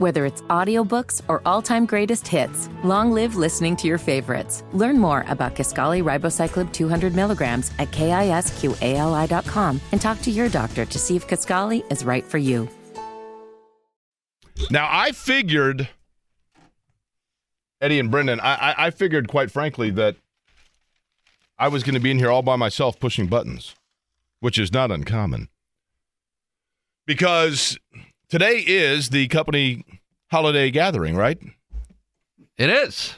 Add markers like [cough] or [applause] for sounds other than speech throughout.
Whether it's audiobooks or all-time greatest hits, long live listening to your favorites. Learn more about Kisqali Ribociclib 200 milligrams at kisqali.com and talk to your doctor to see if Kisqali is right for you. Now, I figured, Eddie and Brendan, I, I, I figured, quite frankly, that I was going to be in here all by myself pushing buttons, which is not uncommon. Because today is the company holiday gathering, right? It is.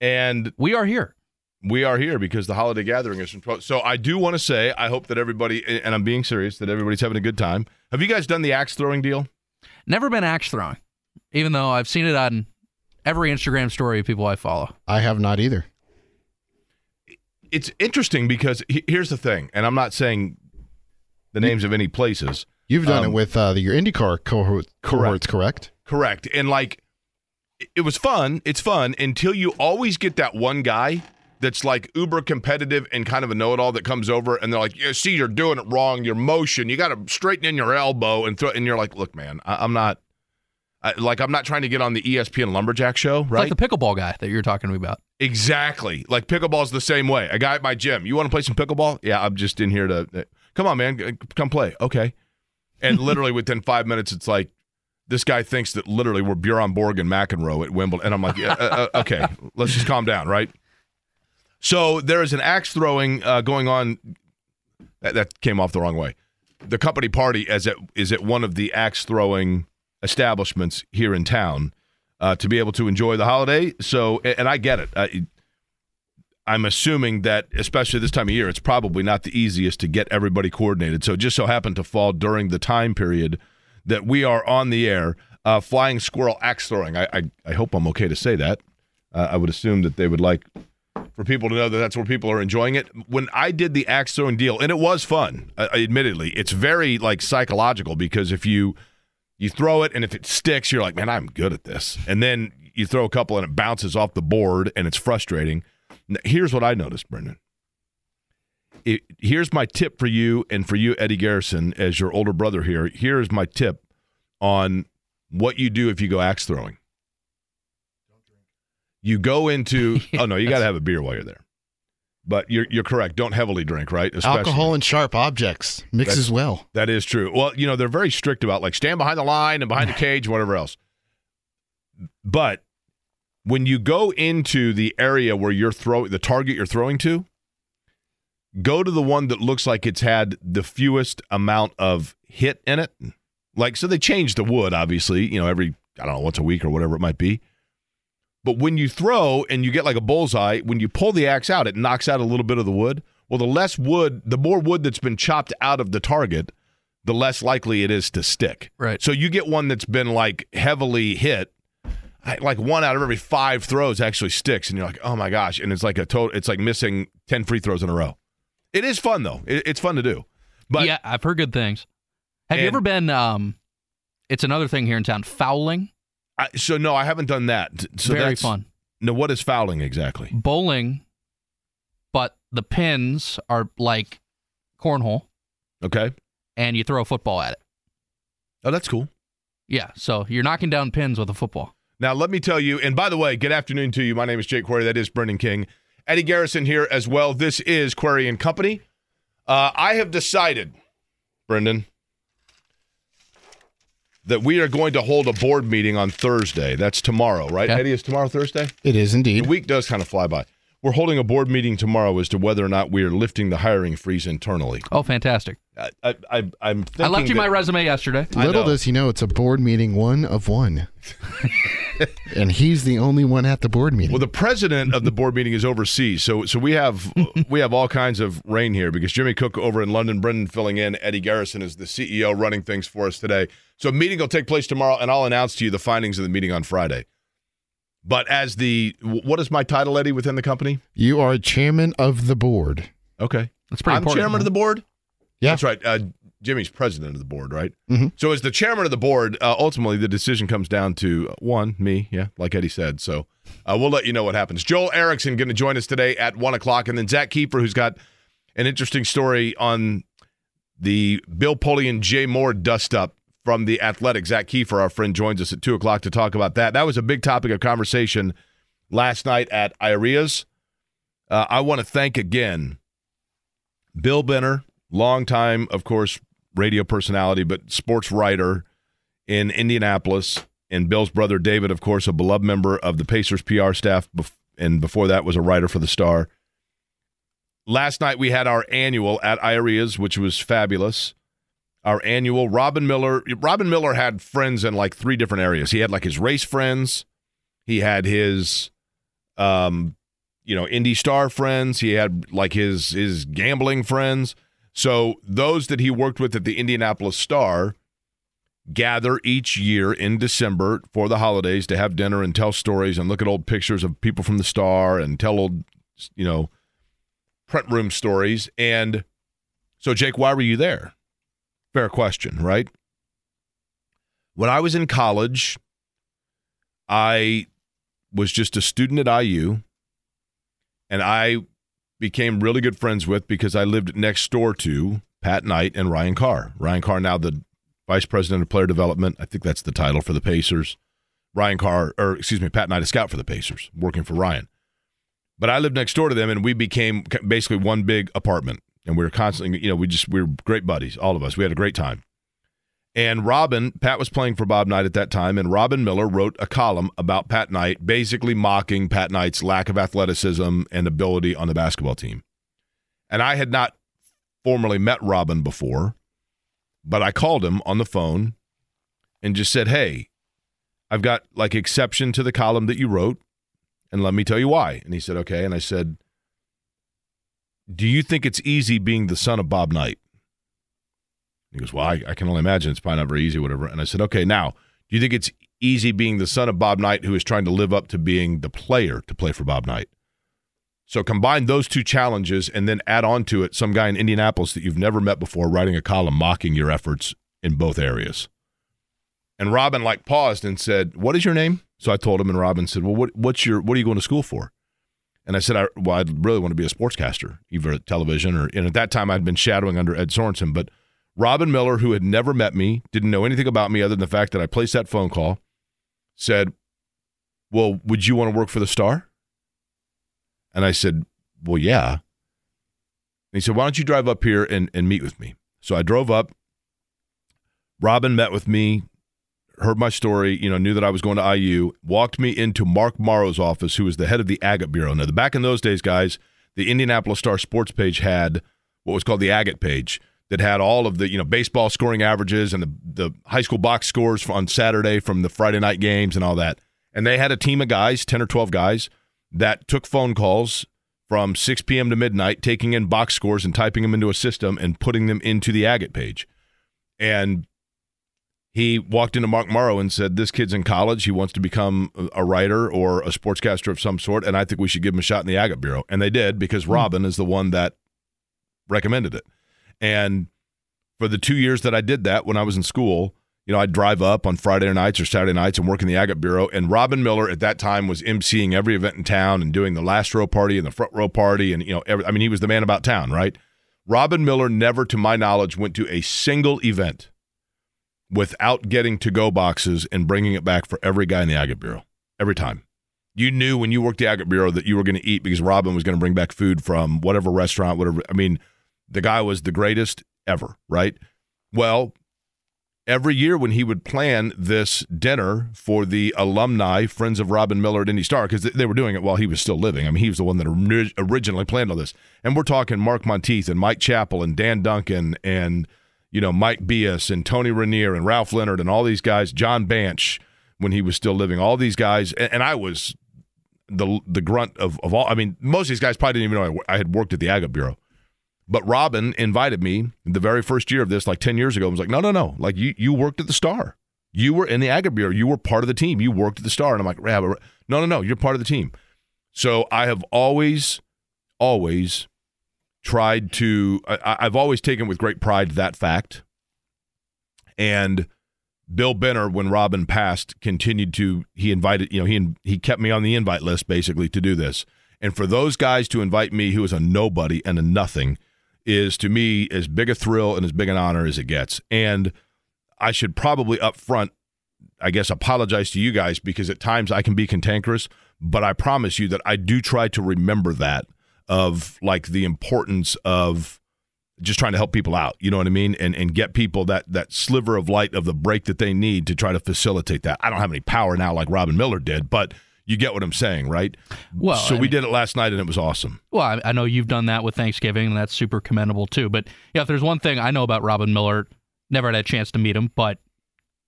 And We are here. we are here because the holiday gathering is from 12. So I do want to say, I hope that everybody, and I'm being serious, that everybody's having a good time. Have you guys done the axe throwing deal? Never been axe throwing, even though I've seen it on every Instagram story of people I follow. I have not either. It's interesting because here's the thing, and I'm not saying the names of any places. You've done Um, it with uh, your IndyCar cohort, cohorts, correct? Correct. And like it- it was fun. It's fun until you always get that one guy that's like uber competitive and kind of a know-it-all that comes over and they're like, "Yeah, see, you're doing it wrong. Your motion, you got to straighten in your elbow and throw." And you're like, "Look, man, I, I'm not." I, like I'm not trying to get on the ESPN lumberjack show, right? Like the pickleball guy that you're talking to me about. Exactly. Like pickleball's the same way. A guy at my gym, you want to play some pickleball? Yeah, I'm just in here to. uh, Come on, man, g- come play. Okay. And [laughs] literally within five minutes, it's like this guy thinks that literally we're Bjorn Borg and McEnroe at Wimbledon, and I'm like, uh, uh, okay, [laughs] let's just calm down, right? So there is an axe throwing uh, going on. That, that came off the wrong way. The company party is at is at one of the axe throwing establishments here in town uh, to be able to enjoy the holiday. So, and and I get it. I'm assuming that, especially this time of year, it's probably not the easiest to get everybody coordinated. So, it just so happened to fall during the time period that we are on the air. Uh, flying squirrel axe throwing. I, I I hope I'm okay to say that. Uh, I would assume that they would like for people to know that that's where people are enjoying it. When I did the axe throwing deal, and it was fun, uh, admittedly, it's very like psychological because if you you throw it and if it sticks, you're like, man, I'm good at this, and then you throw a couple and it bounces off the board and it's frustrating. Here's what I noticed, Brendan. It, here's my tip for you and for you, Eddie Garrison, as your older brother here. Here's my tip on what you do if you go axe throwing. You go into [laughs] oh no, you got to have a beer while you're there. But you're you're correct. Don't heavily drink, right? Especially- Alcohol and sharp objects mix That's- as well. That is true. Well, you know they're very strict about like stand behind the line and behind the [laughs] cage, whatever else. But when you go into the area where you're throwing the target you're throwing to, go to the one that looks like it's had the fewest amount of hit in it. Like so they change the wood, obviously, you know, every I don't know, once a week or whatever it might be. But when you throw and you get like a bullseye, when you pull the axe out, it knocks out a little bit of the wood. Well, the less wood, the more wood that's been chopped out of the target, the less likely it is to stick. Right. So you get one that's been like heavily hit, like one out of every five throws actually sticks, and you're like, oh my gosh! And it's like a total, it's like missing ten free throws in a row. It is fun though. It, it's fun to do. But yeah, I've heard good things. Have you ever been? Um, it's another thing here in town. Fouling, I, so no, I haven't done that. So very fun. No, what is fouling exactly? Bowling, but the pins are like cornhole, Okay. and you throw a football at it. Oh, that's cool. Yeah, so you're knocking down pins with a football. Now, let me tell you, and by the way, good afternoon to you. My name is Jake Query. That is Brendan King. Eddie Garrison here as well. This is Query and Company. Uh, I have decided, Brendan, that we are going to hold a board meeting on Thursday. That's tomorrow, right? Okay. Eddie, is tomorrow Thursday? It is indeed. The week does kind of fly by. We're holding a board meeting tomorrow as to whether or not we are lifting the hiring freeze internally. Oh, fantastic! I, I, I, I'm thinking I left you that- my resume yesterday. Little does he know it's a board meeting one of one. [laughs] and he's the only one at the board meeting. Well, the president of the board meeting is overseas, so so we have [laughs] we have all kinds of rain here because Jimmy Cook over in London, Brendan filling in, Eddie Garrison is the CEO running things for us today. So a meeting will take place tomorrow, and I'll announce to you the findings of the meeting on Friday. But as the what is my title, Eddie, within the company? you are chairman of the board. Okay, That's pretty I'm important. chairman of the board. Yeah. that's right. Uh, Jimmy's president of the board, right? Mhm. So as the chairman of the board, uh, ultimately the decision comes down to uh, one, me, yeah, like Eddie said. So uh, we'll let you know what happens. Joel Erickson going to join us today at one o'clock, and then Zak Keefer, who's got an interesting story on the Bill Polian and Jay Moore dust up from the Athletic. Zak Keefer, our friend, joins us at 2 o'clock to talk about that. That was a big topic of conversation last night at Iaria's. Uh, I want to thank again Bill Benner, longtime, of course, radio personality, but sports writer in Indianapolis, and Bill's brother David, of course, a beloved member of the Pacers PR staff, and before that was a writer for the Star. Last night we had our annual at Iaria's, which was fabulous. Our annual Robin Miller. Robin Miller had friends in like three different areas. He had like his race friends. He had his um you know, Indy Star friends. He had like his his gambling friends. So those that he worked with at the Indianapolis Star gather each year in December for the holidays to have dinner and tell stories and look at old pictures of people from the Star and tell old, you know, print room stories. And so, Jake, why were you there? Fair question, right? When I was in college, I was just a student at IU and I became really good friends with because I lived next door to Pat Knight and Ryan Carr. Ryan Carr, now the vice president of player development. I think that's the title for the Pacers. Ryan Carr, or excuse me, Pat Knight, a scout for the Pacers, working for Ryan. But I lived next door to them, and we became basically one big apartment. And we were constantly, you know, we just we were great buddies, all of us. We had a great time. And Robin, Pat was playing for Bob Knight at that time, and Robin Miller wrote a column about Pat Knight, basically mocking Pat Knight's lack of athleticism and ability on the basketball team. And I had not formally met Robin before, but I called him on the phone and just said, Hey, I've got like exception to the column that you wrote, and let me tell you why. And he said, Okay. And I said, Do you think it's easy being the son of Bob Knight? He goes, Well, I, I, can only imagine it's probably not very easy, whatever. And I said, Okay, now, do you think it's easy being the son of Bob Knight who is trying to live up to being the player to play for Bob Knight? So combine those two challenges and then add on to it some guy in Indianapolis that you've never met before writing a column mocking your efforts in both areas. And Robin like paused and said, "What is your name?" So I told him, and Robin said, "Well, what, what's your what are you going to school for?" And I said, I, "Well, I'd really want to be a sportscaster, either at television or." And at that time, I'd been shadowing under Ed Sorensen, but Robin Miller, who had never met me, didn't know anything about me other than the fact that I placed that phone call, said, Well, would you want to work for the Star? And I said, Well, yeah. And he said, Why don't you drive up here and, and meet with me? So I drove up. Robin met with me, heard my story, you know, knew that I was going to IU, walked me into Mark Morrow's office, who was the head of the Agate Bureau. Now, the, back in those days, guys, the Indianapolis Star sports page had what was called the Agate page that had all of the you know baseball scoring averages and the the high school box scores on Saturday from the Friday night games and all that. And they had a team of guys, ten or twelve guys, that took phone calls from 6 p.m. to midnight, taking in box scores and typing them into a system and putting them into the Agate page. And he walked into Mark Morrow and said, This kid's in college. He wants to become a writer or a sportscaster of some sort. And I think we should give him a shot in the Agate Bureau. And they did because hmm. Robin is the one that recommended it. And for the two years that I did that when I was in school, you know, I'd drive up on Friday nights or Saturday nights and work in the Agate Bureau. And Robin Miller at that time was emceeing every event in town and doing the last row party and the front row party. And, you know, every, I mean, he was the man about town, right? Robin Miller never, to my knowledge, went to a single event without getting to go boxes and bringing it back for every guy in the Agate Bureau. Every time. You knew when you worked the Agate Bureau that you were going to eat because Robin was going to bring back food from whatever restaurant, whatever. I mean, the guy was the greatest ever, right? Well, every year when he would plan this dinner for the alumni friends of Robin Miller at Indy Star, because they were doing it while he was still living. I mean, he was the one that originally planned all this. And we're talking Mark Monteith and Mike Chappell and Dan Duncan and, you know, Mike Bias and Tony Ranier and Ralph Leonard and all these guys, John Banch when he was still living, all these guys. And, and I was the the grunt of, of all. I mean, most of these guys probably didn't even know I, I had worked at the Agate Bureau. But Robin invited me the very first year of this, like 10 years ago, I was like, no, no, no. Like, you, you worked at the Star. You were in the Agate Bureau. You were part of the team. You worked at the Star. And I'm like, no, no, no. You're part of the team. So I have always, always tried to, I, I've always taken with great pride that fact. And Bill Benner, when Robin passed, continued to, he invited, you know, he, he kept me on the invite list basically to do this. And for those guys to invite me, who is a nobody and a nothing, is to me as big a thrill and as big an honor as it gets. And I should probably up front, I guess, apologize to you guys because at times I can be cantankerous, but I promise you that I do try to remember that of like the importance of just trying to help people out. You know what I mean? And and get people that that sliver of light of the break that they need to try to facilitate that. I don't have any power now like Robin Miller did, but you get what I'm saying, right? Well, so I we mean- did it last night and it was awesome. Well, I, I know you've done that with Thanksgiving, and that's super commendable too. But yeah, if there's one thing I know about Robin Miller, never had a chance to meet him, but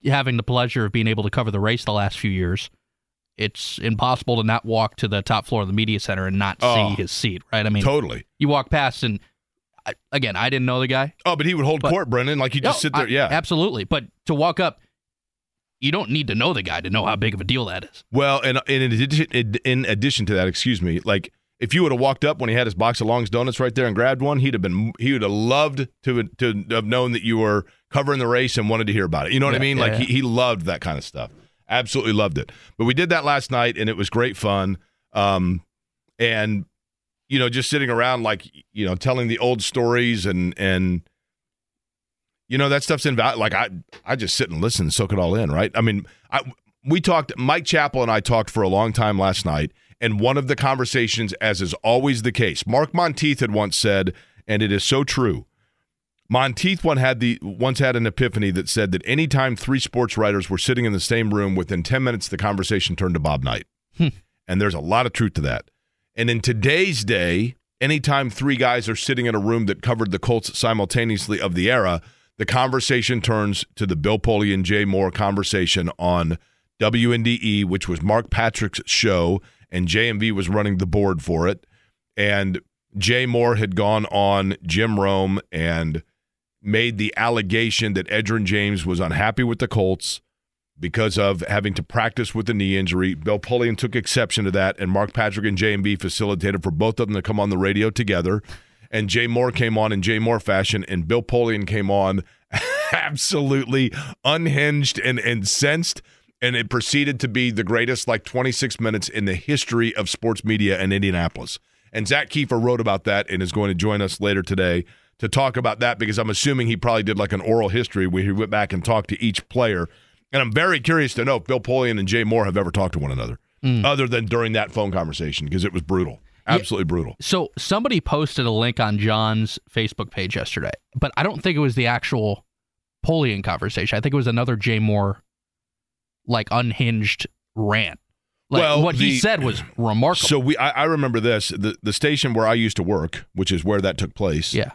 having the pleasure of being able to cover the race the last few years, it's impossible to not walk to the top floor of the media center and not Oh. see his seat, right? I mean, Totally. you walk past, and I, again, I didn't know the guy. Oh, but he would hold But- court, Brendan. Like you just No, sit there. I- yeah. absolutely. But to walk up, you don't need to know the guy to know how big of a deal that is. Well, and, and in addition, in addition to that, excuse me, like if you would have walked up when he had his box of Long's donuts right there and grabbed one, he'd have been he would have loved to to have known that you were covering the race and wanted to hear about it. You know what I mean? yeah, Like yeah. he, he loved that kind of stuff. Absolutely loved it. But we did that last night and it was great fun. Um, and you know, just sitting around like you know, telling the old stories and and you know that stuff's invaluable. Like I, I just sit and listen and soak it all in, right? I mean, I we talked. Mike Chappell and I talked for a long time last night, and one of the conversations, as is always the case, Mark Monteith had once said, and it is so true. Monteith one had the once had an epiphany that said that anytime three sports writers were sitting in the same room, within ten minutes the conversation turned to Bob Knight, hmm. and there's a lot of truth to that. And in today's day, anytime three guys are sitting in a room that covered the Colts simultaneously of the era, the conversation turns to the Bill Polian and Jay Moore conversation on WNDE, which was Mark Patrick's show, and JMV was running the board for it. And Jay Moore had gone on Jim Rome and made the allegation that Edgerrin James was unhappy with the Colts because of having to practice with a knee injury. Bill Polian took exception to that, and Mark Patrick and JMV facilitated for both of them to come on the radio together. And Jay Moore came on in Jay Moore fashion, and Bill Polian came on [laughs] absolutely unhinged and incensed. And it proceeded to be the greatest, like 26 minutes in the history of sports media in Indianapolis. And Zak Keefer wrote about that and is going to join us later today to talk about that because I'm assuming he probably did like an oral history where he went back and talked to each player. And I'm very curious to know if Bill Polian and Jay Moore have ever talked to one another, mm. other than during that phone conversation because it was brutal, absolutely brutal. So somebody posted a link on John's Facebook page yesterday, but I don't think it was the actual Polian conversation. I think it was another Jay Moore, like unhinged rant. Like Well, what he said was remarkable. So we, I, I remember this the the station where I used to work, which is where that took place. yeah,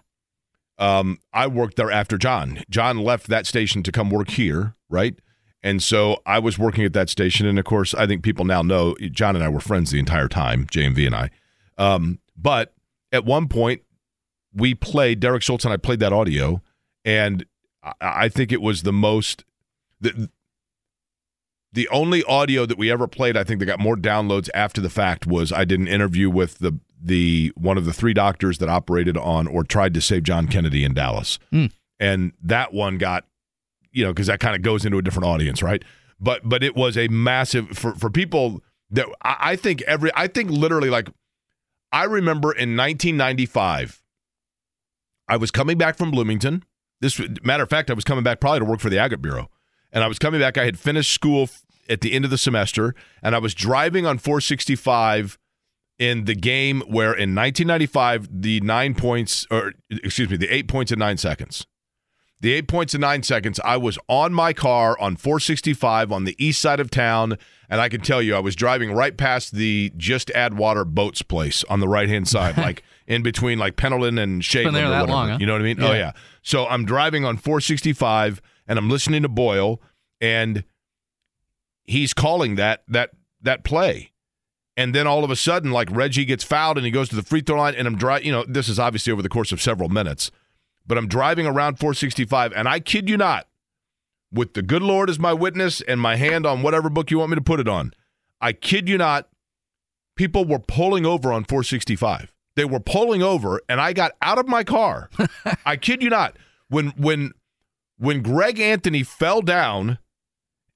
um, I worked there after John. John left that station to come work here, right? And so I was working at that station, and of course, I think people now know John and I were friends the entire time, JMV and I. Um, but at one point, we played Derek Schultz and I played that audio, and I, I think it was the most the the only audio that we ever played. I think that got more downloads after the fact was I did an interview with the the one of the three doctors that operated on or tried to save John Kennedy in Dallas, Hmm. and that one got you know because that kind of goes into a different audience, right? But but it was a massive for for people that I, I think every I think literally like I remember in 1995, I was coming back from Bloomington. This matter of fact, I was coming back probably to work for the Agate Bureau, and I was coming back. I had finished school at the end of the semester, and I was driving on 465 in the game where in 1995 the nine points or excuse me the eight points in nine seconds the eight points in nine seconds i was on my car on 465 on the east side of town and i can tell you i was driving right past the just add water boats place on the right hand side [laughs] like in between like pendleton and shadeland there that whatever long, huh? you know what i mean oh Yeah. yeah so i'm driving on 465 and i'm listening to boyle and he's calling that that that play and then all of a sudden, like Reggie gets fouled and he goes to the free throw line, and I'm driving. You know, this is obviously over the course of several minutes, but I'm driving around 465, and I kid you not, with the good Lord as my witness and my hand on whatever book you want me to put it on, I kid you not, people were pulling over on 465. They were pulling over, and I got out of my car. [laughs] I kid you not. When when when Greg Anthony fell down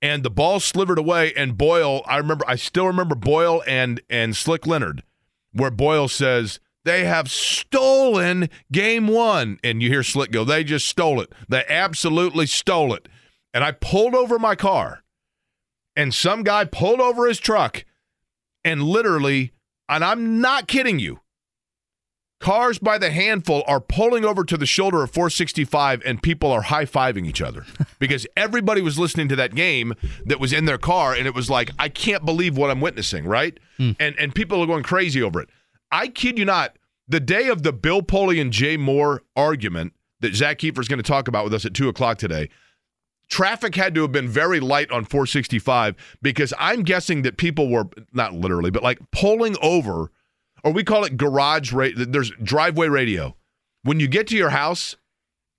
and the ball slivered away and Boyle I remember I still remember Boyle and and Slick Leonard where Boyle says they have stolen game 1 and you hear Slick go they just stole it. They absolutely stole it. And I pulled over my car, and some guy pulled over his truck, and literally, and I'm not kidding you, cars by the handful are pulling over to the shoulder of 465 and people are high-fiving each other. [laughs] Because everybody was listening to that game that was in their car and it was like I can't believe what I'm witnessing right? Hmm. And and people are going crazy over it. I kid you not the day of the Bill Polian and Jay Moore argument that Zak Keefer is going to talk about with us at 2 o'clock today traffic had to have been very light on 465 because I'm guessing that people were not literally but like pulling over or we call it garage radio. There's driveway radio. When you get to your house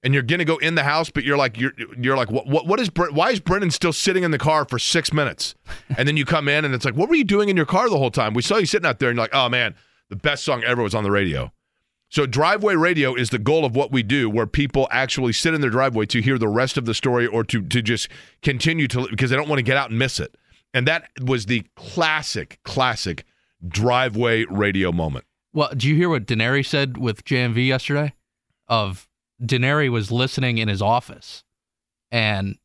and you're gonna go in the house, but you're like you're you're like what what, what is why is Brendan still sitting in the car for six minutes? And then you come in and it's like, what were you doing in your car the whole time? We saw you sitting out there and you're like, oh man, the best song ever was on the radio. So driveway radio is the goal of what we do, where people actually sit in their driveway to hear the rest of the story or to to just continue to because they don't want to get out and miss it. And that was the classic, classic driveway radio moment. Well, do you hear what Daenerys said with JMV yesterday? Of Daenerys was listening in his office, and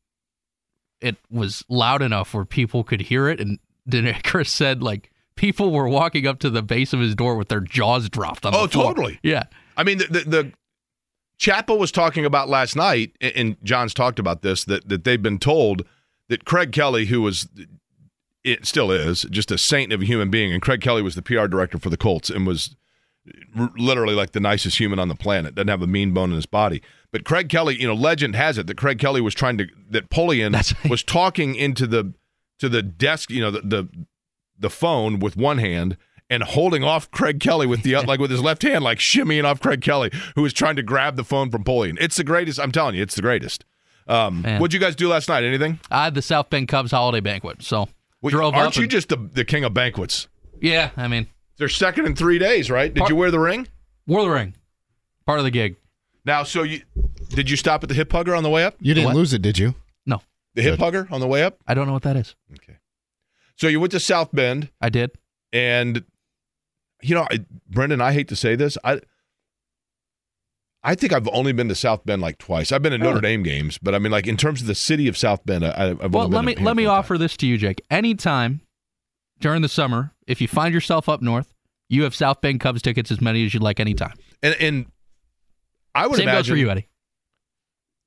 it was loud enough where people could hear it. And [laughs] Daenerys said like people were walking up to the base of his door with their jaws dropped on Oh, totally. Yeah. I mean, the, the, the Chappell was talking about last night, and- and John's talked about this that that they've been told that Craig Kelly, who was it still is just a saint of a human being, and Craig Kelly was the PR director for the Colts and was r- literally like the nicest human on the planet. Doesn't have a mean bone in his body. But Craig Kelly, you know, legend has it that Craig Kelly was trying to that Polian right. was talking into the to the desk, you know, the the, the phone with one hand and holding off Craig Kelly with the [laughs] like with his left hand, like shimmying off Craig Kelly, who was trying to grab the phone from Polian. It's the greatest. I'm telling you, it's the greatest. Um, what'd you guys do last night? Anything? I had the South Bend Cubs holiday banquet, so Well, drove aren't up. you and- just the, the king of banquets? yeah, I mean, They're second in three days, right? Did Par- you wear the ring? wore the ring, part of the gig. Now, so you did you stop at the hip hugger on the way up? You didn't lose it, did you? No, The hip hugger on the way up? I don't know what that is. Okay. So you went to South Bend, I did. and you know, I, Brendan, I hate to say this, I I think I've only been to South Bend like twice. I've been to Notre Dame games, but I mean, like in terms of the city of South Bend, I, I've Well, only let me a let me offer times. this to you, Jake. Anytime during the summer, if you find yourself up north, you have South Bend Cubs tickets as many as you'd like anytime. and and I would Same imagine goes for you, Eddie.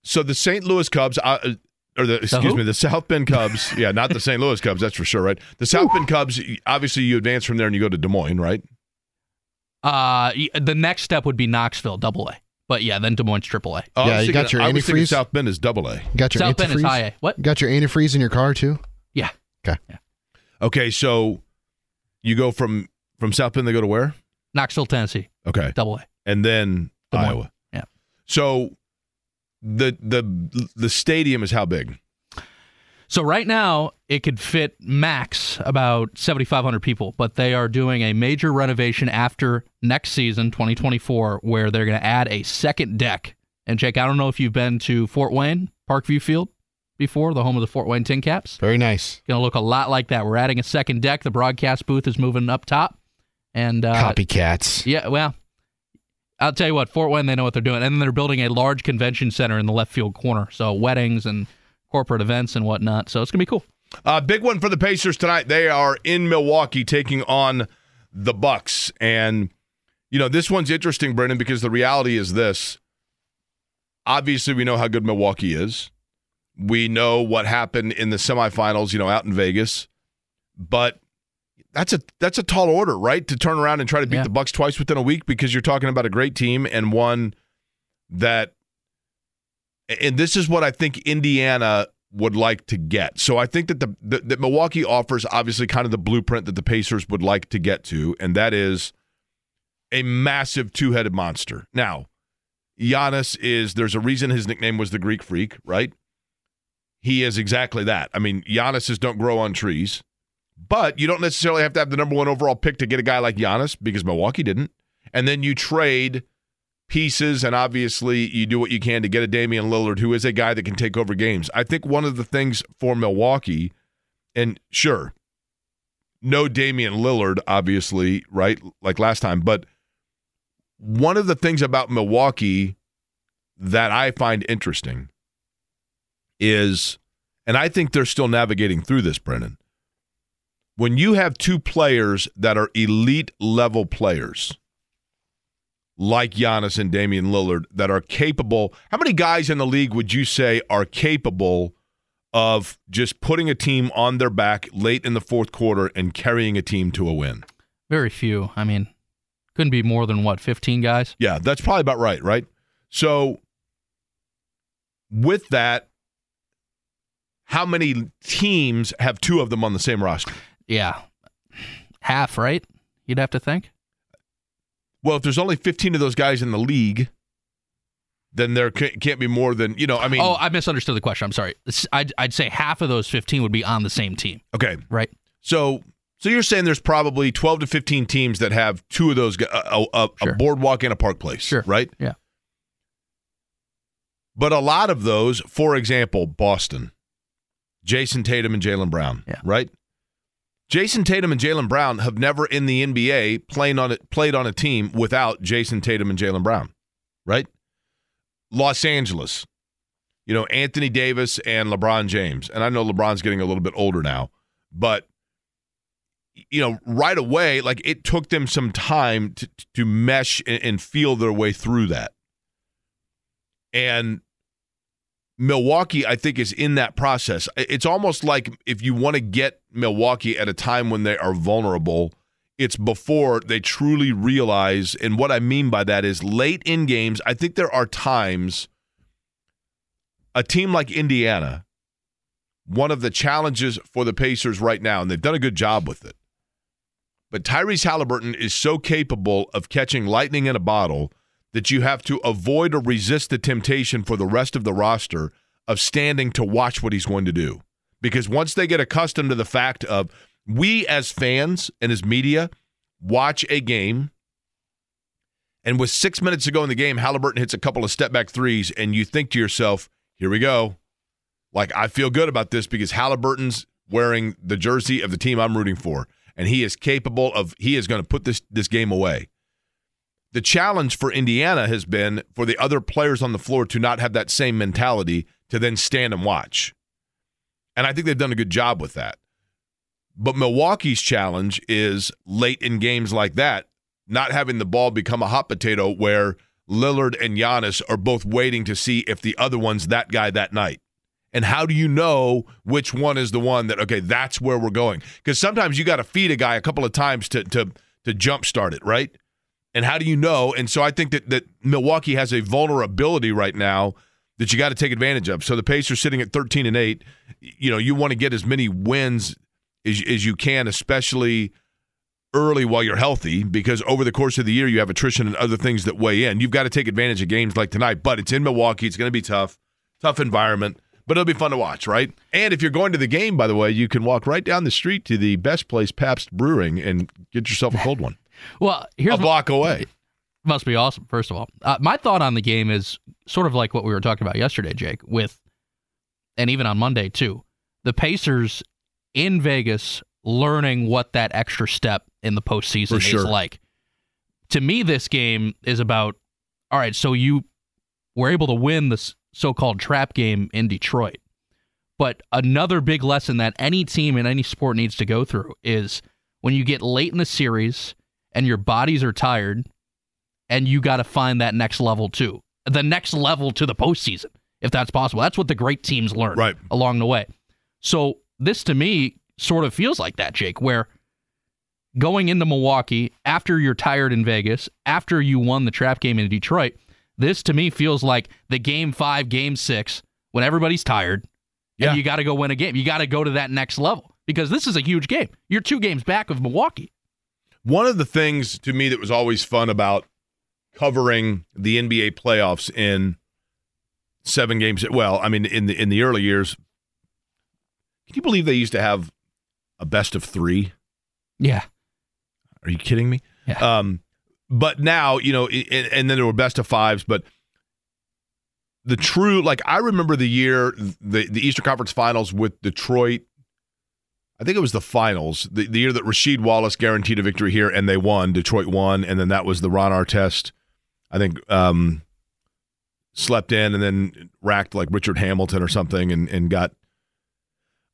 So the St. Louis Cubs, uh, or the excuse who? me, the South Bend Cubs. [laughs] yeah, not the St. Louis Cubs, that's for sure, right? The South Bend Cubs. Obviously, you advance from there and you go to Des Moines, right? Uh, the next step would be Knoxville, Double A. But yeah, then Des Moines, Triple A. Oh, Yeah, was you got your I was thinking antifreeze? South Bend is double A. Got your South Bend is antifreeze? high A. What? Got your antifreeze in your car too? Yeah. Okay. Yeah. Okay, so you go from from South Bend, they go to where? Knoxville, Tennessee, Okay, Double A. and then Des Moines. Iowa. Yeah. So the the the stadium is how big? So right now it could fit max about 7,500 people, but they are doing a major renovation after next season, 2024, where they're going to add a second deck. And Jake, I don't know if you've been to Fort Wayne Parkview Field before, the home of the Fort Wayne TinCaps. Very nice. Going to look a lot like that. We're adding a second deck. The broadcast booth is moving up top, and uh, Copycats. yeah, well, I'll tell you what, Fort Wayne, they know what they're doing. And then they're building a large convention center in the left field corner. So weddings and corporate events and whatnot. So it's going to be cool. Uh, big one for the Pacers tonight. They are in Milwaukee taking on the Bucks, and you know this one's interesting, Brendan, because the reality is this. Obviously, we know how good Milwaukee is. We know what happened in the semifinals, you know, out in Vegas, but that's a that's a tall order, right? To turn around and try to beat Yeah. the Bucks twice within a week because you're talking about a great team and one that and this is what I think Indiana would like to get. So I think that the, the that Milwaukee offers obviously kind of the blueprint that the Pacers would like to get to, and that is a massive two-headed monster. Now, Giannis is there's a reason his nickname was the Greek Freak, right? He is exactly that. I mean, Giannis's don't grow on trees, but you don't necessarily have to have the number one overall pick to get a guy like Giannis because Milwaukee didn't. And then you trade pieces, and obviously you do what you can to get a Damian Lillard, who is a guy that can take over games. I think one of the things for Milwaukee, and sure, no Damian Lillard, obviously, right, like last time, but one of the things about Milwaukee that I find interesting is and I think they're still navigating through this, Brendan. When you have two players that are elite level players, like Giannis and Damian Lillard, that are capable, how many guys in the league would you say are capable of just putting a team on their back late in the fourth quarter and carrying a team to a win? Very few. I mean, couldn't be more than what, 15 guys? Yeah, that's probably about right, right? So, with that, how many teams have two of them on the same roster? Yeah. Half, right? You'd have to think. Well, if there's only 15 of those guys in the league, then there can't be more than, you know, I mean. Oh, I misunderstood the question. I'm sorry. I'd, I'd say half of those 15 would be on the same team. Okay. Right. So so you're saying there's probably 12 to 15 teams that have two of those, a, a, sure. a boardwalk and a park place, sure. right? Yeah. But a lot of those, for example, Boston, Jayson Tatum and Jaylen Brown, yeah. right? Jayson Tatum and Jaylen Brown have never in the NBA played on it played on a team without Jayson Tatum and Jaylen Brown, right? Los Angeles, you know Anthony Davis and LeBron James, and I know LeBron's getting a little bit older now, but you know right away, like it took them some time to to mesh and, and feel their way through that, and Milwaukee, I think, is in that process. It's almost like if you want to get Milwaukee at a time when they are vulnerable, it's before they truly realize. And what I mean by that is late in games, I think there are times a team like Indiana, one of the challenges for the Pacers right now, and they've done a good job with it. But Tyrese Halliburton is so capable of catching lightning in a bottle that you have to avoid or resist the temptation for the rest of the roster of standing to watch what he's going to do. Because once they get accustomed to the fact of we as fans and as media watch a game, and with six minutes to go in the game, Halliburton hits a couple of step back threes, and you think to yourself, here we go. Like, I feel good about this because Halliburton's wearing the jersey of the team I'm rooting for, and he is capable of, he is going to put this, this game away. The challenge for Indiana has been for the other players on the floor to not have that same mentality to then stand and watch. And I think they've done a good job with that. But Milwaukee's challenge is late in games like that, not having the ball become a hot potato where Lillard and Giannis are both waiting to see if the other one's that guy that night. And how do you know which one is the one that okay, that's where we're going? Because sometimes you got to feed a guy a couple of times to to to jumpstart it, right? And how do you know? And so I think that that Milwaukee has a vulnerability right now that you got to take advantage of. So the Pacers sitting at 13 and 8, you know, you want to get as many wins as, as you can, especially early while you're healthy, because over the course of the year, you have attrition and other things that weigh in. You've got to take advantage of games like tonight, but it's in Milwaukee. It's going to be tough, tough environment, but it'll be fun to watch, right? And if you're going to the game, by the way, you can walk right down the street to the best place, Pabst Brewing, and get yourself a cold one. Well, here's a block away. Must be awesome, first of all. Uh, my thought on the game is sort of like what we were talking about yesterday, Jake, with, and even on Monday, too. The Pacers in Vegas learning what that extra step in the postseason sure. is like. To me, this game is about, all right, so you were able to win this so called trap game in Detroit. But another big lesson that any team in any sport needs to go through is when you get late in the series and your bodies are tired and you got to find that next level too. The next level to the postseason, if that's possible. That's what the great teams learn right. along the way. So this to me sort of feels like that, Jake, where going into Milwaukee after you're tired in Vegas, after you won the trap game in Detroit, this to me feels like the game five, game six, when everybody's tired, yeah. and you got to go win a game. You got to go to that next level because this is a huge game. You're two games back of Milwaukee. One of the things to me that was always fun about covering the NBA playoffs in seven games. Well, I mean, in the in the early years, can you believe they used to have a best of three? Yeah. Are you kidding me? Yeah. Um, but now you know, and, and then there were best of fives, but the true like I remember the year the the Eastern Conference Finals with Detroit. I think it was the finals, the, the year that Rasheed Wallace guaranteed a victory here and they won. Detroit won, and then that was the Ron Artest I think um, slept in and then racked like Richard Hamilton or something and, and got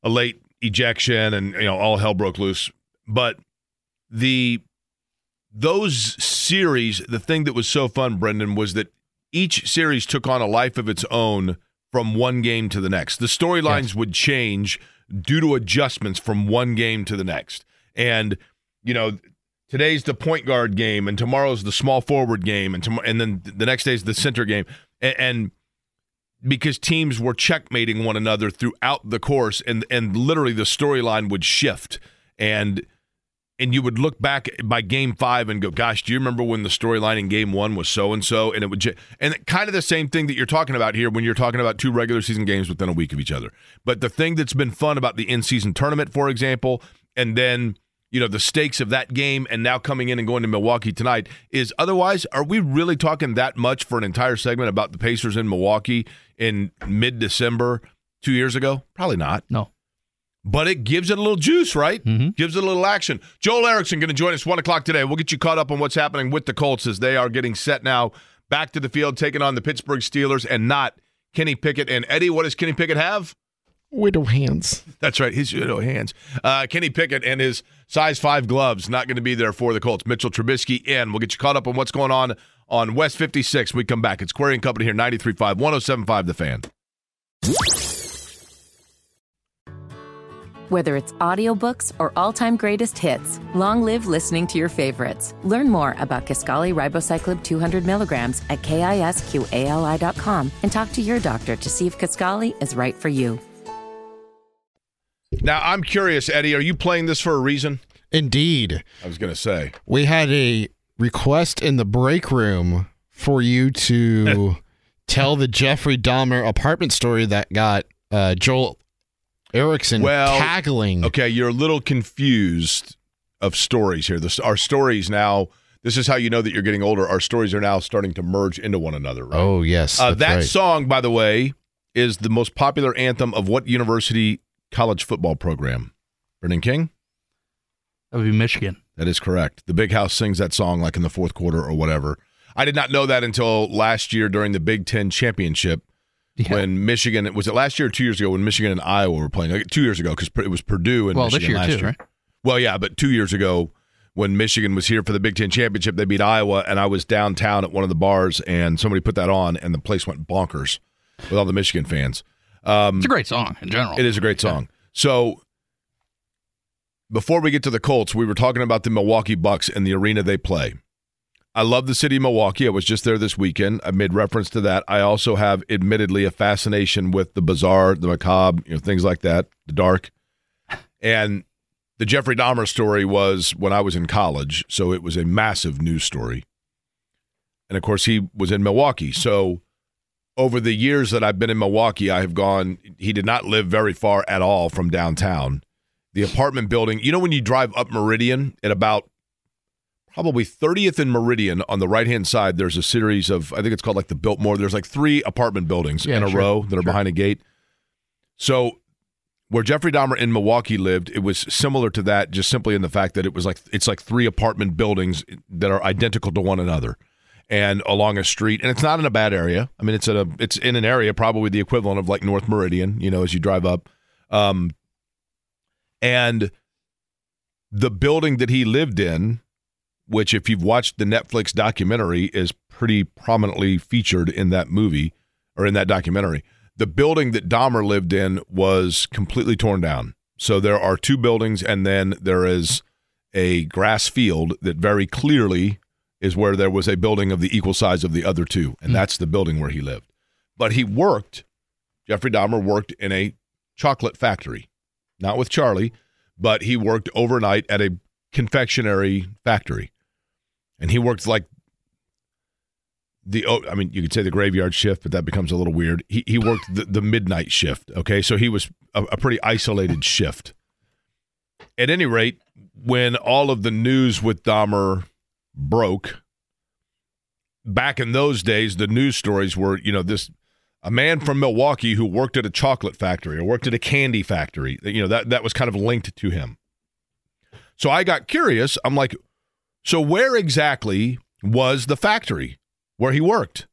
a late ejection and you know all hell broke loose. But the those series, the thing that was so fun, Brendan, was that each series took on a life of its own from one game to the next. The storylines yes. would change due to adjustments from one game to the next. And you know, today's the point guard game, and tomorrow's the small forward game, and tom- and then the next day's the center game, and, and because teams were checkmating one another throughout the course, and and literally the storyline would shift, and and you would look back by game five and go, "Gosh, do you remember when the storyline in game one was so and so?" And it would, j- and kind of the same thing that you're talking about here when you're talking about two regular season games within a week of each other. But the thing that's been fun about the in season tournament, for example, and then you know the stakes of that game and now coming in and going to Milwaukee tonight is otherwise are we really talking that much for an entire segment about the Pacers in Milwaukee in mid-December 2 years ago? Probably not. No. But it gives it a little juice, right? Mm-hmm. Gives it a little action. Joel Erickson going to join us 1 o'clock today. We'll get you caught up on what's happening with the Colts as they are getting set now back to the field, taking on the Pittsburgh Steelers and not Kenny Pickett. And Eddie, what does Kenny Pickett have? Widow hands. That's right, his widow hands. Uh, Kenny Pickett and his size five gloves not going to be there for the Colts. Mitchell Trubisky in. We'll get you caught up on what's going on on West 56. We come back. It's Query and Company here, 93.5, 107.5 The Fan. Whether it's audiobooks or all-time greatest hits, long live listening to your favorites. Learn more about Kisqali Ribociclib 200 milligrams at kisqali.com and talk to your doctor to see if Kisqali is right for you. Now, I'm curious, Eddie, are you playing this for a reason? Indeed. I was going to say. We had a request in the break room for you to [laughs] tell the Jeffrey Dahmer apartment story that got uh, Joel Erickson well, tackling. Okay, you're a little confused of stories here. This, our stories now. This is how you know that you're getting older. Our stories are now starting to merge into one another. Right? Oh yes, uh, that right. song, by the way, is the most popular anthem of what university college football program? Brendan King? That would be Michigan. That is correct. The Big House sings that song like in the fourth quarter or whatever. I did not know that until last year during the Big Ten championship yeah. when Michigan was it last year or two years ago when Michigan and Iowa were playing like two years ago because it was Purdue and well, Michigan this year last too, year. Right? Well, yeah, but two years ago when Michigan was here for the Big Ten championship, they beat Iowa, and I was downtown at one of the bars, and somebody put that on, and the place went bonkers with all the Michigan fans. Um, it's a great song in general. It is a great song. So before we get to the Colts, we were talking about the Milwaukee Bucks and the arena they play. I love the city of Milwaukee. I was just there this weekend. I made reference to that. I also have, admittedly, a fascination with the bizarre, the macabre, you know, things like that, the dark. And the Jeffrey Dahmer story was when I was in college, so it was a massive news story. And of course, he was in Milwaukee. So over the years that I've been in Milwaukee, I have gone, he did not live very far at all from downtown. The apartment building, you know, when you drive up Meridian at about probably 30th and Meridian on the right hand side, there's a series of, I think it's called like the Biltmore. There's like three apartment buildings yeah, in a sure. row that are sure. behind a gate. So where Jeffrey Dahmer in Milwaukee lived, it was similar to that, just simply in the fact that it was like, it's like three apartment buildings that are identical to one another and along a street, and it's not in a bad area. I mean, it's in a it's in an area probably the equivalent of like North Meridian, you know, as you drive up. Um, and the building that he lived in, which if you've watched the Netflix documentary, is pretty prominently featured in that movie or in that documentary. The building that Dahmer lived in was completely torn down. So there are two buildings, and then there is a grass field that very clearly is where there was a building of the equal size of the other two, and mm. that's the building where he lived. But he worked, Jeffrey Dahmer worked in a chocolate factory, not with Charlie, but he worked overnight at a confectionery factory. And he worked like the oh, I mean, you could say the graveyard shift, but that becomes a little weird. He he worked the, the midnight shift. Okay, so he was a, a pretty isolated shift. At any rate, when all of the news with Dahmer broke. Back in those days, the news stories were, you know, this a man from Milwaukee who worked at a chocolate factory or worked at a candy factory. You know, that that was kind of linked to him. So I got curious. I'm like, so where exactly was the factory where he worked?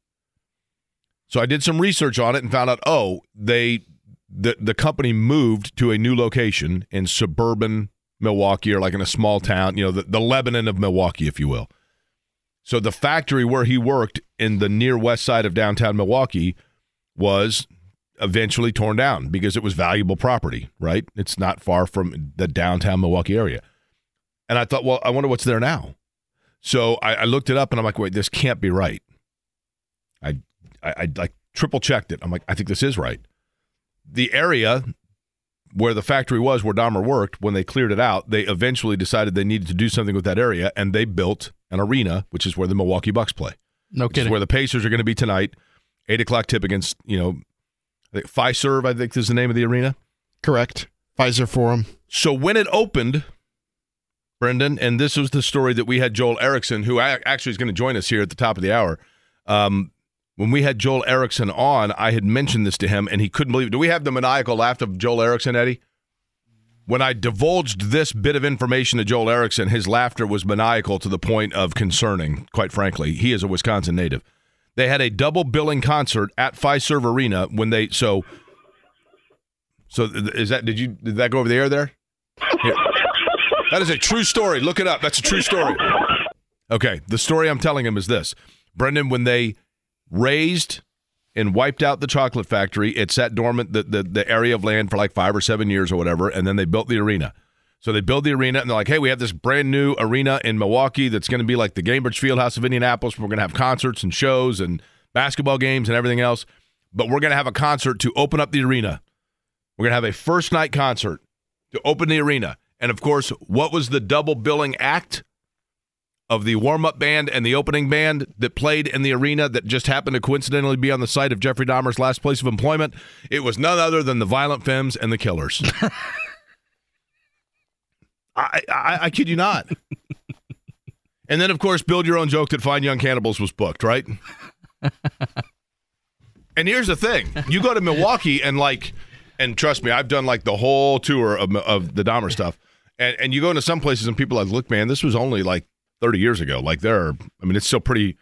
So I did some research on it and found out, oh, they the the company moved to a new location in suburban Milwaukee or like in a small town, you know, the, the Lebanon of Milwaukee, if you will. So the factory where he worked in the near west side of downtown Milwaukee was eventually torn down because it was valuable property, right? It's not far from the downtown Milwaukee area. And I thought, well, I wonder what's there now. So I, I looked it up and I'm like, wait, this can't be right. I, I, I like triple checked it. I'm like, I think this is right. The area where the factory was, where Dahmer worked, when they cleared it out, they eventually decided they needed to do something with that area, and they built an arena, which is where the Milwaukee Bucks play. No kidding. where the Pacers are going to be tonight, eight o'clock tip against you know, Fiserv. I think is the name of the arena. Correct. Fiserv Forum. So when it opened, Brendan, and this was the story that we had Joel Erickson, who actually is going to join us here at the top of the hour. Um, when we had Joel Erickson on, I had mentioned this to him, and he couldn't believe it. Do we have the maniacal laugh of Joel Erickson, Eddie? When I divulged this bit of information to Joel Erickson, his laughter was maniacal to the point of concerning, quite frankly. He is a Wisconsin native. They had a double billing concert at Fiserv Arena when they so so is that did you did that go over the air there? Here. That is a true story. Look it up. That's a true story. Okay, the story I'm telling him is this. Brendan, when they razed and wiped out the chocolate factory. It sat dormant the, the, the area of land for like five or seven years or whatever, and then they built the arena. So they build the arena and they're like, hey, we have this brand new arena in Milwaukee that's going to be like the Gainbridge Fieldhouse of Indianapolis. We're going to have concerts and shows and basketball games and everything else. But we're going to have a concert to open up the arena. We're going to have a first night concert to open the arena. And of course, what was the double billing act? of the warm up band and the opening band that played in the arena that just happened to coincidentally be on the site of Jeffrey Dahmer's last place of employment. It was none other than the Violent Femmes and the Killers. [laughs] I, I, I kid you not. and then, of course, build your own joke that Fine Young Cannibals was booked, right? [laughs] and here's the thing: you go to Milwaukee and like, and trust me, I've done like the whole tour of, of the Dahmer stuff. And, and you go into some places and people are like, look, man, this was only like 30 years ago. Like there are, I mean, it's still pretty,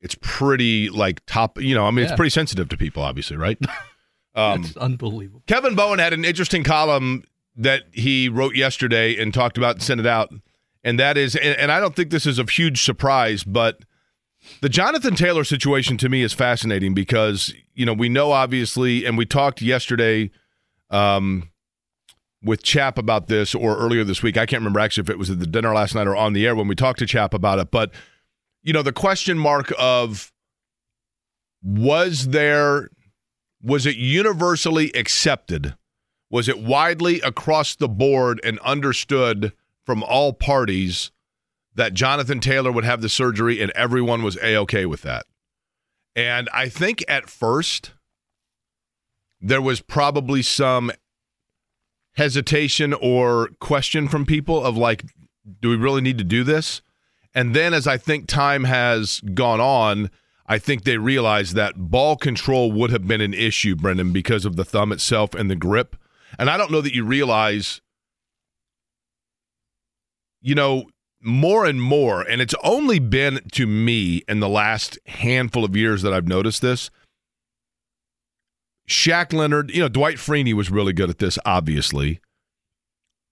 it's pretty like top, you know, I mean, yeah. it's pretty sensitive to people, obviously, right? [laughs] Um, That's unbelievable. Kevin Bowen had an interesting column that he wrote yesterday and talked about and sent it out. And that is, and, and I don't think this is a huge surprise, but the Jonathan Taylor situation to me is fascinating because, you know, we know obviously, and we talked yesterday, um, with Chap about this or earlier this week. I can't remember actually if it was at the dinner last night or on the air when we talked to Chap about it. But, you know, the question mark of was there, was it universally accepted? Was it widely across the board and understood from all parties that Jonathan Taylor would have the surgery and everyone was A OK with that? And I think at first, there was probably some hesitation or question from people of like, do we really need to do this? And then as I think time has gone on, I think they realize that ball control would have been an issue, Brendan, because of the thumb itself and the grip. And I don't know that you realize, you know, more and more, and it's only been to me in the last handful of years that I've noticed this Shaq Leonard, you know, Dwight Freeney was really good at this, obviously.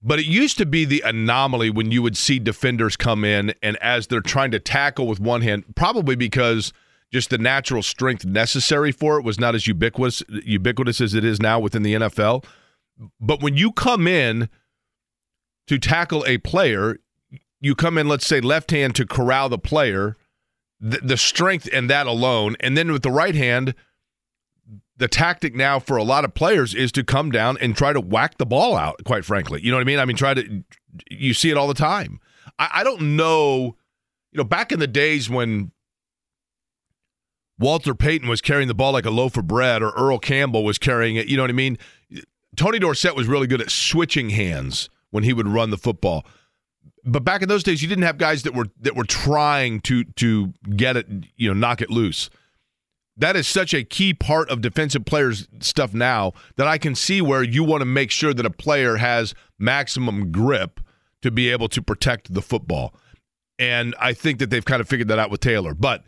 But it used to be the anomaly when you would see defenders come in and as they're trying to tackle with one hand, probably because just the natural strength necessary for it was not as ubiquitous ubiquitous as it is now within the NFL. But when you come in to tackle a player, you come in, let's say, left hand to corral the player, the, the strength in that alone, and then with the right hand – the tactic now for a lot of players is to come down and try to whack the ball out, quite frankly. You know what I mean? I mean, try to, you see it all the time. I, I don't know, you know, back in the days when Walter Payton was carrying the ball like a loaf of bread or Earl Campbell was carrying it, you know what I mean? Tony Dorsett was really good at switching hands when he would run the football. But back in those days, you didn't have guys that were that were trying to to get it, you know, knock it loose that is such a key part of defensive players stuff now that I can see where you want to make sure that a player has maximum grip to be able to protect the football. And I think that they've kind of figured that out with Taylor. But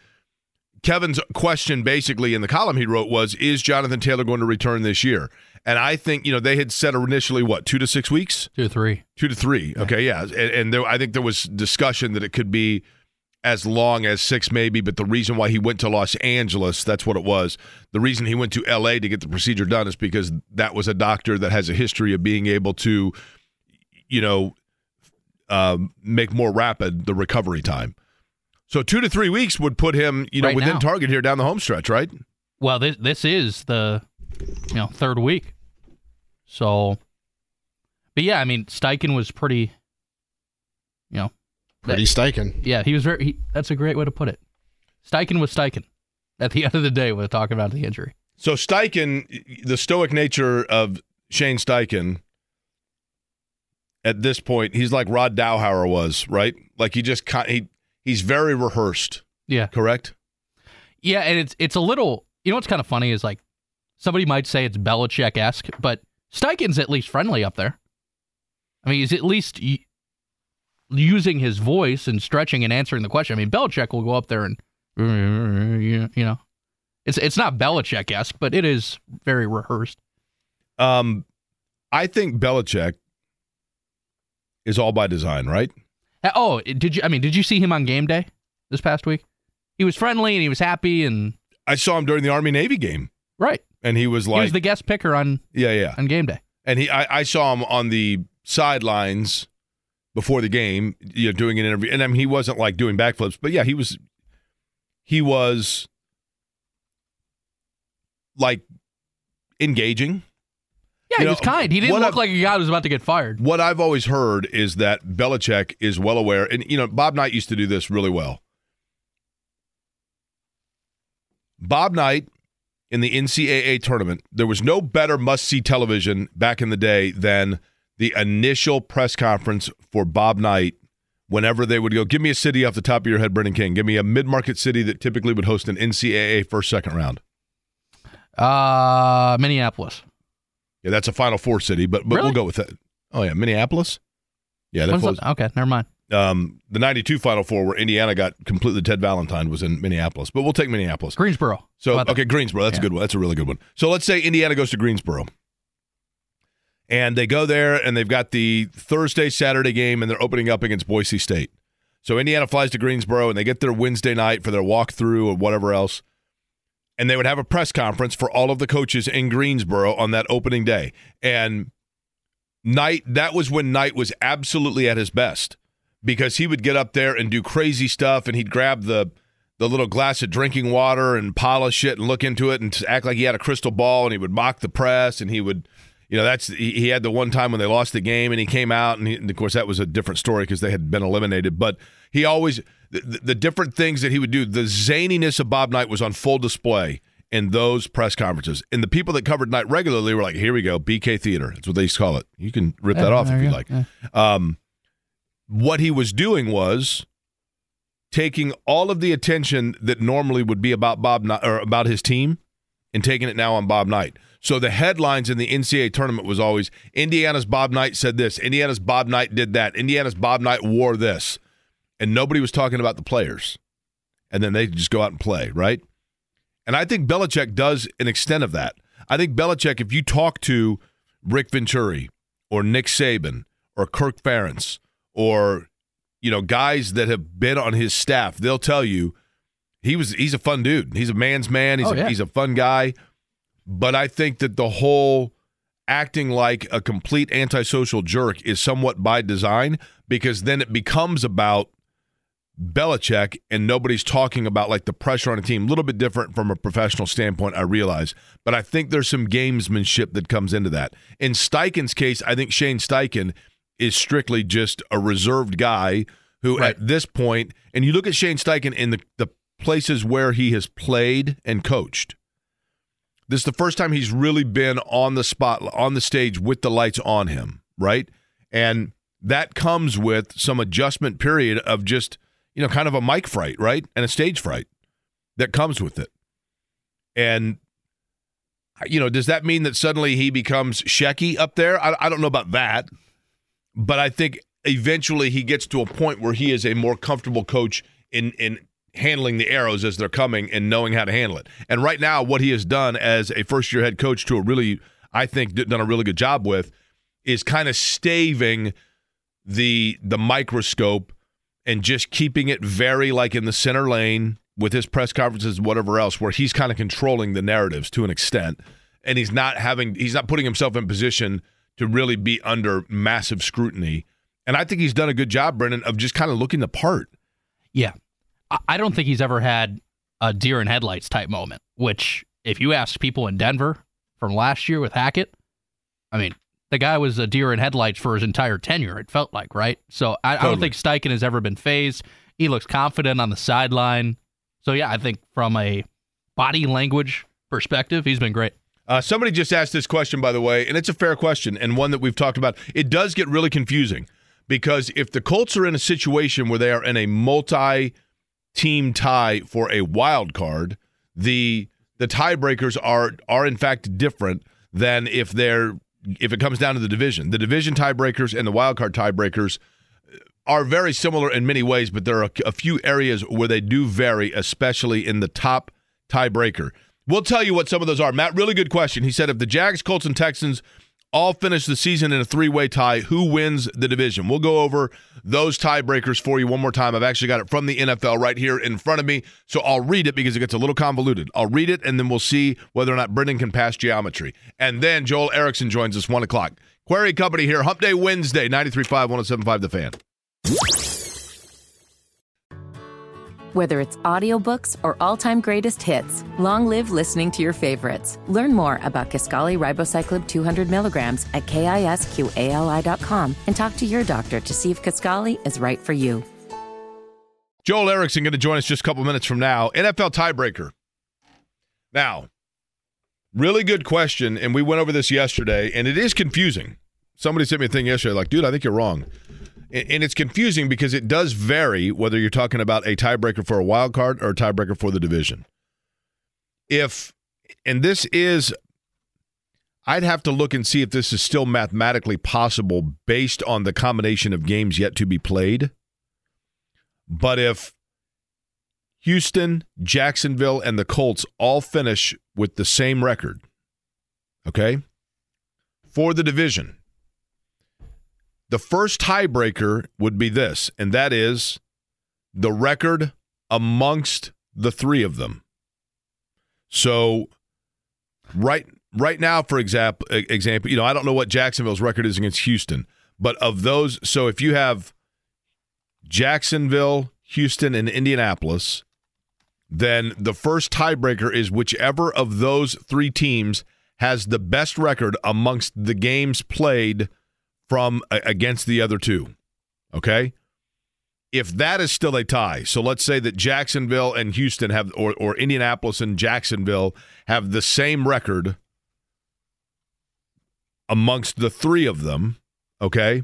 Kevin's question basically in the column he wrote was, "Is Jonathan Taylor going to return this year?" And I think you know they had said initially what two to six weeks, two to three, two to three. Okay, yeah, and, and there, I think there was discussion that it could be as long as six maybe. But the reason why he went to Los Angeles, that's what it was. The reason he went to L.A. to get the procedure done is because that was a doctor that has a history of being able to, you know, um, make more rapid the recovery time. So two to three weeks would put him, you know, right within now. target here down the home stretch, right? Well, this this is the you know third week, so. But yeah, I mean, Steichen was pretty, you know, pretty Steichen. Yeah, he was very. He, that's a great way to put it. Steichen was Steichen. At the [laughs] end of the day, we're talking about the injury. So Steichen, the stoic nature of Shane Steichen, at this point, he's like Rod Dowhower was, right? Like he just he he's very rehearsed. Yeah. Correct? Yeah, and it's it's a little you know what's kind of funny is like somebody might say it's Belichick esque, but Steichen's at least friendly up there. I mean, he's at least using his voice and stretching and answering the question. I mean, Belichick will go up there and you know, it's it's not Belichick esque, but it is very rehearsed. Um, I think Belichick is all by design, right? Oh, did you? I mean, did you see him on game day this past week? He was friendly and he was happy, and I saw him during the Army Navy game. Right, and he was like, he was the guest picker on yeah, yeah, on game day. And he, I, I saw him on the sidelines before the game, you know, doing an interview, and I mean, he wasn't like doing backflips, but yeah, he was, he was like engaging yeah, you he know, was kind. He didn't look I've, like a guy who was about to get fired. What I've always heard is that Belichick is well aware, and you know, Bob Knight used to do this really well. Bob Knight in the NCAA tournament, there was no better must see television back in the day than the initial press conference for Bob Knight whenever they would go, give me a city off the top of your head, Brendan King. Give me a mid market city that typically would host an NCAA first, second round. Uh, Minneapolis. Yeah, that's a Final Four city, but but really? we'll go with that. Oh yeah, Minneapolis. Yeah, that closed. Okay, never mind. Um, the '92 Final Four, where Indiana got completely Ted Valentine, was in Minneapolis, but we'll take Minneapolis. Greensboro. So okay. Greensboro. That's yeah. a good one. That's a really good one. So let's say Indiana goes to Greensboro, and they go there, and they've got the Thursday Saturday game, and they're opening up against Boise State. So Indiana flies to Greensboro, and they get there Wednesday night for their walkthrough or whatever else and they would have a press conference for all of the coaches in Greensboro on that opening day. And Knight, that was when Knight was absolutely at his best because he would get up there and do crazy stuff and he'd grab the the little glass of drinking water and polish it and look into it and act like he had a crystal ball and he would mock the press and he would you know that's he, had the one time when they lost the game and he came out and, he, and of course that was a different story because they had been eliminated but he always the, the different things that he would do, the zaniness of Bob Knight was on full display in those press conferences. And the people that covered Knight regularly were like, here we go, BK Theater. That's what they used to call it. You can rip that off if you, you like. Yeah. Um, what he was doing was taking all of the attention that normally would be about Bob Knight, or about his team and taking it now on Bob Knight. So the headlines in the NCAA tournament was always Indiana's Bob Knight said this, Indiana's Bob Knight did that, Indiana's Bob Knight wore this and nobody was talking about the players. And then they just go out and play, right? And I think Belichick does an extent of that. I think Belichick, if you talk to Rick Venturi or Nick Saban or Kirk Ferentz or you know guys that have been on his staff, they'll tell you he was he's a fun dude. He's a man's man. He's oh, a, yeah. he's a fun guy. But I think that the whole acting like a complete antisocial jerk is somewhat by design because then it becomes about Belichick and nobody's talking about like the pressure on a team. A little bit different from a professional standpoint, I realize, but I think there's some gamesmanship that comes into that. In Steichen's case, I think Shane Steichen is strictly just a reserved guy who, right. at this point, and you look at Shane Steichen in the, the places where he has played and coached. This is the first time he's really been on the spot, on the stage with the lights on him, right? And that comes with some adjustment period of just – you know, kind of a mic fright, right? And a stage fright that comes with it. And, you know, does that mean that suddenly he becomes Shecky up there? I, I don't know about that. But I think eventually he gets to a point where he is a more comfortable coach in, in handling the arrows as they're coming and knowing how to handle it. And right now, what he has done as a first year head coach to a really, I think, done a really good job with is kind of staving the the microscope and just keeping it very like in the center lane with his press conferences whatever else where he's kind of controlling the narratives to an extent. And he's not having he's not putting himself in position to really be under massive scrutiny. And i think he's done a good job brendan of just kind of looking the part. Yeah i don't think he's ever had a deer in headlights type moment which if you ask people in denver from last year with hackett i mean the guy was a deer in headlights for his entire tenure. It felt like, right? So I, totally. I don't think Steichen has ever been phased. He looks confident on the sideline. So yeah, I think from a body language perspective, he's been great. Uh, somebody just asked this question, by the way, and it's a fair question and one that we've talked about. It does get really confusing because if the Colts are in a situation where they are in a multi-team tie for a wild card, the the tiebreakers are are in fact different than if they're if it comes down to the division. The division tiebreakers and the wild card tiebreakers are very similar in many ways, but there are a, a few areas where they do vary, especially in the top tiebreaker. We'll tell you what some of those are. Matt, really good question. He said if the Jags, Colts, and Texans all finish the season in a three way tie. Who wins the division? We'll go over those tiebreakers for you one more time. I've actually got it from the NFL right here in front of me. So I'll read it because it gets a little convoluted. I'll read it and then we'll see whether or not Brendan can pass geometry. And then Joel Erickson joins us 1 o'clock. Query Company here, Hump Day Wednesday, 93.5, 107.5 The Fan. Whether it's audiobooks or all-time greatest hits, long live listening to your favorites. Learn more about Kisqali Ribociclib 200 milligrams at kisqali.com and talk to your doctor to see if Kisqali is right for you. Joel Erickson going to join us just a couple minutes from now. NFL tiebreaker. Now, really good question, and we went over this yesterday, and it is confusing. Somebody sent me a thing yesterday, like, dude, I think you're wrong and it's confusing because it does vary whether you're talking about a tiebreaker for a wild card or a tiebreaker for the division. If and this is I'd have to look and see if this is still mathematically possible based on the combination of games yet to be played. But if Houston, Jacksonville, and the Colts all finish with the same record, okay, for the division, the first tiebreaker would be this, and that is the record amongst the three of them. So right right now, for example, example, you know, I don't know what Jacksonville's record is against Houston, but of those, so if you have Jacksonville, Houston, and Indianapolis, then the first tiebreaker is whichever of those three teams has the best record amongst the games played from against the other two. Okay? If that is still a tie, so let's say that Jacksonville and Houston have or, or Indianapolis and Jacksonville have the same record amongst the three of them, okay?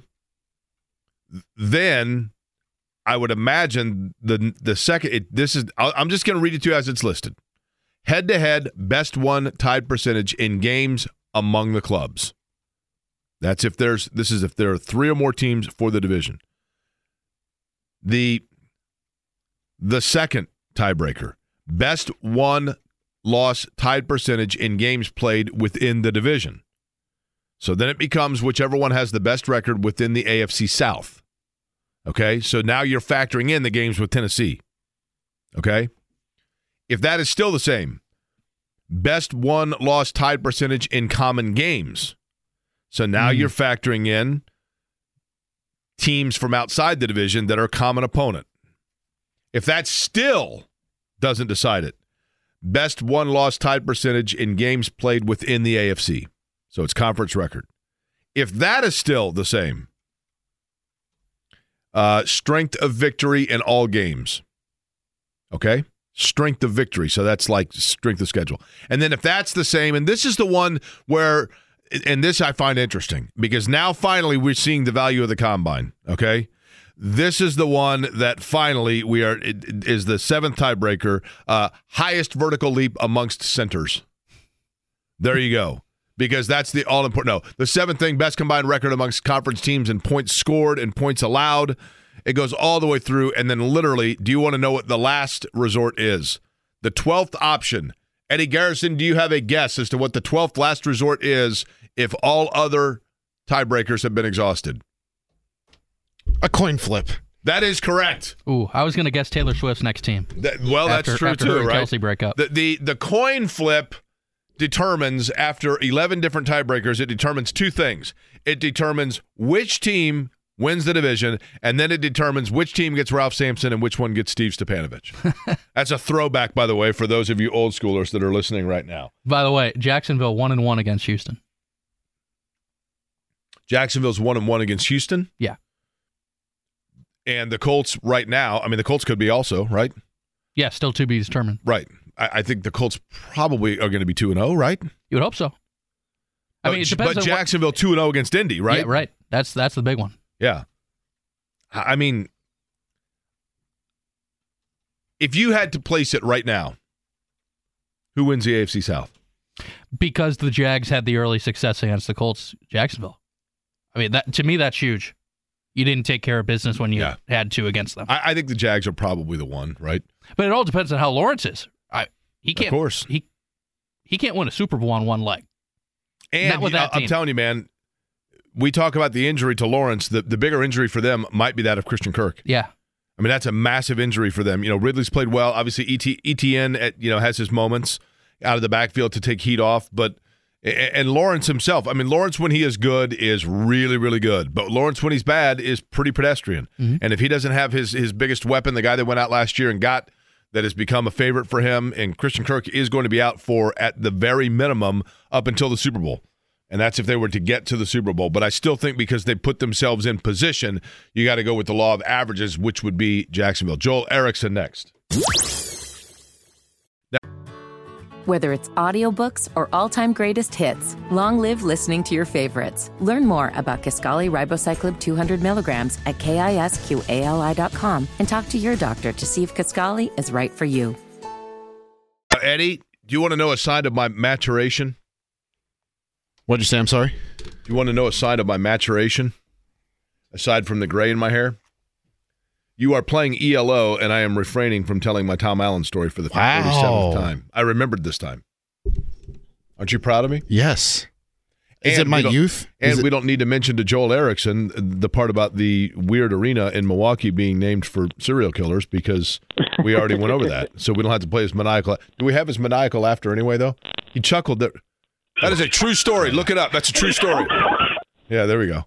Then I would imagine the the second it, this is I'm just going to read it to you as it's listed. Head to head best one tied percentage in games among the clubs. That's if there's this is if there are three or more teams for the division. The the second tiebreaker, best one loss tied percentage in games played within the division. So then it becomes whichever one has the best record within the AFC South. Okay? So now you're factoring in the games with Tennessee. Okay? If that is still the same, best one loss tied percentage in common games. So now mm. you're factoring in teams from outside the division that are a common opponent. If that still doesn't decide it, best one loss tied percentage in games played within the AFC. So it's conference record. If that is still the same, uh, strength of victory in all games. Okay? Strength of victory. So that's like strength of schedule. And then if that's the same, and this is the one where and this I find interesting because now finally we're seeing the value of the combine. Okay. This is the one that finally we are is the seventh tiebreaker, uh, highest vertical leap amongst centers. There you go, because that's the all important. No, the seventh thing, best combined record amongst conference teams in points scored and points allowed, It goes all the way through, and then literally, do you want to know what the last resort is? The 12th option. Eddie Garrison, do you have a guess as to what the 12th last resort is if all other tiebreakers have been exhausted? A coin flip. That is correct. Ooh, I was going to guess Taylor Swift's next team. That, well, after, that's true after too, her and right? Kelce break up. The, the the coin flip determines after 11 different tiebreakers it determines two things. It determines which team wins the division and then it determines which team gets Ralph Sampson and which one gets Steve Stipanovich. [laughs] That's a throwback by the way for those of you old schoolers that are listening right now. By the way, Jacksonville one and one against Houston. Jacksonville's 1 and 1 against Houston. Yeah. And the Colts right now, I mean the Colts could be also, right? Yeah, still to be determined. Right. I, I think the Colts probably are going to be 2 and 0, right? You would hope so. I mean, it depends but on Jacksonville 2 and 0 against Indy, right? Yeah, right. That's that's the big one. Yeah. I I mean, if you had to place it right now, who wins the AFC South? Because the Jags had the early success against the Colts, Jacksonville. I mean, that to me that's huge. You didn't take care of business when you Yeah. had to against them. I, I think the Jags are probably the one, right? but it all depends on how Lawrence is. I he can't Of course. he he can't win a Super Bowl on one leg. And Not with that I'm telling you, man, we talk about the injury to Lawrence. The, the bigger injury for them might be that of Christian Kirk. Yeah. I mean, that's a massive injury for them. You know, Ridley's played well. Obviously, ET, ETN, at, you know, has his moments out of the backfield to take heat off. But and Lawrence himself, I mean, Lawrence when he is good is really, really good. But Lawrence when he's bad is pretty pedestrian. Mm-hmm. And if he doesn't have his his biggest weapon, the guy that went out last year and got that has become a favorite for him, and Christian Kirk is going to be out for at the very minimum up until the Super Bowl. And that's if they were to get to the Super Bowl. But I still think because they put themselves in position, you got to go with the law of averages, which would be Jacksonville. Joel Erickson next. Whether it's audiobooks or all-time greatest hits, long live listening to your favorites. Learn more about Kisqali Ribociclib 200 milligrams at kisqali.com and talk to your doctor to see if Kisqali is right for you. Eddie, do you want to know a sign of my maturation? What'd you say? I'm sorry. Do you want to know a sign of my maturation? Aside from the gray in my hair? You are playing ELO, and I am refraining from telling my Tom Allen story for the Wow. 47th time. I remembered this time. Aren't you proud of me? Yes. Is And it my youth? And it- we don't need to mention to Joel Erickson the part about the weird arena in Milwaukee being named for serial killers because we already went over that. [laughs] So we don't have to play his maniacal. Do we have his maniacal laughter anyway, though? He chuckled. That, that is a true story. Look it up. That's a true story. Yeah, there we go.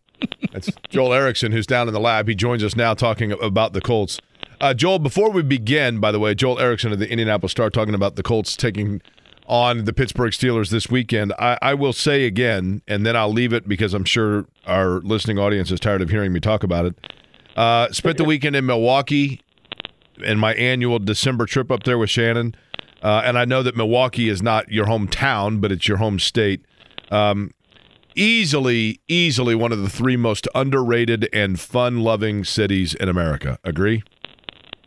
That's Joel Erickson, who's down in the lab. He joins us now talking about the Colts. Uh, Joel, before we begin, by the way, Joel Erickson of the Indianapolis Star talking about the Colts taking on the Pittsburgh Steelers this weekend. I, I will say again, and then I'll leave it because I'm sure our listening audience is tired of hearing me talk about it. Uh, spent the weekend in Milwaukee in my annual December trip up there with Shannon. Uh, and I know that Milwaukee is not your hometown, but it's your home state. Um, easily, easily one of the three most underrated and fun-loving cities in America. Agree?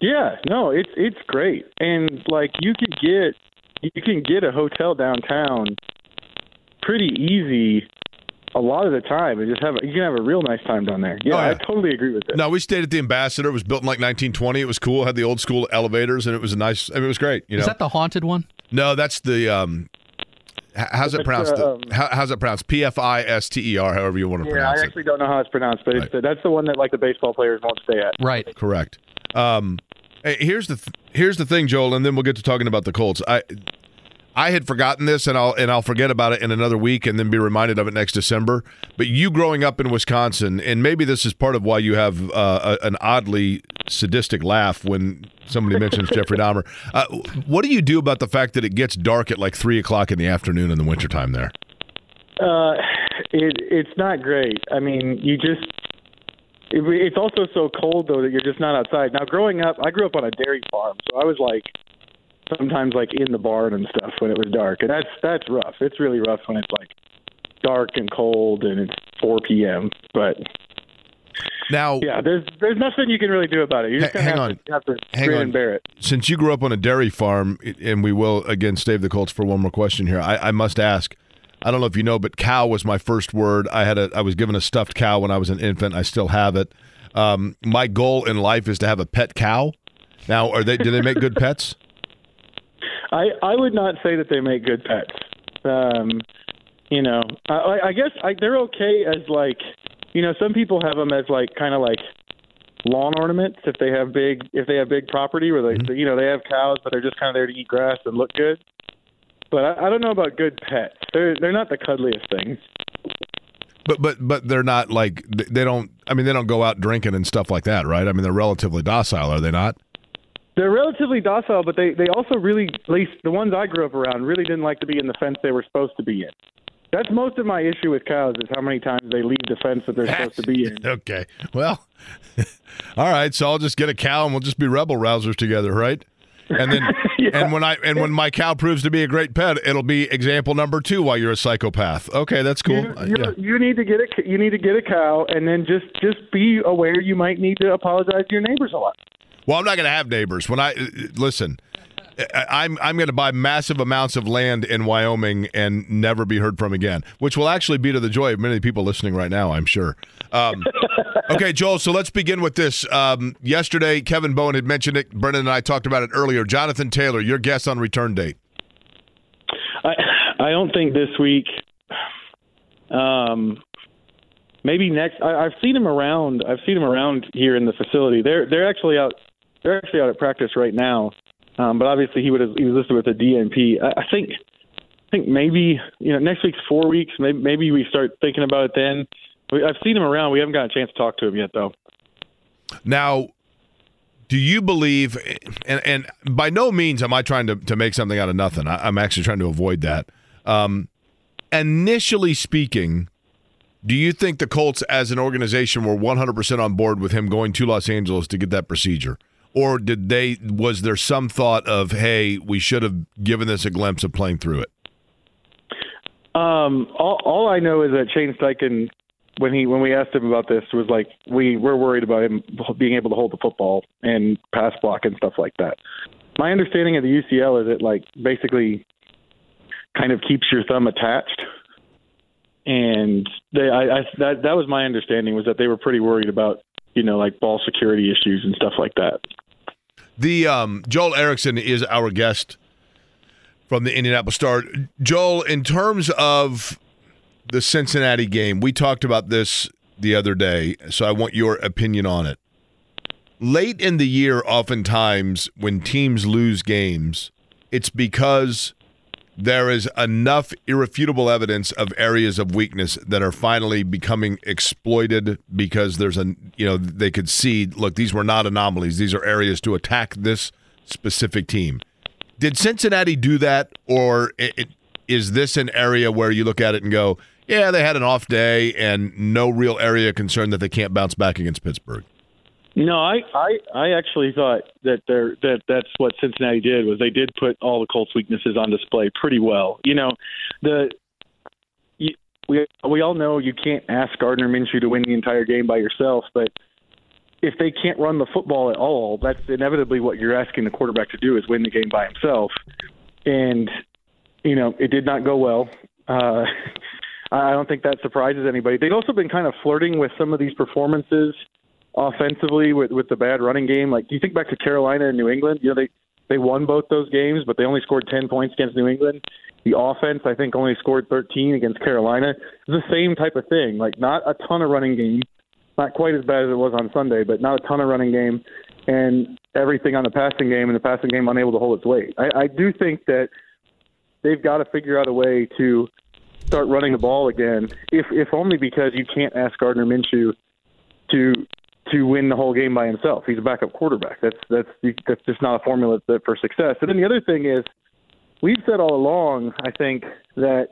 Yeah, no, it's it's great, and like you could get you can get a hotel downtown pretty easy a lot of the time, and just have you can have a real nice time down there. Yeah, Oh, yeah. I totally agree with that. No, we stayed at the Ambassador. It was built in like 1920. It was cool. It had the old school elevators, and it was a nice. I mean, it was great. You know, Is that the haunted one? no, that's the. Um, how's it pronounced? uh, um, How, how's it pronounced? P F I S T E R. However you want to Yeah, pronounce it. Yeah, I it. actually don't know how it's pronounced, but it's Right. the, that's the one that like the baseball players won't stay at. Right. Correct. Um, hey, here's the th- here's the thing, Joel, and then we'll get to talking about the Colts. I I had forgotten this, and I'll and I'll forget about it in another week, and then be reminded of it next December. But you growing up in Wisconsin, and maybe this is part of why you have uh, a, an oddly sadistic laugh when somebody mentions [laughs] Jeffrey Dahmer. Uh, what do you do about the fact that it gets dark at like three o'clock in the afternoon in the wintertime there? Uh, it it's not great. I mean, you just it, it's also so cold though that you're just not outside. Now, growing up, I grew up on a dairy farm, so I was like sometimes like in the barn and stuff when it was dark, and that's that's rough. It's really rough when it's like dark and cold and it's 4 p.m. But Now, yeah, there's there's nothing you can really do about it. You just Ha- hang have on. to have to Hang on. and bear it. since you grew up on a dairy farm, and we will again save the Colts for one more question here. I, I must ask. I don't know if you know, but cow was my first word. I had a I was given a stuffed cow when I was an infant. I still have it. Um, my goal in life is to have a pet cow. Now, are they? Do they make good pets? I I would not say that they make good pets. Um, you know, I, I guess I, they're okay as like, you know, some people have them as like kind of like lawn ornaments if they have big if they have big property where they mm-hmm. you know they have cows but they're just kind of there to eat grass and look good. But I, I don't know about good pets. They're they're not the cuddliest things. But but but they're not like they don't. I mean, they don't go out drinking and stuff like that, right? I mean, they're relatively docile, are they not? They're relatively docile, but they they also really, at least the ones I grew up around, really didn't like to be in the fence they were supposed to be in. That's most of my issue with cows is how many times they leave the fence that they're supposed to be in. [laughs] okay, well, [laughs] all right. So I'll just get a cow and we'll just be rebel rousers together, right? And then, [laughs] yeah. and when I and when my cow proves to be a great pet, it'll be example number two. Why you're a psychopath? Okay, that's cool. You, uh, yeah. you need to get a you need to get a cow, and then just just be aware you might need to apologize to your neighbors a lot. Well, I'm not going to have neighbors. When I listen, I'm I'm going to buy massive amounts of land in Wyoming and never be heard from again, which will actually be to the joy of many people listening right now. I'm sure. Um, [laughs] okay, Joel. So let's begin with this. Um, yesterday, Kevin Bowen had mentioned it. Brendan and I talked about it earlier. Jonathan Taylor, your guess on return date? I I don't think this week. Um, maybe next. I, I've seen him around. I've seen him around here in the facility. They're they're actually out they're actually out at practice right now. Um, but obviously, he would have, he was listed with a DNP. I, I think I think maybe you know next week's four weeks. Maybe maybe we start thinking about it then. I've seen him around. We haven't got a chance to talk to him yet, though. Now, do you believe? And, and by no means am I trying to, to make something out of nothing. I, am actually trying to avoid that. Um, initially speaking, do you think the Colts as an organization were 100% on board with him going to Los Angeles to get that procedure? Or did they was there some thought of hey we should have given this a glimpse of playing through it um, all, all I know is that Shane Steichen, when he when we asked him about this, was like, we we're worried about him being able to hold the football and pass block and stuff like that. My understanding of the UCL is it like basically kind of keeps your thumb attached, and they I, I that that was my understanding was that they were pretty worried about you know like ball security issues and stuff like that. The um, Joel Erickson is our guest from the Indianapolis Star. Joel, in terms of the Cincinnati game, we talked about this the other day, so I want your opinion on it. Late in the year, oftentimes when teams lose games, it's because there is enough irrefutable evidence of areas of weakness that are finally becoming exploited because there's a you know they could see look these were not anomalies. These are areas to attack this specific team. Did cincinnati do that or it, it, is this an area where you look at it and go yeah they had an off day and no real area concern that they can't bounce back against pittsburgh no, I, I, I actually thought that there that that's what Cincinnati did was they did put all the Colts' weaknesses on display pretty well. You know, the you, we we all know you can't ask Gardner Minshew to win the entire game by yourself, but if they can't run the football at all, that's inevitably what you're asking the quarterback to do is win the game by himself. And you know, it did not go well. Uh, [laughs] I don't think that surprises anybody. They've also been kind of flirting with some of these performances offensively with with the bad running game. Like, do you think back to Carolina and New England? You know, they they won both those games, but they only scored ten points against New England. The offense, I think, only scored 13 against Carolina. It's the same type of thing. Like, not a ton of running game, not quite as bad as it was on Sunday, but not a ton of running game, and everything on the passing game, and the passing game unable to hold its weight. I, I do think that they've got to figure out a way to start running the ball again, if if only because you can't ask Gardner Minshew to to win the whole game by himself. He's a backup quarterback. That's that's that's just not a formula for success. And then the other thing is, we've said all along, I think that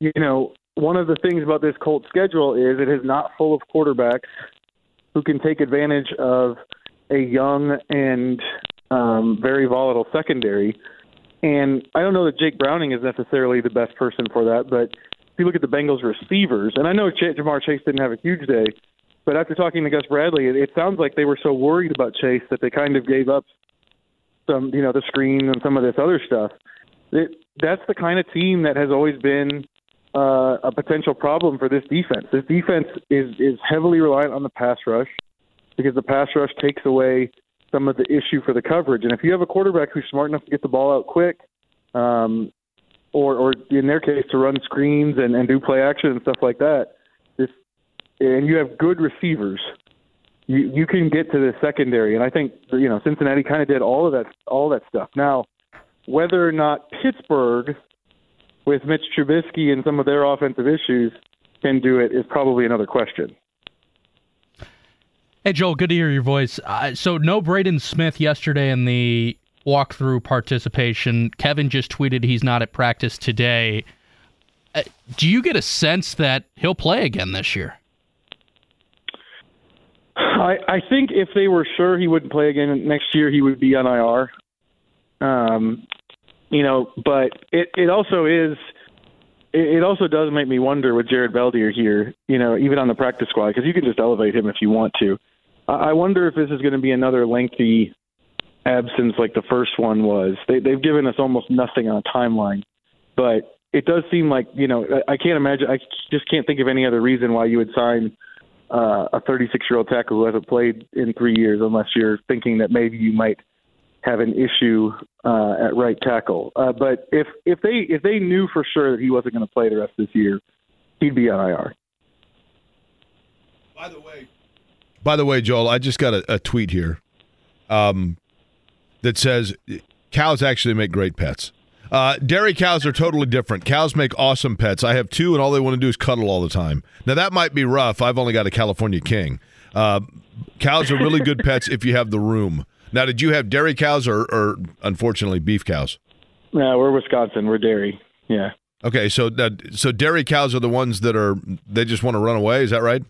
you know one of the things about this Colt schedule is it is not full of quarterbacks who can take advantage of a young and um, very volatile secondary. And I don't know that Jake Browning is necessarily the best person for that, but if you look at the Bengals receivers, and I know Ja'Marr Chase didn't have a huge day, but after talking to Gus Bradley, it, it sounds like they were so worried about Chase that they kind of gave up some, you know, the screen and some of this other stuff. It, that's the kind of team that has always been uh, a potential problem for this defense. This defense is is heavily reliant on the pass rush because the pass rush takes away some of the issue for the coverage. And if you have a quarterback who's smart enough to get the ball out quick, um, or or in their case to run screens and, and do play action and stuff like that, and you have good receivers, you you can get to the secondary. And I think you know Cincinnati kind of did all of that all that stuff. Now, whether or not Pittsburgh with Mitch Trubisky and some of their offensive issues can do it is probably another question. Hey, Joel, good to hear your voice. Uh, so, no Braden Smith yesterday in the walkthrough participation. Kevin just tweeted he's not at practice today. Uh, do you get a sense that he'll play again this year? I, I think if they were sure he wouldn't play again next year, he would be on IR. Um, you know, but it it also is it, also does make me wonder with Jared Veldheer here, you know, even on the practice squad, because you can just elevate him if you want to. I wonder if this is going to be another lengthy absence like the first one was. They, they've given us almost nothing on a timeline, but it does seem like you know I, I can't imagine. I just can't think of any other reason why you would sign uh, a 36 year old tackle who hasn't played in three years, unless you're thinking that maybe you might have an issue uh, at right tackle. Uh, but if if they if they knew for sure that he wasn't going to play the rest of this year, he'd be on IR. By the way, by the way, Joel, I just got a, a tweet here um, that says cows actually make great pets. Uh, dairy cows are totally different. Cows make awesome pets. I have two, and all they want to do is cuddle all the time. Now that might be rough. I've only got a California King. Uh, cows are really good pets if you have the room. Now, did you have dairy cows or, or unfortunately beef cows? No, we're Wisconsin. We're dairy. Yeah. Okay, so uh, so dairy cows are the ones that are they just want to run away. Is that right?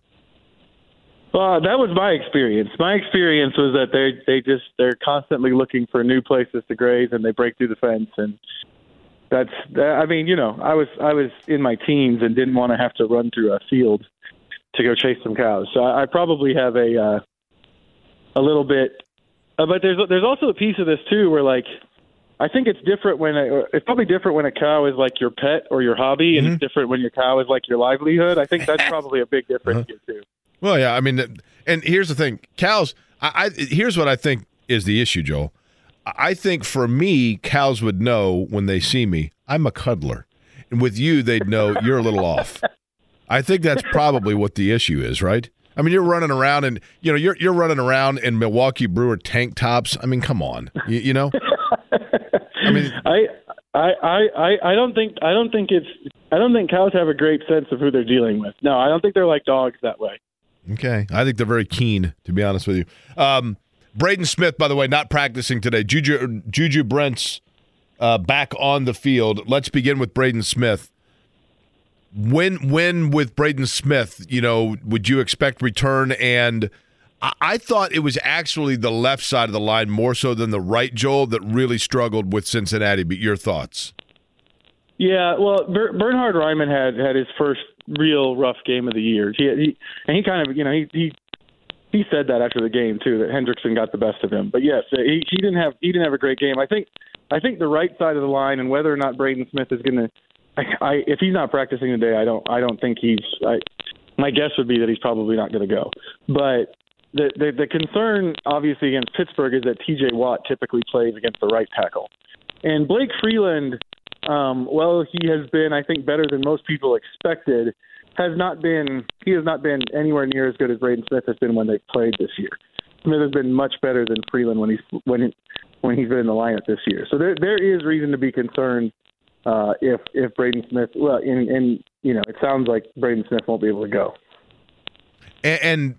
Well, that was my experience. My experience was that they they just they're constantly looking for new places to graze, and they break through the fence, and that's that, I mean, you know, I was I was in my teens and didn't want to have to run through a field to go chase some cows, so I, I probably have a uh, a little bit. Uh, but there's there's also a piece of this too where like I think it's different when a, it's probably different when a cow is like your pet or your hobby, and mm-hmm. it's different when your cow is like your livelihood. I think that's [laughs] probably a big difference uh-huh. here too. Well, yeah, I mean, and here's the thing, cows. I, I here's what I think is the issue, Joel. I think for me, cows would know when they see me, I'm a cuddler, and with you, they'd know [laughs] you're a little off. I think that's probably what the issue is, right? I mean, you're running around, and you know, you're you're running around in Milwaukee Brewer tank tops. I mean, come on, you, you know. [laughs] I mean, I. I, I, I don't think I don't think it's I don't think cows have a great sense of who they're dealing with. No, I don't think they're like dogs that way. Okay. I think they're very keen, to be honest with you. Um, Braden Smith, by the way, not practicing today. Juju, Juju Brents uh, back on the field. Let's begin with Braden Smith. When, when with Braden Smith, you know, would you expect return? And I, I thought it was actually the left side of the line more so than the right, Joel, that really struggled with Cincinnati. But your thoughts? Yeah, well, Ber- Bernhard Raimann had had his first real rough game of the year. He, he and he kind of you know he he he said that after the game too that Hendrickson got the best of him. But yes, he he didn't have he didn't have a great game. I think I think the right side of the line and whether or not Braden Smith is going to I, I if he's not practicing today, I don't I don't think he's I my guess would be that he's probably not going to go. But the, the the concern obviously against Pittsburgh is that TJ Watt typically plays against the right tackle. And Blake Freeland um, well, he has been, I think, better than most people expected. Has not been, he has not been anywhere near as good as Braden Smith has been when they played this year. Smith has been much better than Freeland when he's when he, when he's been in the lineup this year. So there there is reason to be concerned uh, if if Braden Smith. Well, and, and you know, it sounds like Braden Smith won't be able to go. And, and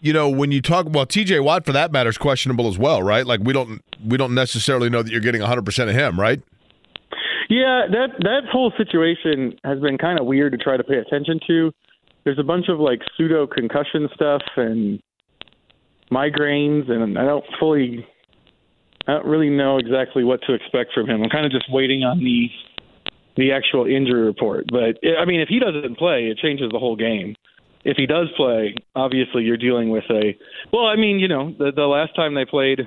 you know, when you talk well, T.J. Watt for that matter is questionable as well, right? Like we don't we don't necessarily know that you're getting 100 percent of him, right? Yeah, that that whole situation has been kind of weird to try to pay attention to. There's a bunch of like pseudo concussion stuff and migraines, and I don't fully, I don't really know exactly what to expect from him. I'm kind of just waiting on the the actual injury report. But I mean, if he doesn't play, it changes the whole game. If he does play, obviously you're dealing with a. Well, I mean, you know, the the last time they played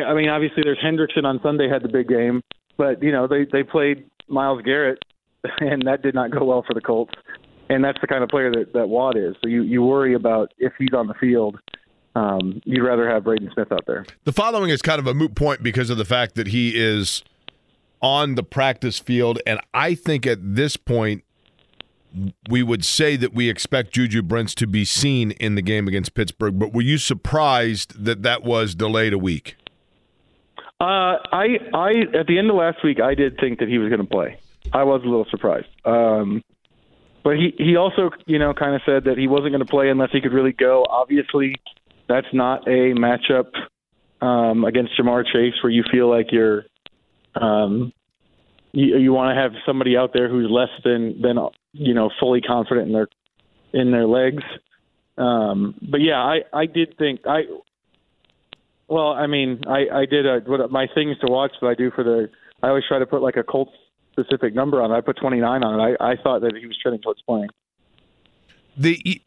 I mean, obviously, there's Hendrickson on Sunday had the big game, but you know they they played Myles Garrett, [laughs] and that did not go well for the Colts. And that's the kind of player that, that Watt is. So you, you worry about if he's on the field. Um, you'd rather have Braden Smith out there. The following is kind of a moot point because of the fact that he is on the practice field. And I think at this point, we would say that we expect Juju Brents to be seen in the game against Pittsburgh. But were you surprised that that was delayed a week? Uh, I, I, at the end of last week, I did think that he was going to play. I was a little surprised. Um, but he, he also, you know, kind of said that he wasn't going to play unless he could really go. Obviously, that's not a matchup um, against Ja'Marr Chase where you feel like you're um, you, you want to have somebody out there who's less than than you know fully confident in their in their legs. Um, but yeah, I I did think I. Well, I mean, I I did a, what my things to watch that I do for the. I always try to put like a Colts specific number on it. I put 29 on it. I I thought that he was trending towards playing. The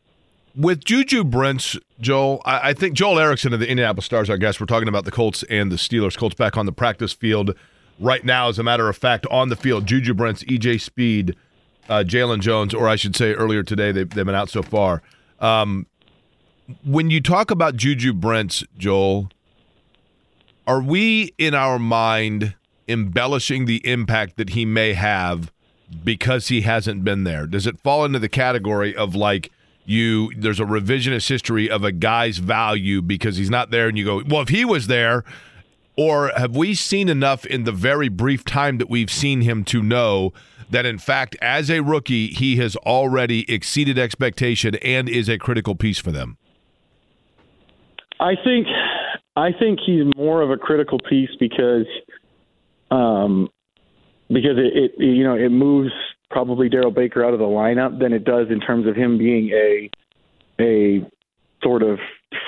with Juju Brents, Joel, I, I think Joel Erickson of the Indianapolis Stars, our guest. We're talking about the Colts and the Steelers. Colts back on the practice field right now, as a matter of fact, on the field. Juju Brents, EJ Speed, uh, Jaylon Jones, or I should say earlier today, they've, they've been out so far. Um, when you talk about Juju Brents, Joel, are we in our mind embellishing the impact that he may have because he hasn't been there? Does it fall into the category of like you there's a revisionist history of a guy's value because he's not there and you go, well, if he was there, or have we seen enough in the very brief time that we've seen him to know that, in fact, as a rookie, he has already exceeded expectation and is a critical piece for them? I think I think he's more of a critical piece because um, because it, it you know it moves probably Darrell Baker out of the lineup than it does in terms of him being a a sort of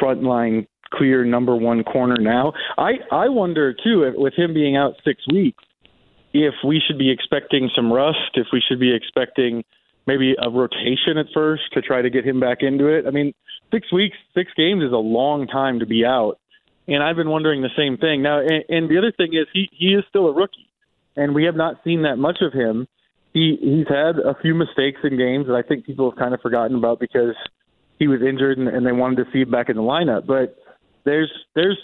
frontline clear number one corner now. I I wonder too with him being out six weeks if we should be expecting some rust, if we should be expecting maybe a rotation at first to try to get him back into it. I mean, six weeks, six games is a long time to be out, and I've been wondering the same thing. Now, and, and the other thing is he he is still a rookie, and we have not seen that much of him. He he's had a few mistakes in games that I think people have kind of forgotten about because he was injured and, and they wanted to see him back in the lineup, but there's there's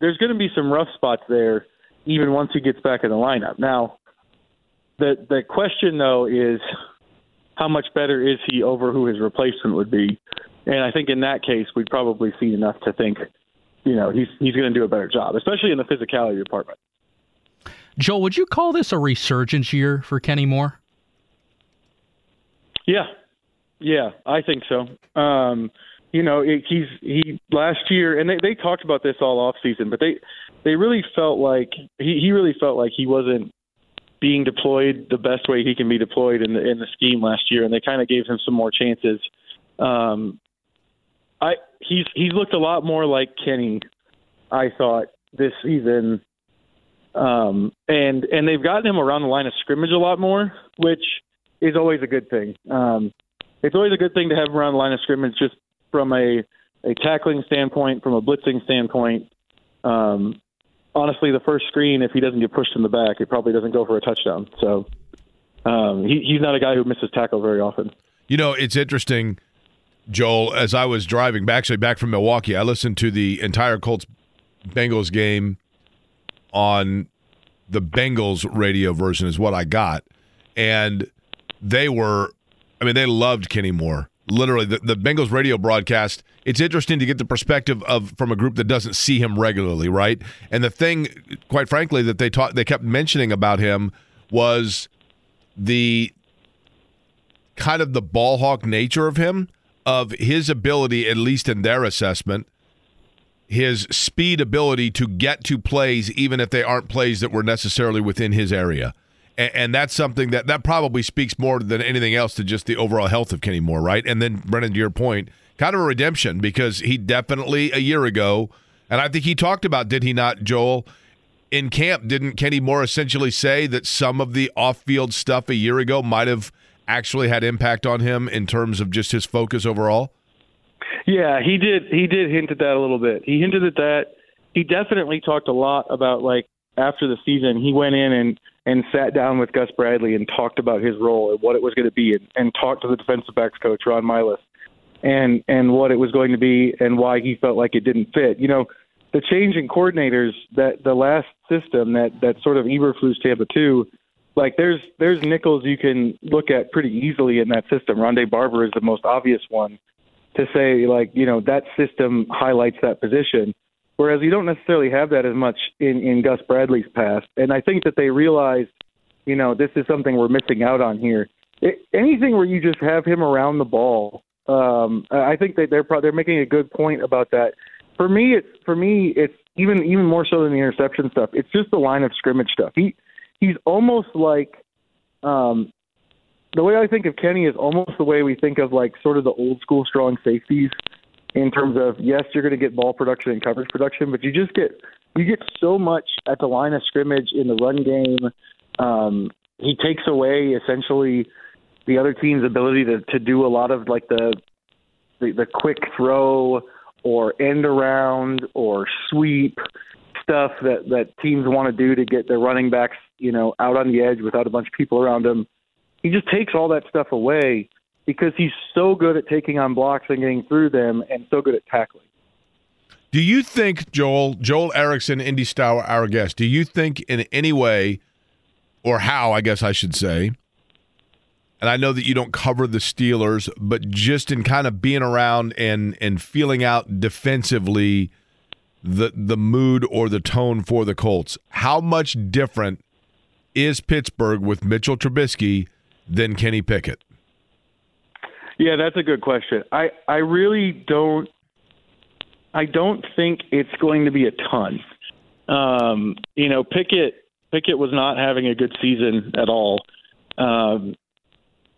there's going to be some rough spots there, even once he gets back in the lineup. Now, the the question though is how much better is he over who his replacement would be? And I think in that case, we'd probably see enough to think, you know, he's he's going to do a better job, especially in the physicality department. Joel, would you call this a resurgence year for Kenny Moore? Yeah, yeah, I think so. Um, you know, it, he's he last year, and they they talked about this all off season, but they they really felt like he he really felt like he wasn't being deployed the best way he can be deployed in the in the scheme last year, and they kind of gave him some more chances. Um, I he's he's looked a lot more like Kenny, I thought this season, um, and and they've gotten him around the line of scrimmage a lot more, which is always a good thing. Um, it's always a good thing to have him around the line of scrimmage just from a a tackling standpoint, from a blitzing standpoint. Um, honestly, the first screen, if he doesn't get pushed in the back, it probably doesn't go for a touchdown. So um, he, he's not a guy who misses tackle very often. You know, it's interesting, Joel. As I was driving back, actually back from Milwaukee, I listened to the entire Colts Bengals game on the Bengals radio version, is what I got, and they were, I mean, they loved Kenny Moore literally the, the Bengals radio broadcast. It's interesting to get the perspective of from a group that doesn't see him regularly, right? And the thing, quite frankly, that they taught they kept mentioning about him was the kind of the ball hawk nature of him, of his ability, at least in their assessment, his speed ability to get to plays, even if they aren't plays that were necessarily within his area and, and, that's something that that probably speaks more than anything else to just the overall health of Kenny Moore, right? And then Brennan, to your point, kind of a redemption because he definitely a year ago, and I think he talked about, did he not, Joel? In camp, didn't Kenny Moore essentially say that some of the off-field stuff a year ago might have actually had impact on him in terms of just his focus overall? Yeah, he did. He did hint at that a little bit. He hinted at that. He definitely talked a lot about like after the season, he went in and and sat down with Gus Bradley and talked about his role and what it was going to be, and, and talked to the defensive backs coach Ron Milus and and what it was going to be and why he felt like it didn't fit. You know, the change in coordinators that the last system that that sort of Eberflus Tampa two, like there's there's nickels you can look at pretty easily in that system. Rondé Barber is the most obvious one to say like you know that system highlights that position. Whereas you don't necessarily have that as much in, in Gus Bradley's past. And I think that they realized, you know, this is something we're missing out on here. It, anything where you just have him around the ball, um, I think that they're they're making a good point about that. For me, it's for me, it's even even more so than the interception stuff. It's just the line of scrimmage stuff. He he's almost like um, the way I think of Kenny is almost the way we think of like sort of the old school strong safeties in terms of yes, you're going to get ball production and coverage production, but you just get you get so much at the line of scrimmage in the run game. Um, he takes away essentially the other team's ability to to do a lot of like the the, the quick throw or end around or sweep stuff that that teams want to do to get their running backs you know out on the edge without a bunch of people around him. He just takes all that stuff away because he's so good at taking on blocks and getting through them and so good at tackling. Do you think, Joel, Joel Erickson, Indy Star, our guest, do you think in any way, or how, I guess I should say, and I know that you don't cover the Steelers, but just in kind of being around and and feeling out defensively the the mood or the tone for the Colts, how much different is Pittsburgh with Mitchell Trubisky than Kenny Pickett? Yeah, that's a good question. I I really don't I don't think it's going to be a ton. Um, you know, Pickett Pickett was not having a good season at all. Um,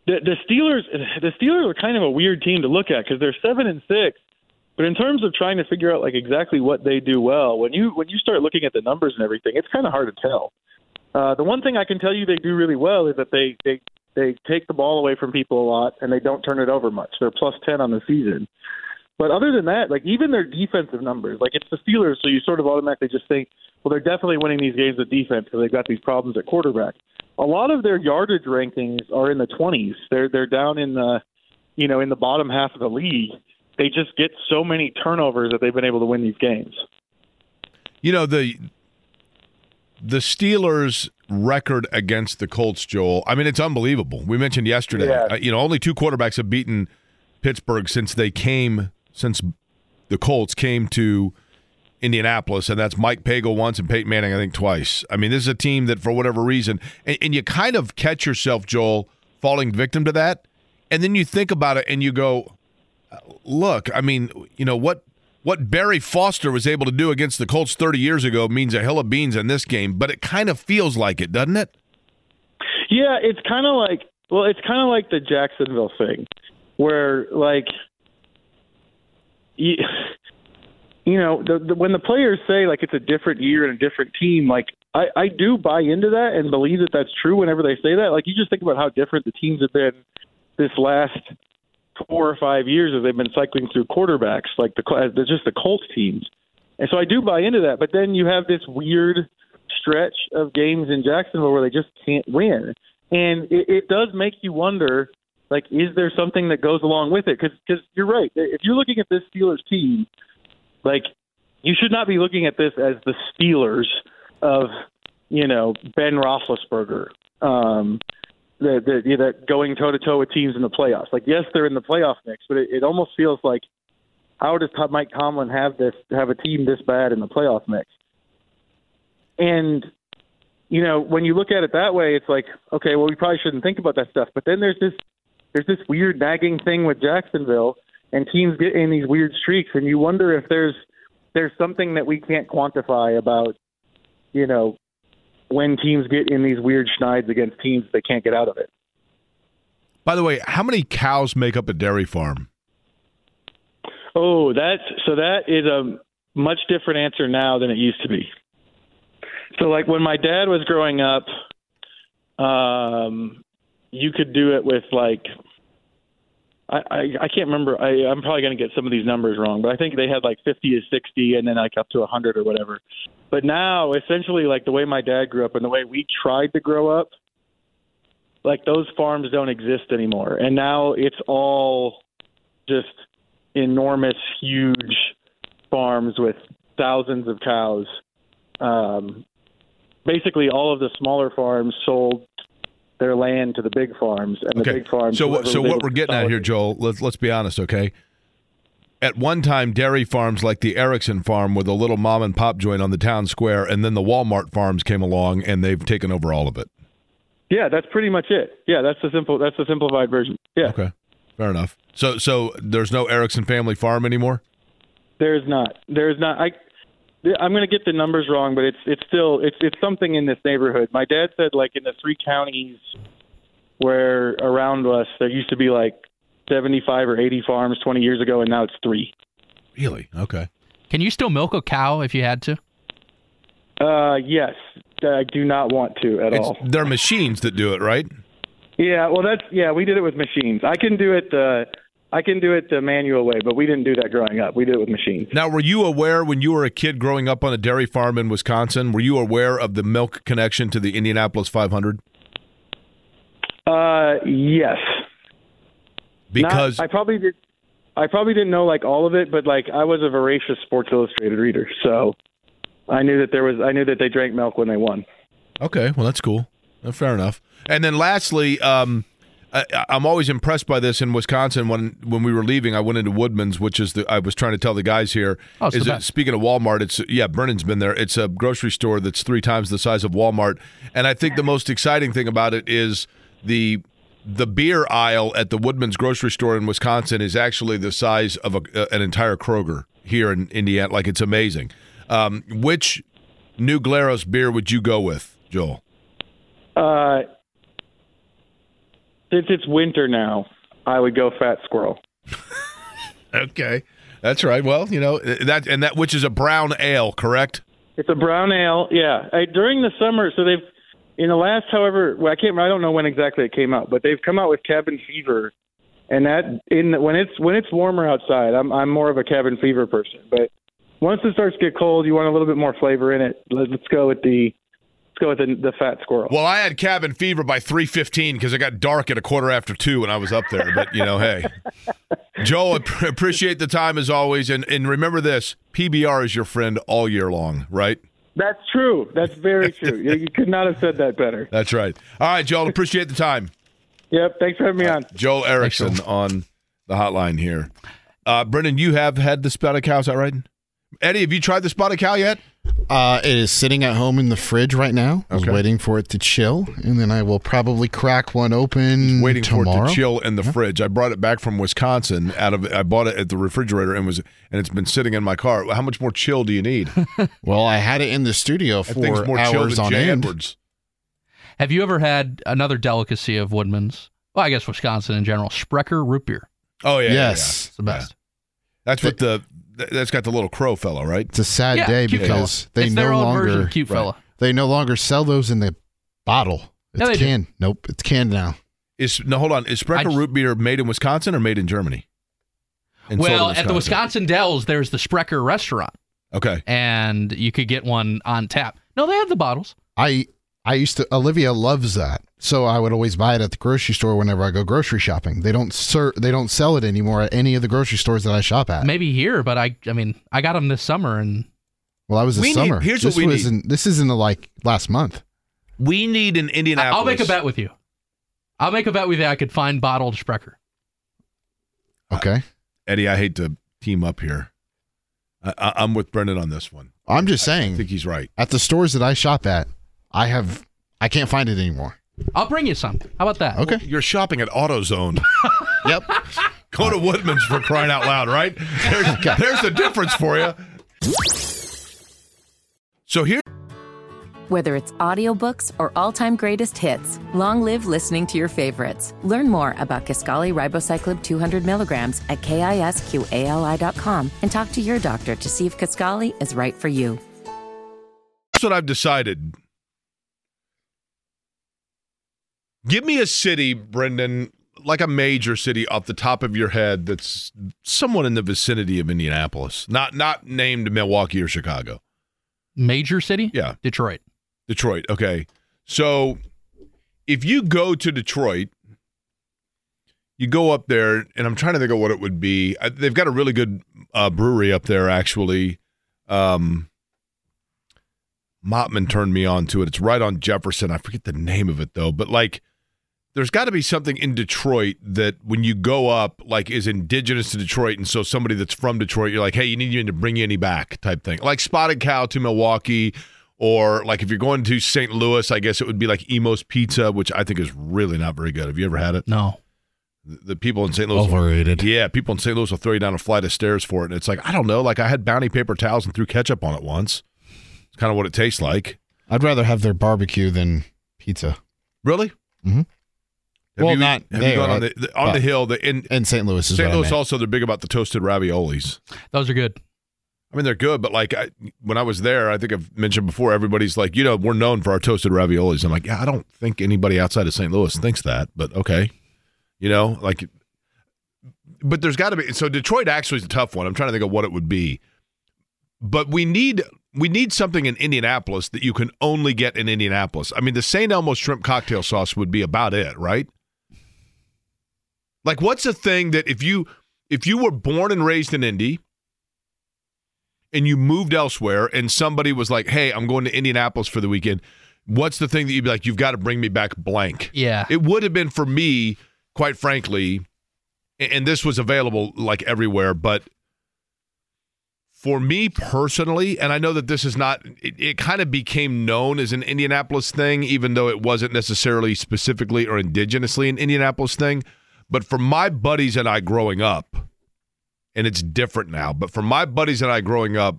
the, the Steelers the Steelers are kind of a weird team to look at because they're seven and six, but in terms of trying to figure out like exactly what they do well, when you when you start looking at the numbers and everything, it's kind of hard to tell. Uh, the one thing I can tell you they do really well is that they they they take the ball away from people a lot and they don't turn it over much. They're plus 10 on the season. But other than that, like even their defensive numbers, like it's the Steelers, so you sort of automatically just think, well, they're definitely winning these games with defense because they've got these problems at quarterback. A lot of their yardage rankings are in the 20s. They're they're down in the, you know, in the bottom half of the league. They just get so many turnovers that they've been able to win these games. You know the the Steelers record against the Colts, Joel. I mean, it's unbelievable. We mentioned yesterday, yeah. uh, you know, only two quarterbacks have beaten Pittsburgh since they came, since the Colts came to Indianapolis, and that's Mike Pagel once and Peyton Manning, I think, twice. I mean, this is a team that, for whatever reason, and, and you kind of catch yourself, Joel, falling victim to that. And then you think about it and you go, look, I mean, you know, what what Barry Foster was able to do against the Colts 30 years ago means a hill of beans in this game, but it kind of feels like it, doesn't it? Yeah, it's kind of like well, it's kind of like the Jacksonville thing, where like you, [laughs] you know, the, the, when the players say like it's a different year and a different team, like I, I do buy into that and believe that that's true. Whenever they say that, like you just think about how different the teams have been this last four or five years as they've been cycling through quarterbacks, like the just the Colts teams. And so I do buy into that. But then you have this weird stretch of games in Jacksonville where they just can't win, and it, it does make you wonder. Like, is there something that goes along with it? Because you're right. If you're looking at this Steelers team, like you should not be looking at this as the Steelers of you know Ben Roethlisberger. Um, that know, that going toe to toe with teams in the playoffs. Like, yes, they're in the playoff mix, but it, it almost feels like how does Mike Tomlin have this have a team this bad in the playoff mix? And you know, when you look at it that way, it's like, okay, well, we probably shouldn't think about that stuff. But then there's this there's this weird nagging thing with Jacksonville, and teams get in these weird streaks, and you wonder if there's there's something that we can't quantify about, you know, when teams get in these weird schneiden against teams they can't get out of it. By the way, how many cows make up a dairy farm? Oh, that's so that is a much different answer now than it used to be. So, like when my dad was growing up, um, you could do it with like I, I, can't remember. I, I'm probably going to get some of these numbers wrong, but I think they had like 50 to 60 and then like up to 100 or whatever. But now, essentially, like the way my dad grew up and the way we tried to grow up, like those farms don't exist anymore. And now it's all just enormous, huge farms with thousands of cows. Um, basically, all of the smaller farms sold their land to the big farms, and okay. the big farms. So, so what we're getting at here, Joel? Let's let's be honest, okay? At one time, dairy farms like the Erickson farm with a little mom and pop joint on the town square, and then the Walmart farms came along, and they've taken over all of it. Yeah, that's pretty much it. Yeah, that's the simple. That's the simplified version. Yeah. Okay. Fair enough. So, so there's no Erickson family farm anymore. There's not. There's not. I. I'm going to get the numbers wrong, but it's it's still it's it's something in this neighborhood. My dad said like in the three counties where around us there used to be like 75 or 80 farms 20 years ago, and now it's three. Really? Okay. Can you still milk a cow if you had to? Uh, yes. I do not want to at it's, all. They're machines that do it, right? Yeah. Well, that's yeah. We did it with machines. I can do it. Uh, I can do it the manual way, but we didn't do that growing up. We did it with machines. Now, were you aware when you were a kid growing up on a dairy farm in Wisconsin? Were you aware of the milk connection to the Indianapolis 500? Uh, yes. Because Not, I probably did. I probably didn't know like all of it, but like I was a voracious Sports Illustrated reader, so I knew that there was. I knew that they drank milk when they won. Okay, well that's cool. Fair enough. And then lastly, um, I, am always impressed by this in Wisconsin. When when we were leaving, I went into Woodman's, which is the I was trying to tell the guys here. Oh, is it, speaking of Walmart, it's yeah, Brennan's been there. It's a grocery store that's three times the size of Walmart, and I think the most exciting thing about it is the the beer aisle at the Woodman's grocery store in Wisconsin is actually the size of a, an entire Kroger here in Indiana. Like it's amazing. Um, which New Glarus beer would you go with, Joel? Uh, since it's winter now, I would go Fat Squirrel. [laughs] okay, that's right. Well, you know eh, that and that which is a brown ale, correct? It's a brown ale. Yeah. I, during the summer, so they've in the last, however, well, I can't. I don't know when exactly it came out, but they've come out with cabin fever, and that in the, when it's when it's warmer outside, I'm I'm more of a cabin fever person. But once it starts to get cold, you want a little bit more flavor in it. Let's go with the let's go with the, the fat squirrel. Well, I had cabin fever by three fifteen because it got dark at a quarter after two when I was up there. But you know, hey, [laughs] Joel, appreciate the time as always, and and remember this: PBR is your friend all year long, right? That's true. That's very [laughs] true. you could not have said that better. That's right. All right, Joel. Appreciate the time. Yep. Thanks for having me on. Joel Erickson on the hotline here. Uh, Brendan, you have had the spotted cow, is that right? Eddie, have you tried the spotted cow yet? Uh, it is sitting at home in the fridge right now. I was okay. waiting for it to chill, and then I will probably crack one open. He's waiting tomorrow. for it to chill in the yeah. fridge. I brought it back from Wisconsin. Out of I bought it at the refrigerator and was and it's been sitting in my car. How much more chill do you need? [laughs] well, I had it in the studio for more hours on Jay end. Edwards. Have you ever had another delicacy of Woodman's? Well, I guess Wisconsin in general, Sprecher root beer. Oh yeah, yes, yeah, yeah. it's the best. That's what the that's got the little crow fellow, right? It's a sad yeah, day because they it's no longer cute right, fella. They no longer sell those in the bottle. It's no, canned. Do. Nope, it's canned now. Is no hold on. Is Sprecher root beer made in Wisconsin or made in Germany? And well, at the Wisconsin Dells, there's the Sprecher restaurant. Okay, and you could get one on tap. No, they have the bottles. I I used to. Olivia loves that. So I would always buy it at the grocery store whenever I go grocery shopping. They don't ser- they don't sell it anymore at any of the grocery stores that I shop at. Maybe here, but I I mean I got them this summer and well, I was this we summer. Need, here's this what we was need. In, this isn't like last month. We need an Indianapolis. I'll make a bet with you. I'll make a bet with you. I could find bottled Sprecher. Okay, uh, Eddie. I hate to team up here. I, am with Brendan on this one. I'm just I, saying. I think he's right. At the stores that I shop at, I have I can't find it anymore. I'll bring you some. How about that? Okay. You're shopping at AutoZone. [laughs] yep. Go to Woodman's for crying out loud, right? There's, [laughs] okay. there's the difference for you. So here. Whether it's audiobooks or all-time greatest hits, long live listening to your favorites. Learn more about Kisqali Ribociclib 200 milligrams at kisqali.com and talk to your doctor to see if Kisqali is right for you. That's what I've decided Give me a city, Brendan, like a major city off the top of your head that's somewhat in the vicinity of Indianapolis, not not named Milwaukee or Chicago. Major city? Yeah, Detroit. Detroit. Okay, so if you go to Detroit, you go up there, and I'm trying to think of what it would be. They've got a really good uh, brewery up there, actually. Um, Mottman turned me on to it. It's right on Jefferson. I forget the name of it though, but like there's got to be something in Detroit that when you go up, like is indigenous to Detroit, and so somebody that's from Detroit, you're like, hey, you need you to bring you any back type thing, like Spotted Cow to Milwaukee, or like if you're going to St. Louis, I guess it would be like Imo's Pizza, which I think is really not very good. Have you ever had it? No. The, the people in St. Louis, overrated. yeah, people in St. Louis will throw you down a flight of stairs for it, and it's like I don't know, like I had bounty paper towels and threw ketchup on it once. It's kind of what it tastes like. I'd rather have their barbecue than pizza. Really? Mhm. Have Well, you, not have there, you gone on uh, the, the- on the hill? The, in And St. Louis St. what I Louis also they're big about the toasted raviolis. Those are good. I mean, they're good, but like I, when I was there, I think I've mentioned before. Everybody's like, you know, we're known for our toasted raviolis. I'm like, yeah, I don't think anybody outside of St. Louis thinks that, but okay, you know, like, but there's got to be. So Detroit actually is a tough one. I'm trying to think of what it would be, but we need we need something in Indianapolis that you can only get in Indianapolis. I mean, the St. Elmo shrimp cocktail sauce would be about it, right? Like, what's a thing that if you if you were born and raised in Indy and you moved elsewhere and somebody was like, "Hey, I'm going to Indianapolis for the weekend," what's the thing that you'd be like, "You've got to bring me back blank"? Yeah. It would have been for me, quite frankly, and this was available like everywhere, but for me personally, and I know that this is not, it, it kind of became known as an Indianapolis thing, even though it wasn't necessarily specifically or indigenously an Indianapolis thing. But for my buddies and I growing up, and it's different now, but for my buddies and I growing up,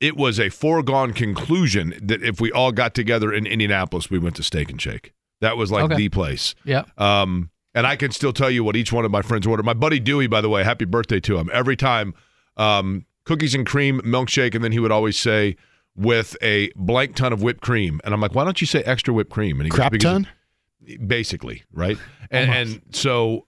it was a foregone conclusion that if we all got together in Indianapolis, we went to Steak and Shake. That was like Okay. the place. Yeah. Um, and I can still tell you what each one of my friends ordered. My buddy Dewey, by the way, happy birthday to him. Every time, um, cookies and cream milkshake, and then he would always say with a blank ton of whipped cream. And I'm like, why don't you say extra whipped cream? And he Crap "Because ton? Basically, right? [laughs] And, and so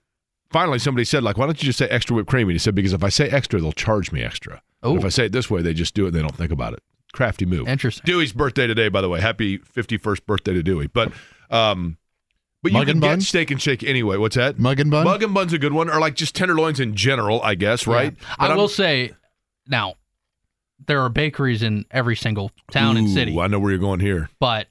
finally somebody said, like, why don't you just say extra whipped cream? And he said, because if I say extra, they'll charge me extra. Oh. If I say it this way, they just do it. And they don't think about it. Crafty move. Interesting. Dewey's birthday today, by the way. Happy 51st birthday to Dewey. But, um, but you Mug can and get steak and shake anyway. What's that? Mug and bun? Mug and bun's a good one, or like just tenderloins in general, I guess, right? Yeah. I I'm- will say, now, there are bakeries in every single town and Ooh, city. I know where you're going here. But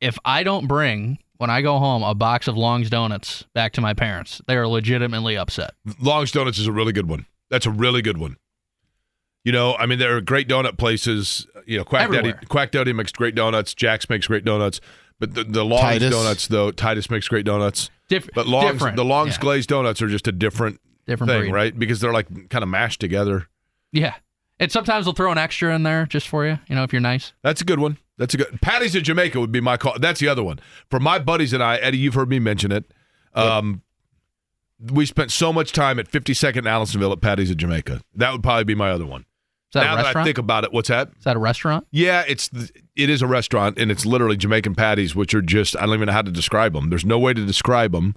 if I don't bring, when I go home, a box of Long's Donuts back to my parents, they are legitimately upset. Long's Donuts is a really good one. That's a really good one. You know, I mean, there are great donut places. You know, Quack Daddy, Quack Daddy makes great donuts. Jack's makes great donuts. But the, the Long's Titus. donuts, though, Titus makes great donuts. Diff- But Long's, different. the Long's yeah. glazed donuts are just a different, different thing, breed. right? Because they're like kind of mashed together. Yeah. And sometimes they'll throw an extra in there just for you, you know, if you're nice. That's a good one. That's a good. Patty's of Jamaica would be my call. That's the other one. For my buddies and I, Eddie, you've heard me mention it. Um, we spent so much time at 52nd and Allisonville at Patty's of Jamaica. That would probably be my other one. Is that now that I think about it, what's that? Is that a restaurant? Yeah, it's it is a restaurant and it's literally Jamaican patties, which are just I don't even know how to describe them. There's no way to describe them.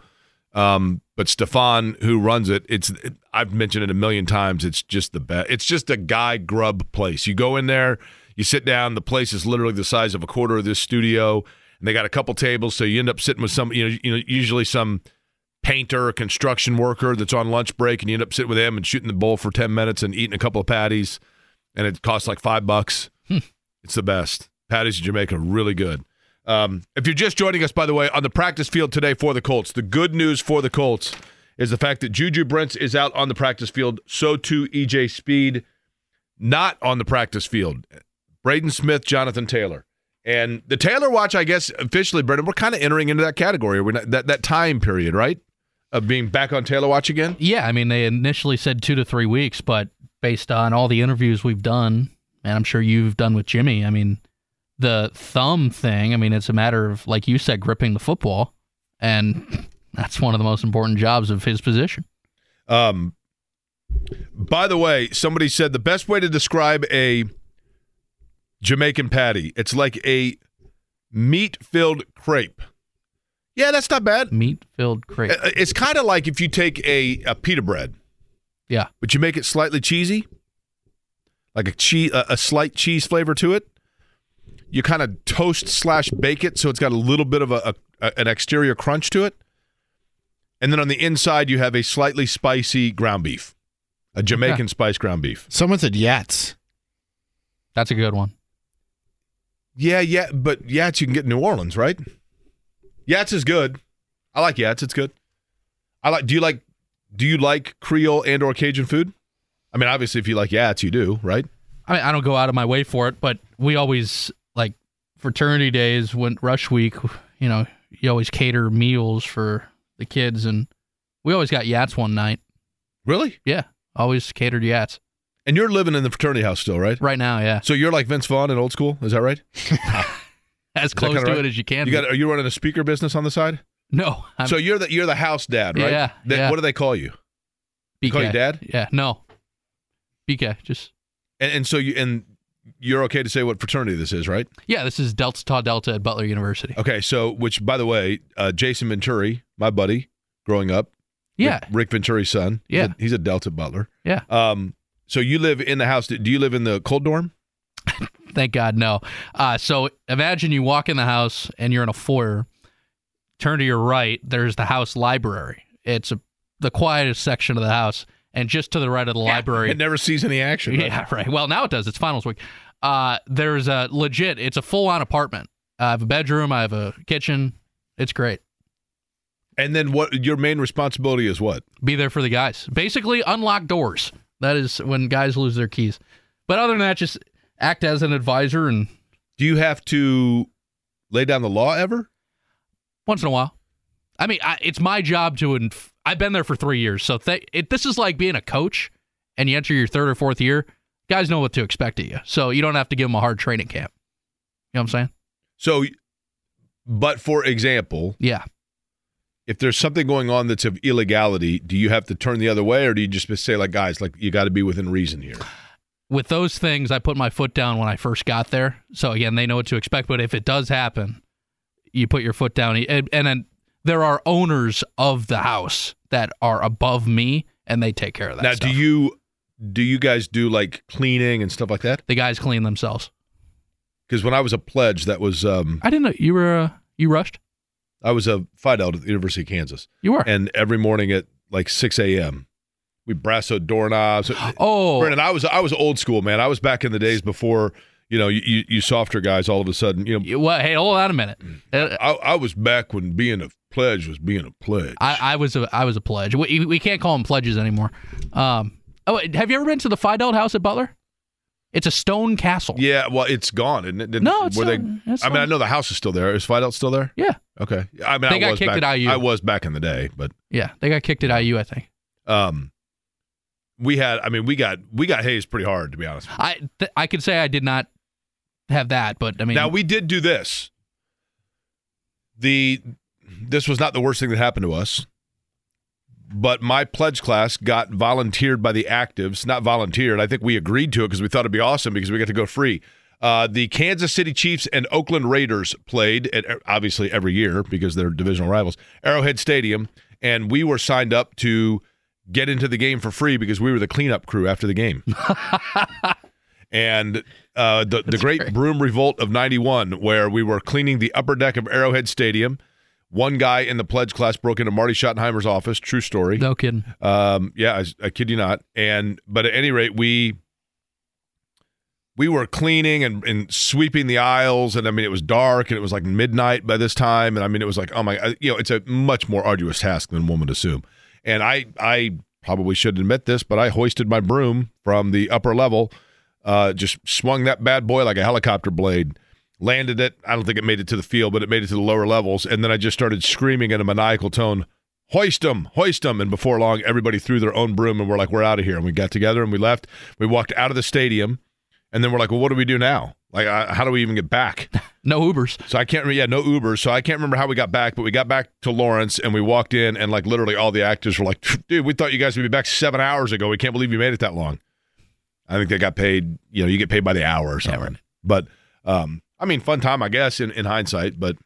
Um, but Stefan, who runs it, it's it, I've mentioned it a million times. It's just the best. It's just a guy grub place. You go in there, you sit down. The place is literally the size of a quarter of this studio, and they got a couple tables. So you end up sitting with some, you know, you know, usually some painter or construction worker that's on lunch break, and you end up sitting with them and shooting the bull for ten minutes and eating a couple of patties, and it costs like five bucks. It's the best. Patties in Jamaica, really good. Um, if you're just joining us, by the way, on the practice field today for the Colts, the good news for the Colts is the fact that Juju Brents is out on the practice field. So too EJ Speed, not on the practice field. Braden Smith, Jonathan Taylor. And the Taylor watch, I guess, officially, Brendan, we're kind of entering into that category. We're not, that, that time period, right? Of being back on Taylor watch again? Yeah, I mean, they initially said two to three weeks, but based on all the interviews we've done, and I'm sure you've done with Jimmy, I mean, the thumb thing, I mean, it's a matter of, like you said, gripping the football. And [laughs] that's one of the most important jobs of his position. Um, by the way, somebody said the best way to describe a Jamaican patty, it's like a meat-filled crepe. Yeah, that's not bad. Meat filled crate. Uh, It's kind of like if you take a, a pita bread, Yeah. but you make it slightly cheesy, like a cheese, a, a slight cheese flavor to it. You kind of toast slash bake it, so it's got a little bit of a, a an exterior crunch to it, and then on the inside you have a slightly spicy ground beef, a Jamaican spice ground beef. Someone said Yats. That's a good one. Yeah, yeah, but Yats you can get in New Orleans, right? Yats is good. I like Yats. It's good. I like. Do you like? Do you like Creole and or Cajun food? I mean, obviously, if you like Yats, you do, right? I mean, I don't go out of my way for it, but we always like fraternity days when rush week. You know, you always cater meals for the kids, and we always got Yats one night. Really? Yeah, always catered Yats. And you're living in the fraternity house still, right? Right now, yeah, So you're like Vince Vaughn in old school, is that right? [laughs] as close to right? it as you can. You be. got? Are you running a speaker business on the side? no, I'm so you're the you're the house dad, right? Yeah, That- yeah. What do they call you? BK. call you dad? Yeah, no, BK. Just And, and so you and you're okay to say what fraternity this is, right? yeah. This is Delta Tau Delta at Butler University. Okay. So, which by the way, uh, Jason Venturi, my buddy, growing up, Yeah, Rick, Rick Venturi's son. He's Yeah. a, he's a Delta Butler. yeah. Um, so you live in the house. Do you live in the cold dorm? Thank God, no. Uh, so imagine you walk in the house and you're in a foyer. Turn to your right. There's the house library. It's a, the quietest section of the house, and just to the right of the library. It never sees any action. right? Yeah, right. Well, now it does. It's finals week. Uh, there's a legit. It's a full-on apartment. I have a bedroom. I have a kitchen. It's great. And then what? Your main responsibility is what? Be there for the guys. Basically, unlock doors. That is when guys lose their keys. But other than that, just act as an advisor and Do you have to lay down the law ever? once in a while. I mean, I, it's my job to. Inf- I've been there for three years, so th- it, this is like being a coach, and you enter your third or fourth year. Guys know what to expect of you, so you don't have to give them a hard training camp. You know what I'm saying? So, but for example, Yeah. If there's something going on that's of illegality, do you have to turn the other way, or do you just say like, guys, like you got to be within reason here? With those things, I put my foot down when I first got there. So again, they know what to expect. But if it does happen, you put your foot down, and, and then there are owners of the house that are above me, and they take care of that. now, stuff. do you do you guys do like cleaning and stuff like that? The guys clean themselves. Because when I was a pledge, that was um, I didn't know you were. Uh, you rushed. I was a Phi Delta at the University of Kansas, You were. and every morning at like 6 a.m. we brassoed doorknobs. oh, Brendan, I was I was old school, man. I was back in the days before you know you, you, softer guys all of a sudden. You know, You- Well, hey, hold on a minute. Uh, I, I was back when being a pledge was being a pledge. I, I was a I was a pledge. We, we can't call them pledges anymore. Um, oh, have you ever been to the Phi Delt House at Butler? It's a stone castle. yeah, well, it's gone, isn't it? Didn't- No, it's were still- they? it's I mean, I know the house is still there. Is Phi Delt still there? Yeah, Okay. I mean, They I got was kicked back, at IU. I was back in the day, but yeah. They got kicked at IU, I think. um, we had. I mean, we got we got hazed pretty hard, to be honest. I th- I could say I did not have that, but I mean, Now we did do this. The this was not the worst thing that happened to us. But my pledge class got volunteered by the actives, not volunteered. I think we agreed to it because we thought it'd be awesome because we got to go free. Uh, the Kansas City Chiefs and Oakland Raiders played at obviously every year because they're divisional rivals, Arrowhead Stadium, and we were signed up to get into the game for free because we were the cleanup crew after the game. [laughs] and uh, the the great, Broom Revolt of '91, where we were cleaning the upper deck of Arrowhead Stadium. One guy in the pledge class broke into Marty Schottenheimer's office. True story. no kidding. Um, yeah, I, I kid you not. And but at any rate, we we were cleaning and, and sweeping the aisles, and I mean it was dark and it was like midnight by this time, and I mean it was like oh my, you know, it's a much more arduous task than one would assume. And I I probably shouldn't admit this, but I hoisted my broom from the upper level, uh, just swung that bad boy like a helicopter blade. Landed it. I don't think it made it to the field, but it made it to the lower levels. And then I just started screaming in a maniacal tone, hoist them, hoist them. And before long, everybody threw their own broom and we're like, we're out of here. And we got together and we left. We walked out of the stadium and then we're like, well, what do we do now? Like, uh, how do we even get back? [laughs] No Ubers. So I can't remember. Yeah, no Ubers. So I can't remember how we got back, but we got back to Lawrence and we walked in and like literally all the actors were like, dude, we thought you guys would be back seven hours ago. We can't believe you made it that long. I think they got paid, you know, you get paid by the hour or something. right. But, um, I mean, fun time, I guess, in, in hindsight, but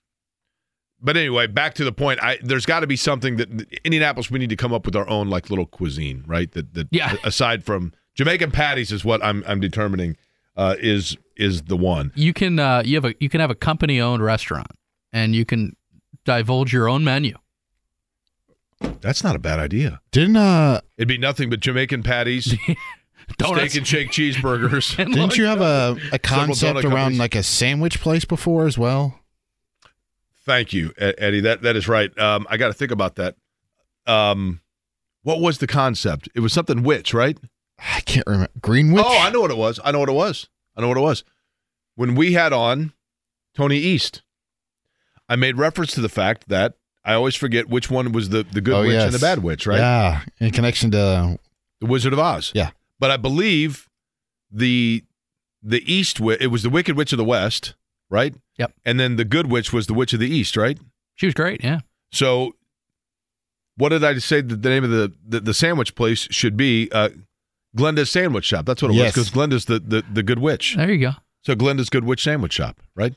but anyway, back to the point. I there's got to be something that Indianapolis we need to come up with our own like little cuisine, right? That that yeah. aside from Jamaican patties is what I'm I'm determining uh, is is the one. You can uh, you have a you can have a company owned restaurant and you can divulge your own menu. That's not a bad idea. Didn't uh It'd be nothing but Jamaican patties, [laughs] Donuts. steak and shake cheeseburgers. [laughs] And didn't you have a, a concept around companies. like a sandwich place before as well? Thank you, Eddie. That that is right. Um, I got to think about that. Um, what was the concept? It was something witch, right? I can't remember. Greenwich? Oh, I know what it was. I know what it was. I know what it was. When we had on Tony East, I made reference to the fact that I always forget which one was the, the good Oh, witch yes. and the bad witch, right? Yeah, in connection to The Wizard of Oz. Yeah. But I believe the the East it was the Wicked Witch of the West, right? Yep. And then the Good Witch was the Witch of the East, right? She was great, yeah. So, what did I say that the name of the, the, the sandwich place should be? Uh, Glenda's Sandwich Shop. That's what it Yes. was because Glenda's the, the, the good witch. There you go. So, Glenda's Good Witch Sandwich Shop, right?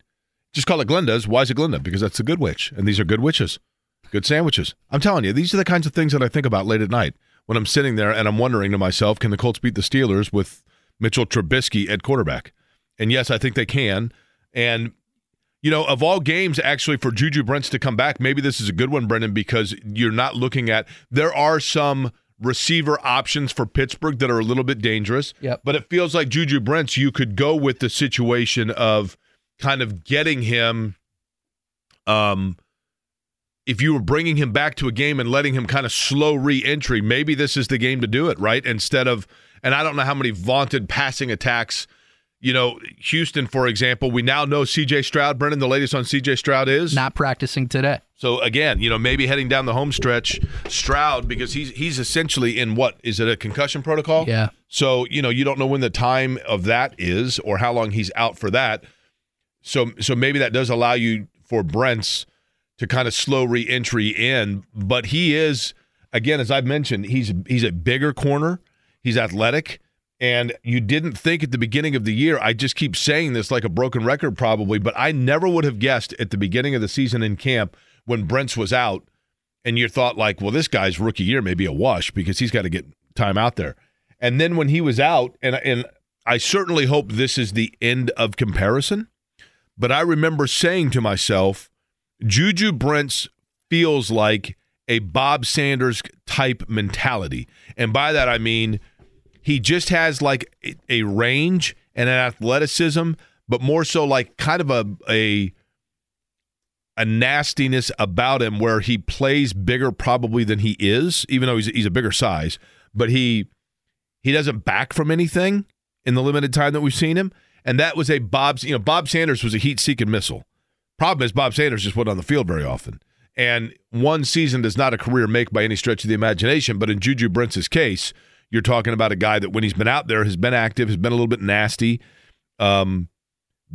Just call it Glenda's. Why is it Glenda? Because that's the good witch. And these are good witches, good sandwiches. I'm telling you, these are the kinds of things that I think about late at night when I'm sitting there and I'm wondering to myself, can the Colts beat the Steelers with Mitchell Trubisky at quarterback? And yes, I think they can. And you know, of all games, actually, for Juju Brents to come back, maybe this is a good one, Brendan, because you're not looking at. There are some receiver options for Pittsburgh that are a little bit dangerous. Yep. But it feels like Juju Brents, you could go with the situation of kind of getting him. Um, if you were bringing him back to a game and letting him kind of slow re-entry, maybe this is the game to do it, right? Instead of, and I don't know how many vaunted passing attacks you know, Houston, for example, we now know CJ Stroud. Brendan, the latest on CJ Stroud is Not practicing today. so again, you know, maybe heading down the home stretch, Stroud because he's he's essentially in what is it a concussion protocol? Yeah. So you know, you don't know when the time of that is or how long he's out for that. So so maybe that does allow you for Brents to kind of slow re-entry in, but he is again, as I've mentioned, he's he's a bigger corner. He's athletic. And you didn't think at the beginning of the year, I just keep saying this like a broken record probably, but I never would have guessed at the beginning of the season in camp when Brents was out and you thought like, well, this guy's rookie year may be a wash because he's got to get time out there. And then when he was out, and and I certainly hope this is the end of comparison, but I remember saying to myself, Juju Brents feels like a Bob Sanders type mentality. And by that I mean he just has like a- range and an athleticism, but more so like kind of a a a nastiness about him where he plays bigger probably than he is, even though he's he's a bigger size, but he he doesn't back from anything in the limited time that we've seen him. And that was a Bob's, you know, Bob Sanders was a heat seeking missile. Problem is Bob Sanders just went on the field very often. And one season does not a career make by any stretch of the imagination, but in Juju Brents' case, you're talking about a guy that when he's been out there has been active, has been a little bit nasty, um,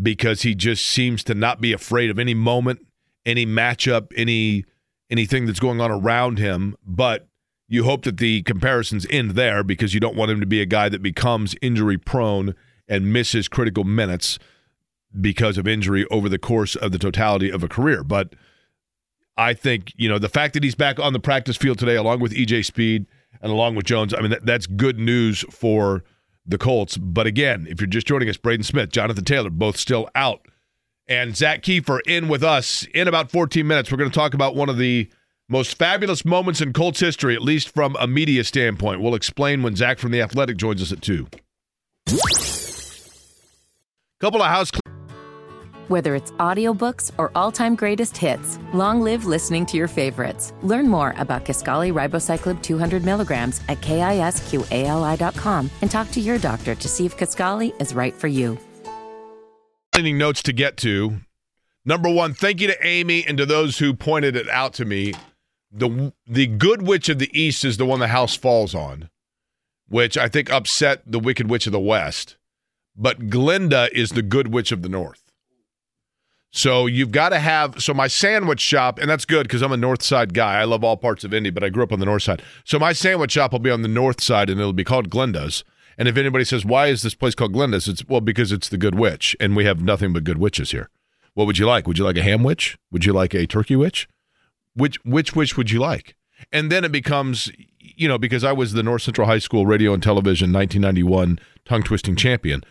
because he just seems to not be afraid of any moment, any matchup, any anything that's going on around him. But you hope that the comparisons end there because you don't want him to be a guy that becomes injury prone and misses critical minutes because of injury over the course of the totality of a career. But I think, you know, the fact that he's back on the practice field today, along with EJ Speed and along with Jones, I mean, that, that's good news for the Colts. But again, if you're just joining us, Braden Smith, Jonathan Taylor, both still out. And Zak Keefer in with us in about 14 minutes. We're going to talk about one of the most fabulous moments in Colts history, at least from a media standpoint. We'll explain when Zak from The Athletic joins us at 2. Couple of house Whether it's audiobooks or all-time greatest hits, long live listening to your favorites. Learn more about Kisqali Ribociclib 200 milligrams at kisqali.com and talk to your doctor to see if Kisqali is right for you. cleaning notes to get to. Number one, thank you to Amy and to those who pointed it out to me. The the good witch of the east is the one the house falls on, which I think upset the wicked witch of the west. But Glinda is the good witch of the north. So you've got to have so my sandwich shop, and that's good because I'm a north side guy. I love all parts of Indy, but I grew up on the north side. So my sandwich shop will be on the north side, and it'll be called Glenda's. And if anybody says, "Why is this place called Glenda's? It's well because it's the Good Witch, and we have nothing but good witches here. What would you like? Would you like a ham witch? Would you like a turkey witch? Which which which would you like? And then it becomes, you know, because I was the North Central High School radio and television 1991 tongue twisting champion.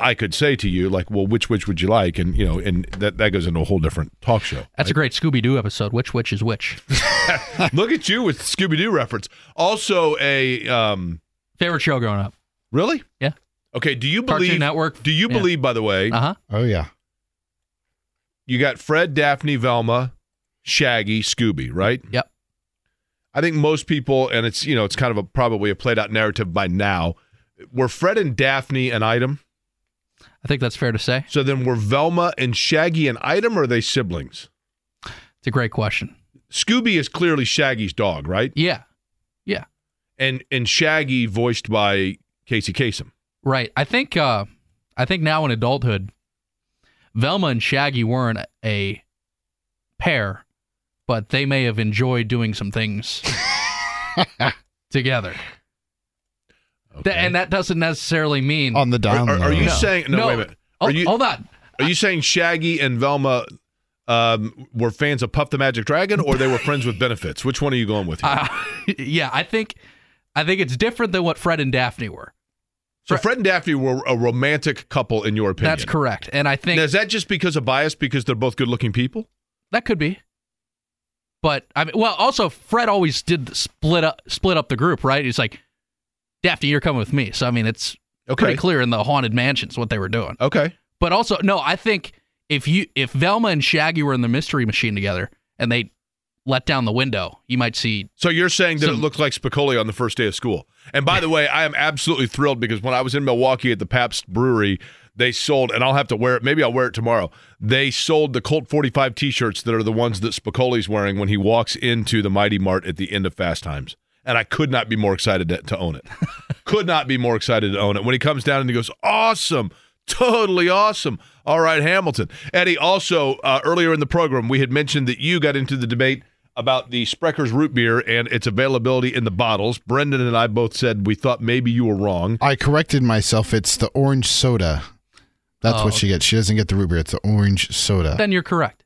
I could say to you, like, well, which which would you like? And you know, and that that goes into a whole different talk show. That's right? a great Scooby Doo episode. Which which is which? [laughs] Look at you with Scooby Doo reference. Also, a um, favorite show growing up. Really? Yeah. Okay. Do you believe Cartoon Network? Do you Yeah. believe, by the way, Uh huh. Oh yeah. you got Fred, Daphne, Velma, Shaggy, Scooby, right? Yep. I think most people, and it's you know, it's kind of a probably a played out narrative by now. Were Fred and Daphne an item? I think that's fair to say. So then were Velma and Shaggy an item, or are they siblings? It's a great question. Scooby is clearly Shaggy's dog, right? Yeah. Yeah. And and Shaggy voiced by Casey Kasem. Right. I think. Uh, I think now in adulthood, Velma and Shaggy weren't a pair, but they may have enjoyed doing some things [laughs] together. Th- and that doesn't necessarily mean. On the down Are, are low. you No. saying no, No. Wait a minute. Oh, you hold on. are you saying Shaggy and Velma um, were fans of Puff the Magic Dragon, or they were friends with benefits? Which one are you going with? Here? Uh, [laughs] yeah, I think. I think it's different than what Fred and Daphne were. so Fred and Daphne were a romantic couple, in your opinion. That's correct, and I think Now, is that just because of bias? Because they're both good-looking people? That could be. But I mean, well, also Fred always did split up split up the group, right? He's like, Daphne, you're coming with me. So I mean, it's Okay. pretty clear in the haunted mansions what they were doing. Okay. But also, no, I think if you if Velma and Shaggy were in the mystery machine together and they let down the window, you might see. So you're saying that it looked like Spicoli on the first day of school. And by the way, I am absolutely thrilled because when I was in Milwaukee at the Pabst Brewery, they sold, and I'll have to wear it. Maybe I'll wear it tomorrow. They sold the Colt 45 T-shirts that are the ones that Spicoli's wearing when he walks into the Mighty Mart at the end of Fast Times. And I could not be more excited to, to own it. [laughs] could not be more excited to own it. When he comes down and he goes, "Awesome, totally awesome." All right, Hamilton. Eddie. Also, uh, earlier in the program, we had mentioned that you got into the debate about the Sprecher's root beer and its availability in the bottles. Brendan and I both said we thought maybe you were wrong. I corrected myself. It's the orange soda. That's Oh, what she gets. She doesn't get the root beer. It's the orange soda. Then you're correct.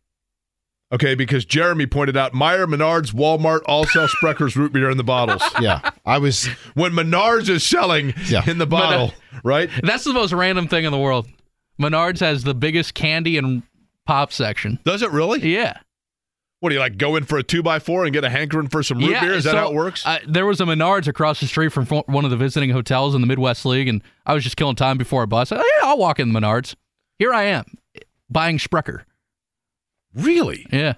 Okay, because Jeremy pointed out Meijer, Menards, Walmart all sell Sprecher's root beer in the bottles. [laughs] yeah, I was. When Menards is selling Yeah. in the bottle, right? That's the most random thing in the world. Menards has the biggest candy and pop section. Does it really? Yeah. What do you like? Go in for a two by four and get a hankering for some root yeah, beer? Is that so, how it works? Uh, there was a Menards across the street from one of the visiting hotels in the Midwest League, and I was just killing time before a bus. I, yeah, I'll walk in the Menards. Here I am, buying Sprecher. Really? Yeah.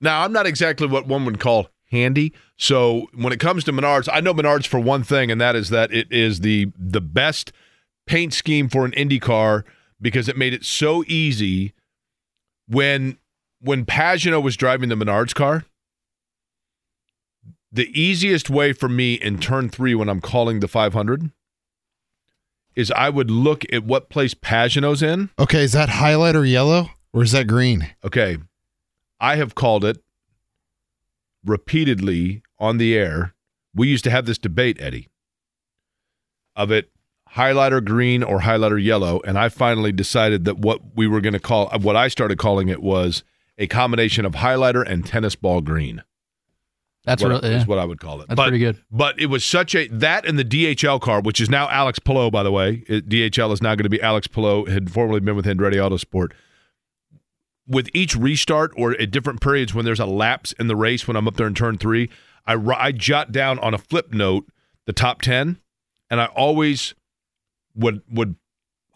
Now, I'm not exactly what one would call handy. So when it comes to Menards, I know Menards for one thing, and that is that it is the the best paint scheme for an Indy car because it made it so easy when when Pagenaud was driving the Menards car. The easiest way for me in turn three when I'm calling the 500 is I would look at what place Pagenaud's in. Okay, is that highlighter yellow or is that green? Okay. I have called it repeatedly on the air. We used to have this debate, Eddie, of it highlighter green or highlighter yellow. And I finally decided that what we were going to call, what I started calling it was a combination of highlighter and tennis ball green. That's what, really is yeah. what I would call it. That's but, pretty good. But it was such a that and the DHL car, which is now Alex Palou, by the way. It, DHL is now going to be Alex Palou, had formerly been with Andretti Autosport. With each restart or at different periods when there's a lapse in the race, when I'm up there in turn three, I I jot down on a flip note the top ten, and I always would would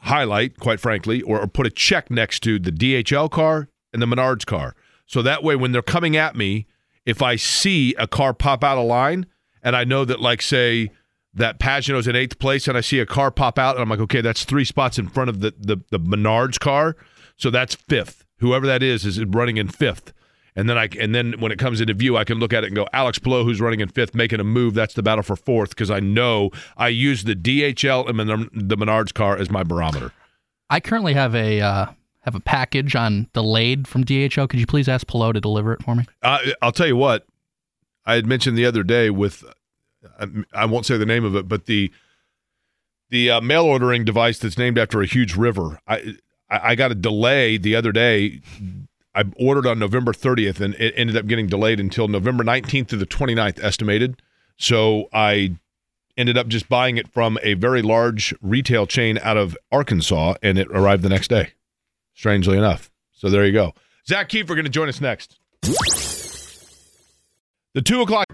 highlight, quite frankly, or, or put a check next to the DHL car and the Menards car. So that way, when they're coming at me, if I see a car pop out of line and I know that, like, say, that Pagenaud's in eighth place and I see a car pop out and I'm like, okay, that's three spots in front of the, the, the Menards car. So that's fifth. Whoever that is is running in fifth. And then I and then when it comes into view, I can look at it and go, Alex Palou, who's running in fifth, making a move. That's the battle for fourth because I know I use the DHL and the Menards car as my barometer. I currently have a uh, have a package on delayed from DHL. Could you please ask Palou to deliver it for me? Uh, I'll tell you what. I had mentioned the other day with, I, I won't say the name of it, but the the uh, mail ordering device that's named after a huge river. I I, I got a delay the other day. I ordered on November 30th, and it ended up getting delayed until November 19th to the 29th, estimated. So I ended up just buying it from a very large retail chain out of Arkansas, and it arrived the next day. Strangely enough. So there you go. Zak Keefer going to join us next. The two o'clock.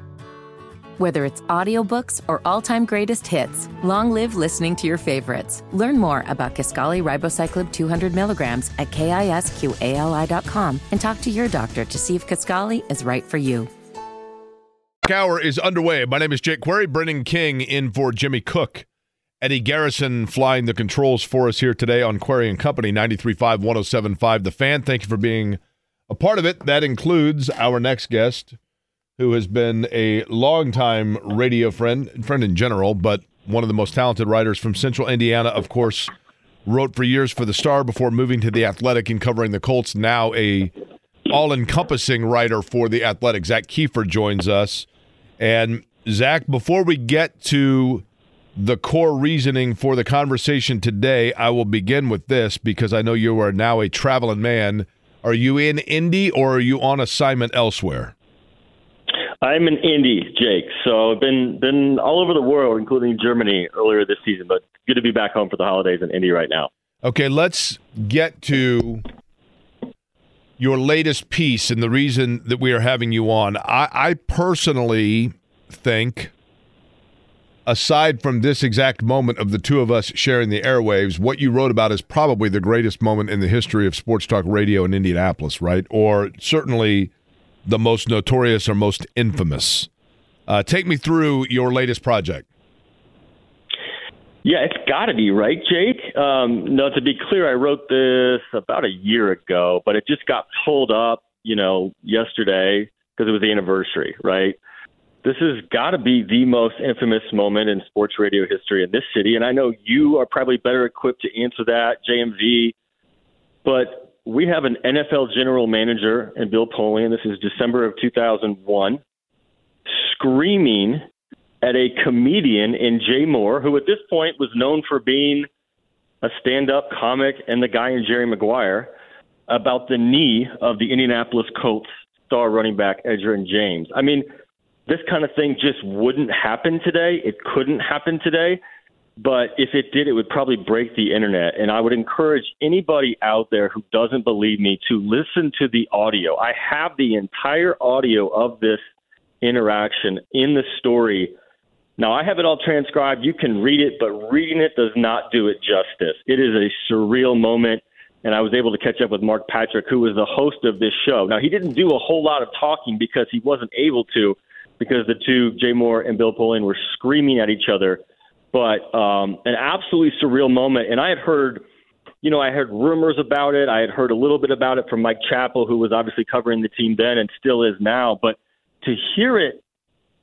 Whether it's audiobooks or all-time greatest hits, long live listening to your favorites. Learn more about Kisqali Ribociclib 200 milligrams at kisqali.com and talk to your doctor to see if Kisqali is right for you. Hour is underway. My name is Jake Query. Brendan King in for Jimmy Cook. Eddie Garrison flying the controls for us here today on Query and Company 93.5, 107.5. The Fan, thank you for being a part of it. That includes our next guest, who has been a longtime radio friend, friend in general, but one of the most talented writers from Central Indiana, of course, wrote for years for the Star before moving to the Athletic and covering the Colts. Now a all-encompassing writer for the Athletic. Zak Keefer joins us, and Zak, before we get to the core reasoning for the conversation today, I will begin with this because I know you are now a traveling man. Are you in Indy or are you on assignment elsewhere? I'm in Indy, Jake. So I've been been all over the world, including Germany earlier this season. But good to be back home for the holidays in Indy right now. Okay, let's get to your latest piece and the reason that we are having you on. I, I personally think, aside from this exact moment of the two of us sharing the airwaves, what you wrote about is probably the greatest moment in the history of sports talk radio in Indianapolis, right? Or certainly the most notorious or most infamous. Uh, take me through your latest project. Yeah, it's got to be right, Jake. Um, no, to be clear, I wrote this about a year ago, but it just got pulled up, you know, yesterday because it was the anniversary, right? This has got to be the most infamous moment in sports radio history in this city, and I know you are probably better equipped to answer that, JMV. But we have an NFL general manager and Bill Polian. This is December of 2001, screaming at a comedian in Jay Moore, who at this point was known for being a stand-up comic and the guy in Jerry Maguire, about the knee of the Indianapolis Colts star running back Edgerrin James. I mean, this kind of thing just wouldn't happen today. It couldn't happen today. But if it did, it would probably break the internet. And I would encourage anybody out there who doesn't believe me to listen to the audio. I have the entire audio of this interaction in the story. Now, I have it all transcribed. You can read it, but reading it does not do it justice. It is a surreal moment. And I was able to catch up with Mark Patrick, who was the host of this show. Now, he didn't do a whole lot of talking because he wasn't able to, because the two, Jay Moore and Bill Polian, were screaming at each other but um, an absolutely surreal moment. And I had heard, you know, I heard rumors about it. I had heard a little bit about it from Mike Chappell, who was obviously covering the team then and still is now. But to hear it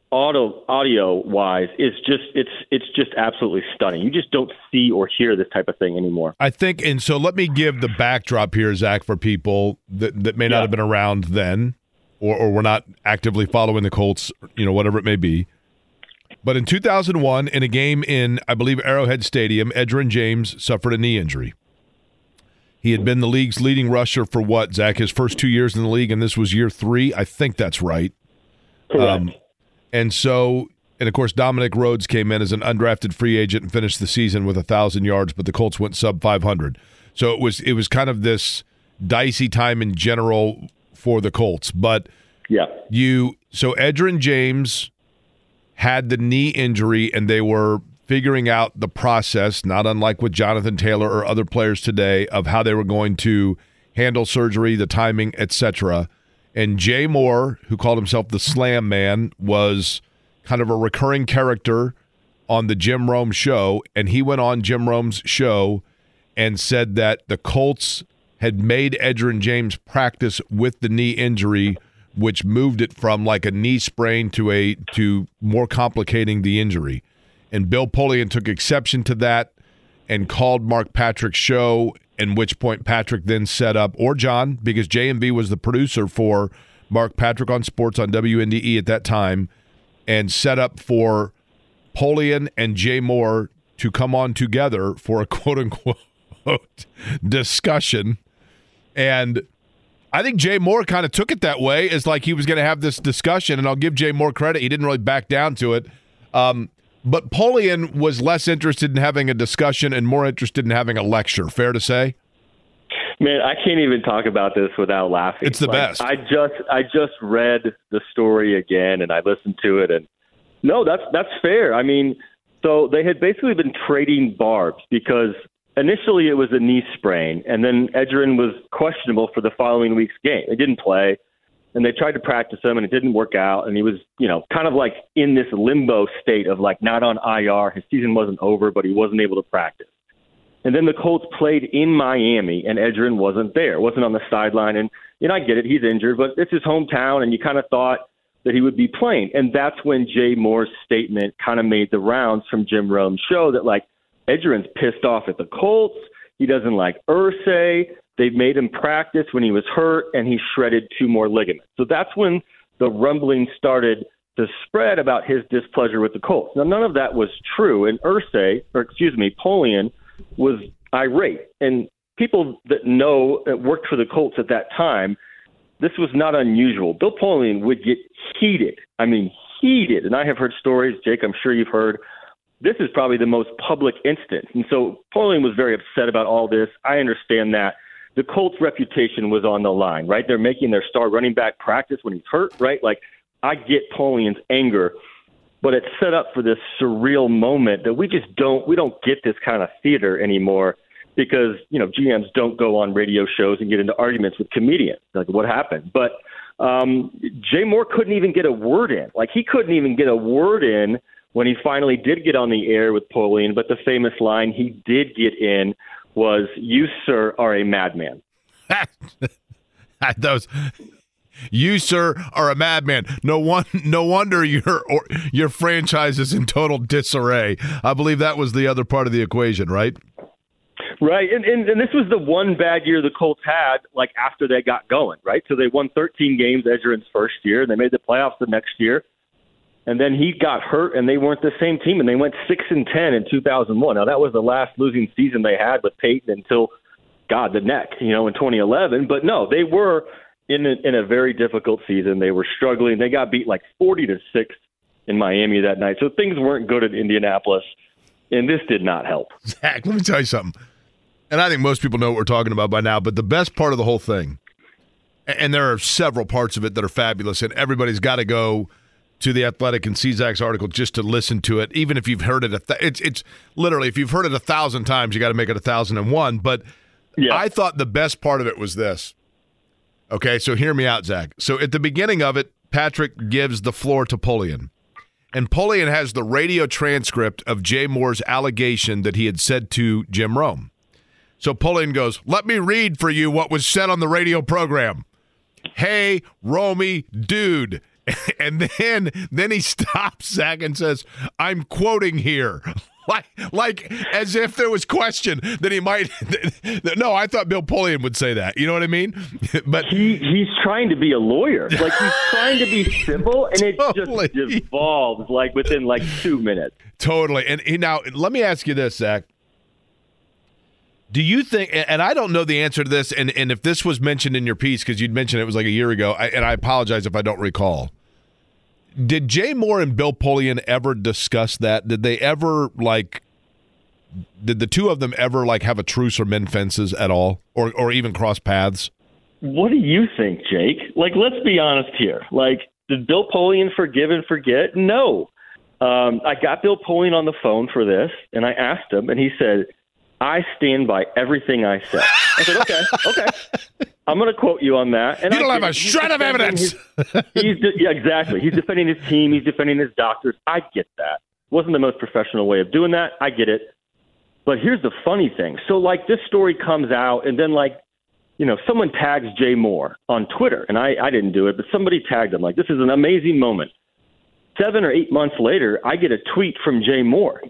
auto audio wise is just it's it's just absolutely stunning. You just don't see or hear this type of thing anymore. I think and so let me give the backdrop here, Zak, for people that, that may not yeah. have been around then or, or were not actively following the Colts, you know, whatever it may be. But in 2001, in a game in, I believe, Arrowhead Stadium, Edgerrin James suffered a knee injury. He had been the league's leading rusher for what, Zak? His first two years in the league, and this was year three. I think that's right. Correct. Um, and so, and of course, Dominic Rhodes came in as an undrafted free agent and finished the season with a thousand yards, but the Colts went sub 500. So it was it was kind of this dicey time in general for the Colts. But yeah, you so Edgerrin James had the knee injury and they were figuring out the process, not unlike with Jonathan Taylor or other players today, of how they were going to handle surgery, the timing, etc. And Jay Moore, who called himself the Slam Man, was kind of a recurring character on the Jim Rome show. And he went on Jim Rome's show and said that the Colts had made Edgerrin James practice with the knee injury which moved it from like a knee sprain to a to more complicating the injury. And Bill Polian took exception to that and called Mark Patrick's show, in which point Patrick then set up, or John, because JMV was the producer for Mark Patrick on sports on WNDE at that time, and set up for Polian and Jay Moore to come on together for a quote unquote [laughs] discussion. And I think Jay Moore kind of took it that way as like he was going to have this discussion. And I'll give Jay Moore credit. He didn't really back down to it. Um, but Polian was less interested in having a discussion and more interested in having a lecture. Fair to say? Man, I can't even talk about this without laughing. It's the like, best. I just I just read the story again and I listened to it and no, that's that's fair. I mean, so they had basically been trading barbs because initially it was a knee sprain and then Edgerrin was questionable for the following week's game. He didn't play and they tried to practice him and it didn't work out and he was, you know, kind of like in this limbo state of like not on IR. His season wasn't over, but he wasn't able to practice. And then the Colts played in Miami, and Edgerrin wasn't there, wasn't on the sideline. And you know, I get it, he's injured, but it's his hometown, and you kind of thought that he would be playing. And that's when Jay Moore's statement kind of made the rounds from Jim Rome's show that like Edgerrin's pissed off at the Colts. He doesn't like Irsay. They've made him practice when he was hurt, and he shredded two more ligaments. So that's when the rumbling started to spread about his displeasure with the Colts. Now, none of that was true. And Irsay, or excuse me, Polian – was irate. And people that know that worked for the Colts at that time, this was not unusual. Bill Polian would get heated. I mean, heated. And I have heard stories, Jake, I'm sure you've heard. This is probably the most public instance. And so Polian was very upset about all this. I understand that. The Colts' reputation was on the line, right? They're making their star running back practice when he's hurt, right? Like, I get Polian's anger but it's set up for this surreal moment that we just don't we don't get this kind of theater anymore because you know GMs don't go on radio shows and get into arguments with comedians like what happened but um Jay Moore couldn't even get a word in like he couldn't even get a word in when he finally did get on the air with Polian, but the famous line he did get in was you sir are a madman [laughs] those you, sir, are a madman. No one, no wonder your or, your franchise is in total disarray. I believe that was the other part of the equation, right? Right, and, and and this was the one bad year the Colts had, like after they got going, right? So they won 13 games Edgerrin's first year, and they made the playoffs the next year, and then he got hurt, and they weren't the same team, and they went six and ten in 2001. Now that was the last losing season they had with Peyton until, God, the neck, you know, in 2011. But no, they were in a, in a very difficult season. They were struggling. They got beat like 40 to 6 in Miami that night. So things weren't good at Indianapolis, and this did not help. [laughs] Zak, let me tell you something. And I think most people know what we're talking about by now, but the best part of the whole thing, and there are several parts of it that are fabulous, and everybody's got to go to the Athletic and see Zak's article just to listen to it, even if you've heard it. A th- it's it's literally if you've heard it a thousand times, you got to make it a thousand and one. But yeah. I thought the best part of it was this Okay, so hear me out, Zak. So at the beginning of it, Patrick gives the floor to Polian. And Polian has the radio transcript of Jay Moore's allegation that he had said to Jim Rome. So Polian goes, Let me read for you what was said on the radio program. Hey, Romy, dude. [laughs] And then then he [laughs] stops Zak and says, I'm quoting here. [laughs] like like as if there was question that he might. no, I thought Bill Polian would say that. You know what I mean? but he he's trying to be a lawyer. Like he's trying to be civil, and it totally. just devolves like within like two minutes. Totally. And, and now let me ask you this, Zak. Do you think, and I don't know the answer to this, and, and if this was mentioned in your piece, because you'd mentioned it was like a year ago, I, and I apologize if I don't recall. Did Jay Moore and Bill Polian ever discuss that? Did they ever like? Did the two of them ever like have a truce or mend fences at all, or or even cross paths? What do you think, Jake? Like, let's be honest here. Like, did Bill Polian forgive and forget? No. Um, I got Bill Polian on the phone for this, and I asked him, and he said, "I stand by everything I said." I said, "Okay, okay." [laughs] I'm going to quote you on that. And you don't I, have a shred of evidence. His, he's de- yeah, exactly. He's defending his team. He's defending his doctors. I get that. Wasn't the most professional way of doing that. I get it. But here's the funny thing. So like this story comes out, and then like you know someone tags Jay Moore on Twitter, and I I didn't do it, but somebody tagged him. Like this is an amazing moment. Seven or eight months later, I get a tweet from Jay Moore,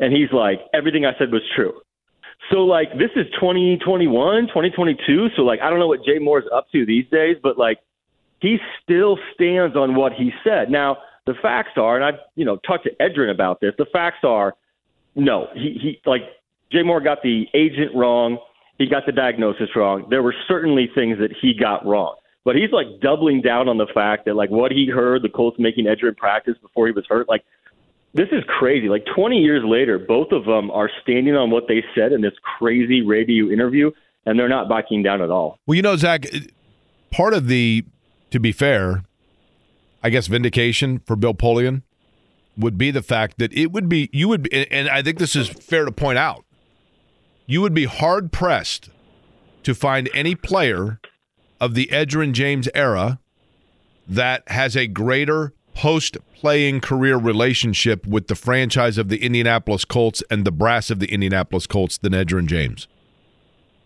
and he's like, everything I said was true. So like this is 2021, 2022. So like I don't know what Jay Moore's up to these days, but like he still stands on what he said. Now the facts are, and I've you know talked to Edgerrin about this. The facts are, no, he he like Jay Moore got the agent wrong. He got the diagnosis wrong. There were certainly things that he got wrong. But he's like doubling down on the fact that like what he heard the Colts making Edgerrin practice before he was hurt, like this is crazy. Like 20 years later, both of them are standing on what they said in this crazy radio interview, and they're not backing down at all. Well, you know, Zak, part of the, to be fair, I guess vindication for Bill Polian would be the fact that it would be you would and I think this is fair to point out. You would be hard pressed to find any player of the Edgerrin James era that has a greater post playing career relationship with the franchise of the Indianapolis Colts and the brass of the Indianapolis Colts than Edgerrin James.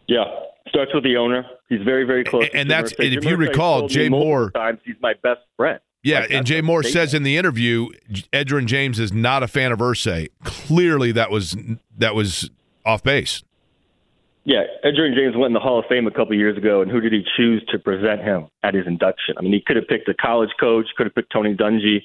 Yeah, starts with the owner. He's very, very close. And, and that's and if you recall, Jay Moore. Times he's my best friend. Yeah, like, and Jay Moore says in the interview, Edgerrin James is not a fan of Irsay. Clearly, that was that was off base. Yeah, Edgerrin James went in the Hall of Fame a couple of years ago, and who did he choose to present him at his induction? I mean, he could have picked a college coach, could have picked Tony Dungy,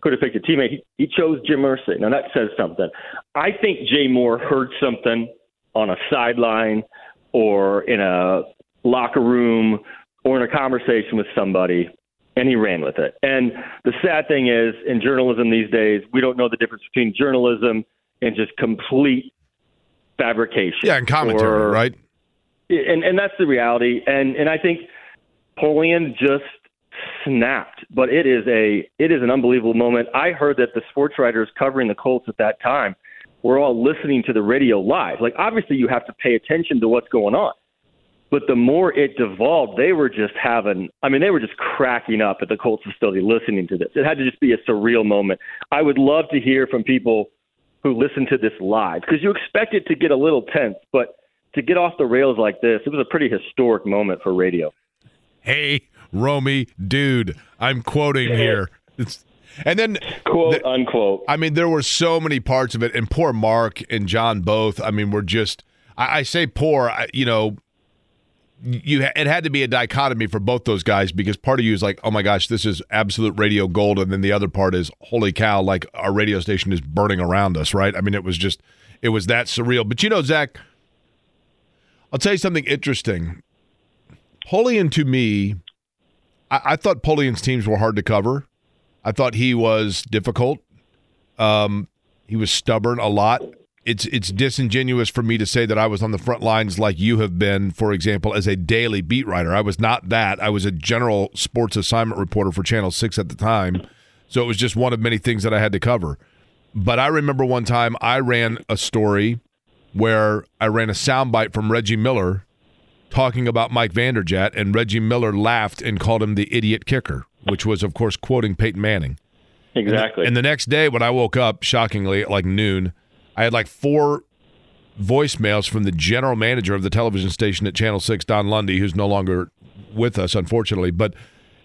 could have picked a teammate. He, he chose Jim Irsay. Now that says something. I think Jay Moore heard something on a sideline or in a locker room or in a conversation with somebody, and he ran with it. And the sad thing is, in journalism these days, we don't know the difference between journalism and just complete fabrication. Yeah, and commentary, or, right? And and that's the reality. And and I think Polian just snapped. But it is a it is an unbelievable moment. I heard that the sports writers covering the Colts at that time were all listening to the radio live. Like obviously you have to pay attention to what's going on. But the more it devolved, they were just having I mean, they were just cracking up at the Colts facility listening to this. It had to just be a surreal moment. I would love to hear from people who listen to this live because you expect it to get a little tense, but to get off the rails like this, it was a pretty historic moment for radio. Hey, Romy, dude, I'm quoting here. It's, and then quote the, unquote. I mean, there were so many parts of it, and poor Mark and John both. I mean, were just. I, I say poor. I, you know, you it had to be a dichotomy for both those guys because part of you is like, oh my gosh, this is absolute radio gold, and then the other part is, holy cow, like our radio station is burning around us, right? I mean, it was just, it was that surreal. But you know, Zak, I'll tell you something interesting. Polian to me, I, I thought Polian's teams were hard to cover. I thought he was difficult. Um, he was stubborn a lot it's it's disingenuous for me to say that I was on the front lines like you have been, for example, as a daily beat writer. I was not that. I was a general sports assignment reporter for Channel 6 at the time. So it was just one of many things that I had to cover. But I remember one time I ran a story where I ran a soundbite from Reggie Miller talking about Mike Vanderjagt, and Reggie Miller laughed and called him the idiot kicker, which was, of course, quoting Peyton Manning. Exactly. And the, and the next day, when I woke up, shockingly, at like noon, I had like four voicemails from the general manager of the television station at Channel 6, Don Lundy, who's no longer with us, unfortunately. But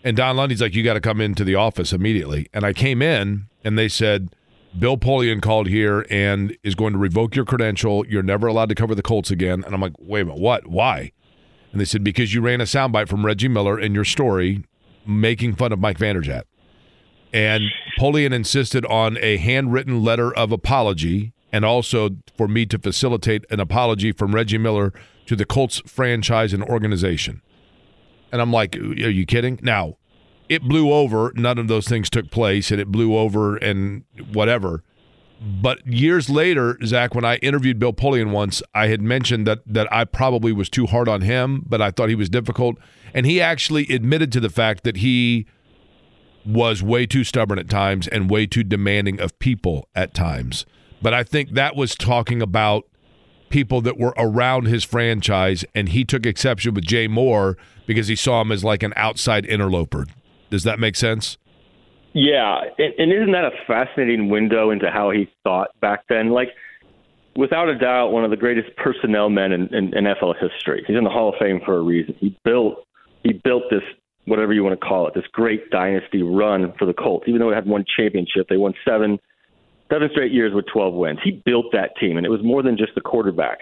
and Don Lundy's like, you got to come into the office immediately. And I came in and they said, Bill Polian called here and is going to revoke your credential. You're never allowed to cover the Colts again. And I'm like, wait a minute, what? Why? And they said, because you ran a soundbite from Reggie Miller in your story making fun of Mike Vanderjagt. And Polian insisted on a handwritten letter of apology and also for me to facilitate an apology from Reggie Miller to the Colts franchise and organization. And I'm like, are you kidding? Now, it blew over. None of those things took place, and it blew over and whatever. But years later, Zak, when I interviewed Bill Polian once, I had mentioned that that I probably was too hard on him, but I thought he was difficult, and he actually admitted to the fact that he was way too stubborn at times and way too demanding of people at times. But I think that was talking about people that were around his franchise, and he took exception with Jay Moore because he saw him as like an outside interloper. Does that make sense? Yeah, and, isn't that a fascinating window into how he thought back then? Like, without a doubt, one of the greatest personnel men in, in, in NFL history. He's in the Hall of Fame for a reason. He built he built this whatever you want to call it, this great dynasty run for the Colts. Even though it had one championship, they won seven seven straight years with 12 wins. He built that team, and it was more than just the quarterback.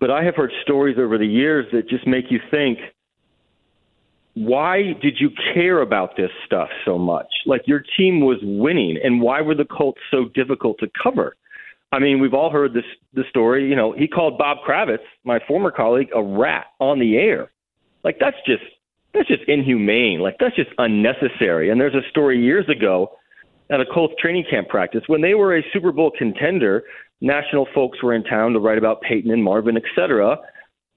But I have heard stories over the years that just make you think, why did you care about this stuff so much? Like your team was winning, and why were the Colts so difficult to cover? I mean, we've all heard this the story. You know, he called Bob Kravitz, my former colleague, a rat on the air. Like that's just that's just inhumane. Like that's just unnecessary. And there's a story years ago at a Colts training camp practice when they were a Super Bowl contender. National folks were in town to write about Peyton and Marvin, etc.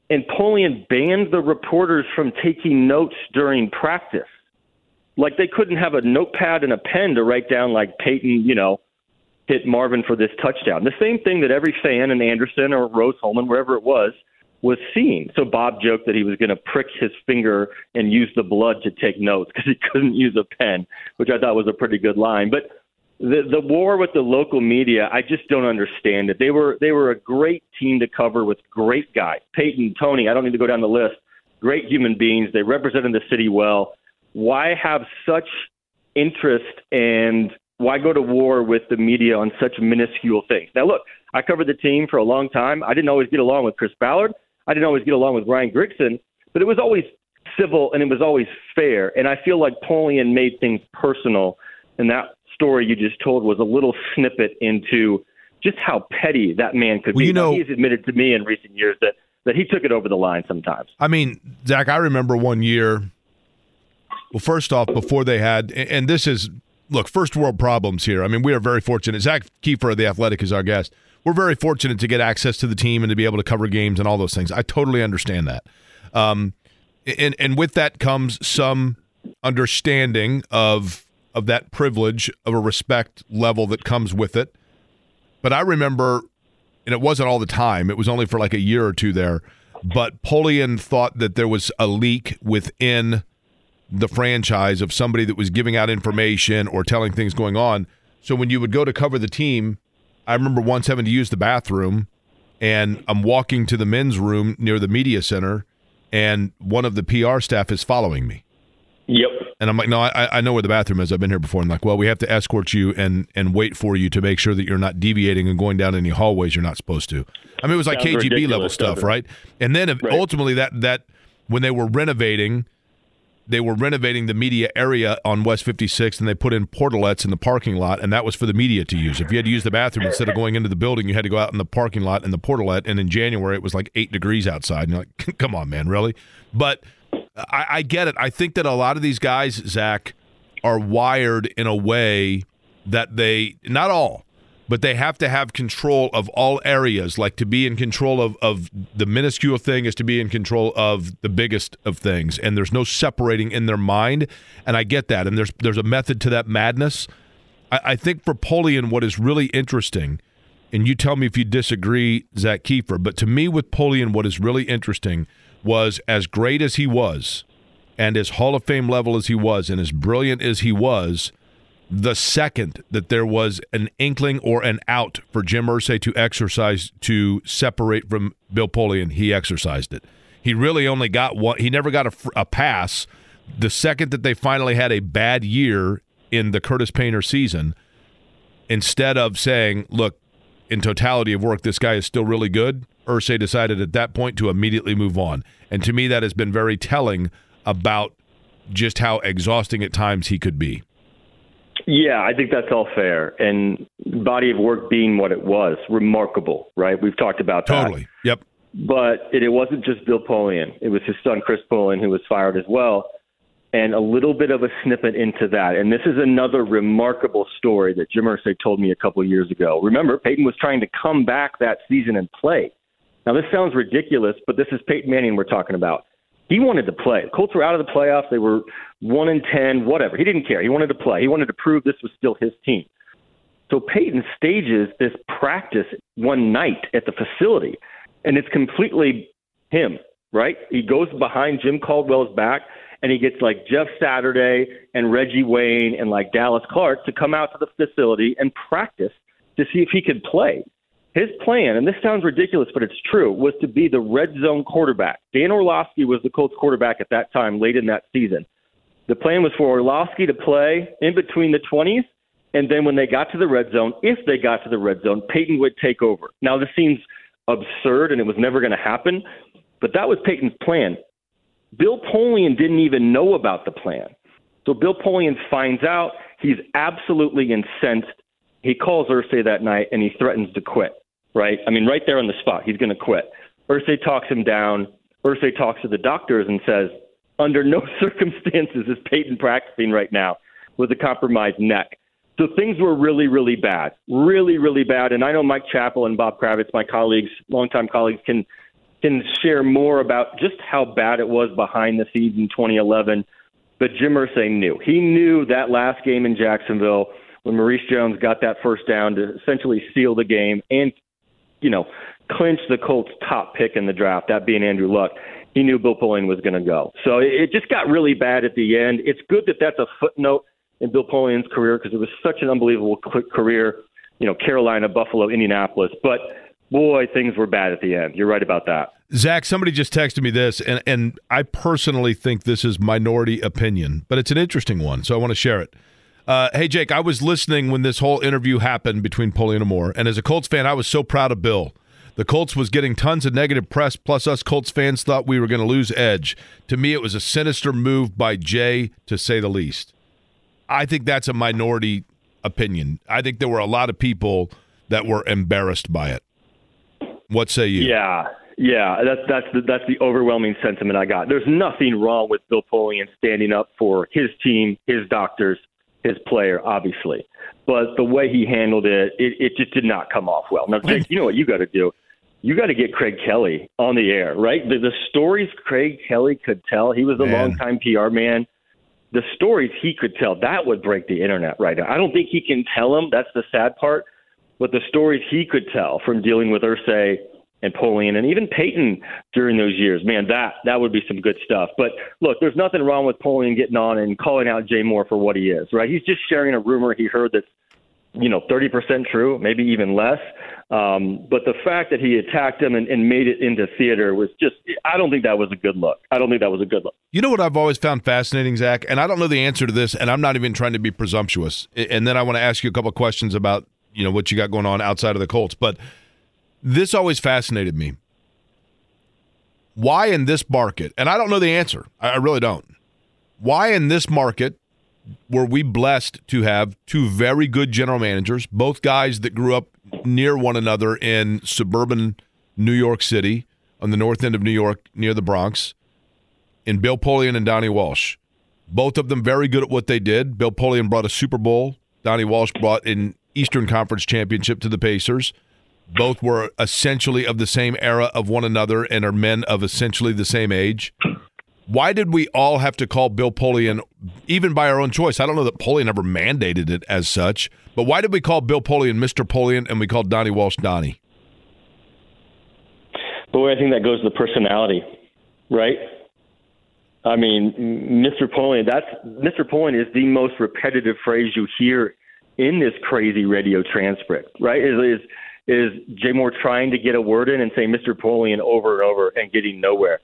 And Polian banned the reporters from taking notes during practice. Like they couldn't have a notepad and a pen to write down like Peyton, you know, hit Marvin for this touchdown. The same thing that every fan in Anderson or Rose-Hulman, wherever it was, was seeing. So Bob joked that he was going to prick his finger and use the blood to take notes because he couldn't use a pen, which I thought was a pretty good line. But the the war with the local media, I just don't understand it. They were they were a great team to cover with great guys. Peyton, Tony, I don't need to go down the list. Great human beings. They represented the city well. Why have such interest and why go to war with the media on such minuscule things? Now, look, I covered the team for a long time. I didn't always get along with Chris Ballard. I didn't always get along with Ryan Grigson, but it was always civil and it was always fair. And I feel like Polian made things personal, and that story you just told was a little snippet into just how petty that man could well, be. You know, he's admitted to me in recent years that that he took it over the line sometimes. I mean, Zak, I remember one year. Well, first off, before they had, and this is look, first world problems here. I mean, we are very fortunate. Zak Keefer of the Athletic is our guest. We're very fortunate to get access to the team and to be able to cover games and all those things. I totally understand that. Um, and and with that comes some understanding of of that privilege of a respect level that comes with it. But I remember, and it wasn't all the time. It was only for like a year or two there. But Polian thought that there was a leak within the franchise of somebody that was giving out information or telling things going on. So when you would go to cover the team, I remember once having to use the bathroom, and I'm walking to the men's room near the media center, and one of the PR staff is following me. Yep. And I'm like, no, I, I know where the bathroom is. I've been here before. And like, well, we have to escort you and and wait for you to make sure that you're not deviating and going down any hallways you're not supposed to. I mean, it was like Sounds KGB level stuff, right? And then Right. ultimately, that that when they were renovating, they were renovating the media area on West 56, and they put in portalets in the parking lot, and that was for the media to use. If you had to use the bathroom instead of going into the building, you had to go out in the parking lot in the portalet. And in January, it was like eight degrees outside. And you're like, [laughs] come on, man, really? But I, I get it. I think that a lot of these guys, Zak, are wired in a way that they not all, but they have to have control of all areas. Like to be in control of, of the minuscule thing is to be in control of the biggest of things. And there's no separating in their mind. And I get that. And there's there's a method to that madness. I, I think for Polian, what is really interesting, and you tell me if you disagree, Zak Keefer, but to me with Polian, what is really interesting was as great as he was, and as Hall of Fame level as he was, and as brilliant as he was, the second that there was an inkling or an out for Jim Irsay to exercise to separate from Bill Polian, he exercised it. He really only got one. He never got a, a pass. The second that they finally had a bad year in the Curtis Painter season, instead of saying, "Look, in totality of work, this guy is still really good," Irsay decided at that point to immediately move on. And to me, that has been very telling about just how exhausting at times he could be. Yeah, I think that's all fair. And body of work being what it was, remarkable, right? We've talked about that. Totally. Yep. But it, it wasn't just Bill Polian. It was his son, Chris Polian, who was fired as well. And a little bit of a snippet into that. And this is another remarkable story that Jim Irsay told me a couple of years ago. Remember, Peyton was trying to come back that season and play. Now, this sounds ridiculous, but this is Peyton Manning we're talking about. He wanted to play. Colts were out of the playoffs. They were one in ten, whatever. He didn't care. He wanted to play. He wanted to prove this was still his team. So Peyton stages this practice one night at the facility, and it's completely him, right? He goes behind Jim Caldwell's back, and he gets like Jeff Saturday and Reggie Wayne and like Dallas Clark to come out to the facility and practice to see if he could play. His plan, and this sounds ridiculous, but it's true, was to be the red zone quarterback. Dan Orlovsky was the Colts quarterback at that time, late in that season. The plan was for Orlovsky to play in between the 20s, and then when they got to the red zone, if they got to the red zone, Peyton would take over. Now, this seems absurd, and it was never going to happen, but that was Peyton's plan. Bill Polian didn't even know about the plan. So Bill Polian finds out. He's absolutely incensed. he calls Irsay that night and he threatens to quit. Right? I mean, right there on the spot, he's going to quit. Irsay talks him down. Irsay talks to the doctors and says, under no [laughs] circumstances is Peyton practicing right now with a compromised neck. So things were really, really bad, really, really bad. And I know Mike Chappell and Bob Kravitz, my colleagues, longtime colleagues, can can share more about just how bad it was behind the scenes in 2011. But Jim Irsay knew. He knew that last game in Jacksonville when Maurice Jones got that first down to essentially seal the game and, you know, clinch the Colts' top pick in the draft, that being Andrew Luck. He knew Bill Polian was going to go. So it just got really bad at the end. It's good that that's a footnote in Bill Polian's career because it was such an unbelievable career. You know, Carolina, Buffalo, Indianapolis, but boy, things were bad at the end. You're right about that. Zak, somebody just texted me this, and, and I personally think this is minority opinion, but it's an interesting one, so I want to share it. Uh, hey, Jake, I was listening when this whole interview happened between Polian and Moore, and as a Colts fan, I was so proud of Bill. The Colts was getting tons of negative press, plus us Colts fans thought we were going to lose edge. To me, it was a sinister move by Jay, to say the least. I think that's a minority opinion. I think there were a lot of people that were embarrassed by it. What say you? Yeah, yeah, that's that's the, that's the overwhelming sentiment I got. There's nothing wrong with Bill Polian standing up for his team, his doctors, his player, obviously, but the way he handled it, it, it just did not come off well. Now, Jake, you know what you got to do? You got to get Craig Kelly on the air, right? The, the stories Craig Kelly could tell. He was a man. longtime PR man the stories he could tell, that would break the internet right now. I don't think he can tell them. That's the sad part. But the stories he could tell from dealing with Irsay and Polian and even Peyton during those years, man, that that would be some good stuff. But look, there's nothing wrong with Polian getting on and calling out Jay Moore for what he is, right? He's just sharing a rumor he heard that's you know, 30% true, maybe even less. Um, but the fact that he attacked him and, and, made it into theater was just, I don't think that was a good look. I don't think that was a good look. You know what I've always found fascinating, Zak? And I don't know the answer to this, and I'm not even trying to be presumptuous. And then I want to ask you a couple questions about, you know, what you got going on outside of the Colts. But this always fascinated me. Why in this market, and I don't know the answer, I really don't. Why in this market were we blessed to have two very good general managers, both guys that grew up near one another in suburban New York City on the north end of New York near the Bronx, in Bill Polian and Donnie Walsh. Both of them very good at what they did. Bill Polian brought a Super Bowl. Donnie Walsh brought an Eastern Conference championship to the Pacers. Both were essentially of the same era of one another and are men of essentially the same age. Why did we all have to call Bill Polian, even by our own choice? I don't know that Polian ever mandated it as such, but why did we call Bill Polian Mr. Polian and we called Donnie Walsh Donnie? Boy, I think that goes to the personality, right? I mean, Mr. Polian, that's Mr. Polian is the most repetitive phrase you hear in this crazy radio transcript, right? Is is is Jay Moore trying to get a word in and say Mr. Polian over and over and getting nowhere?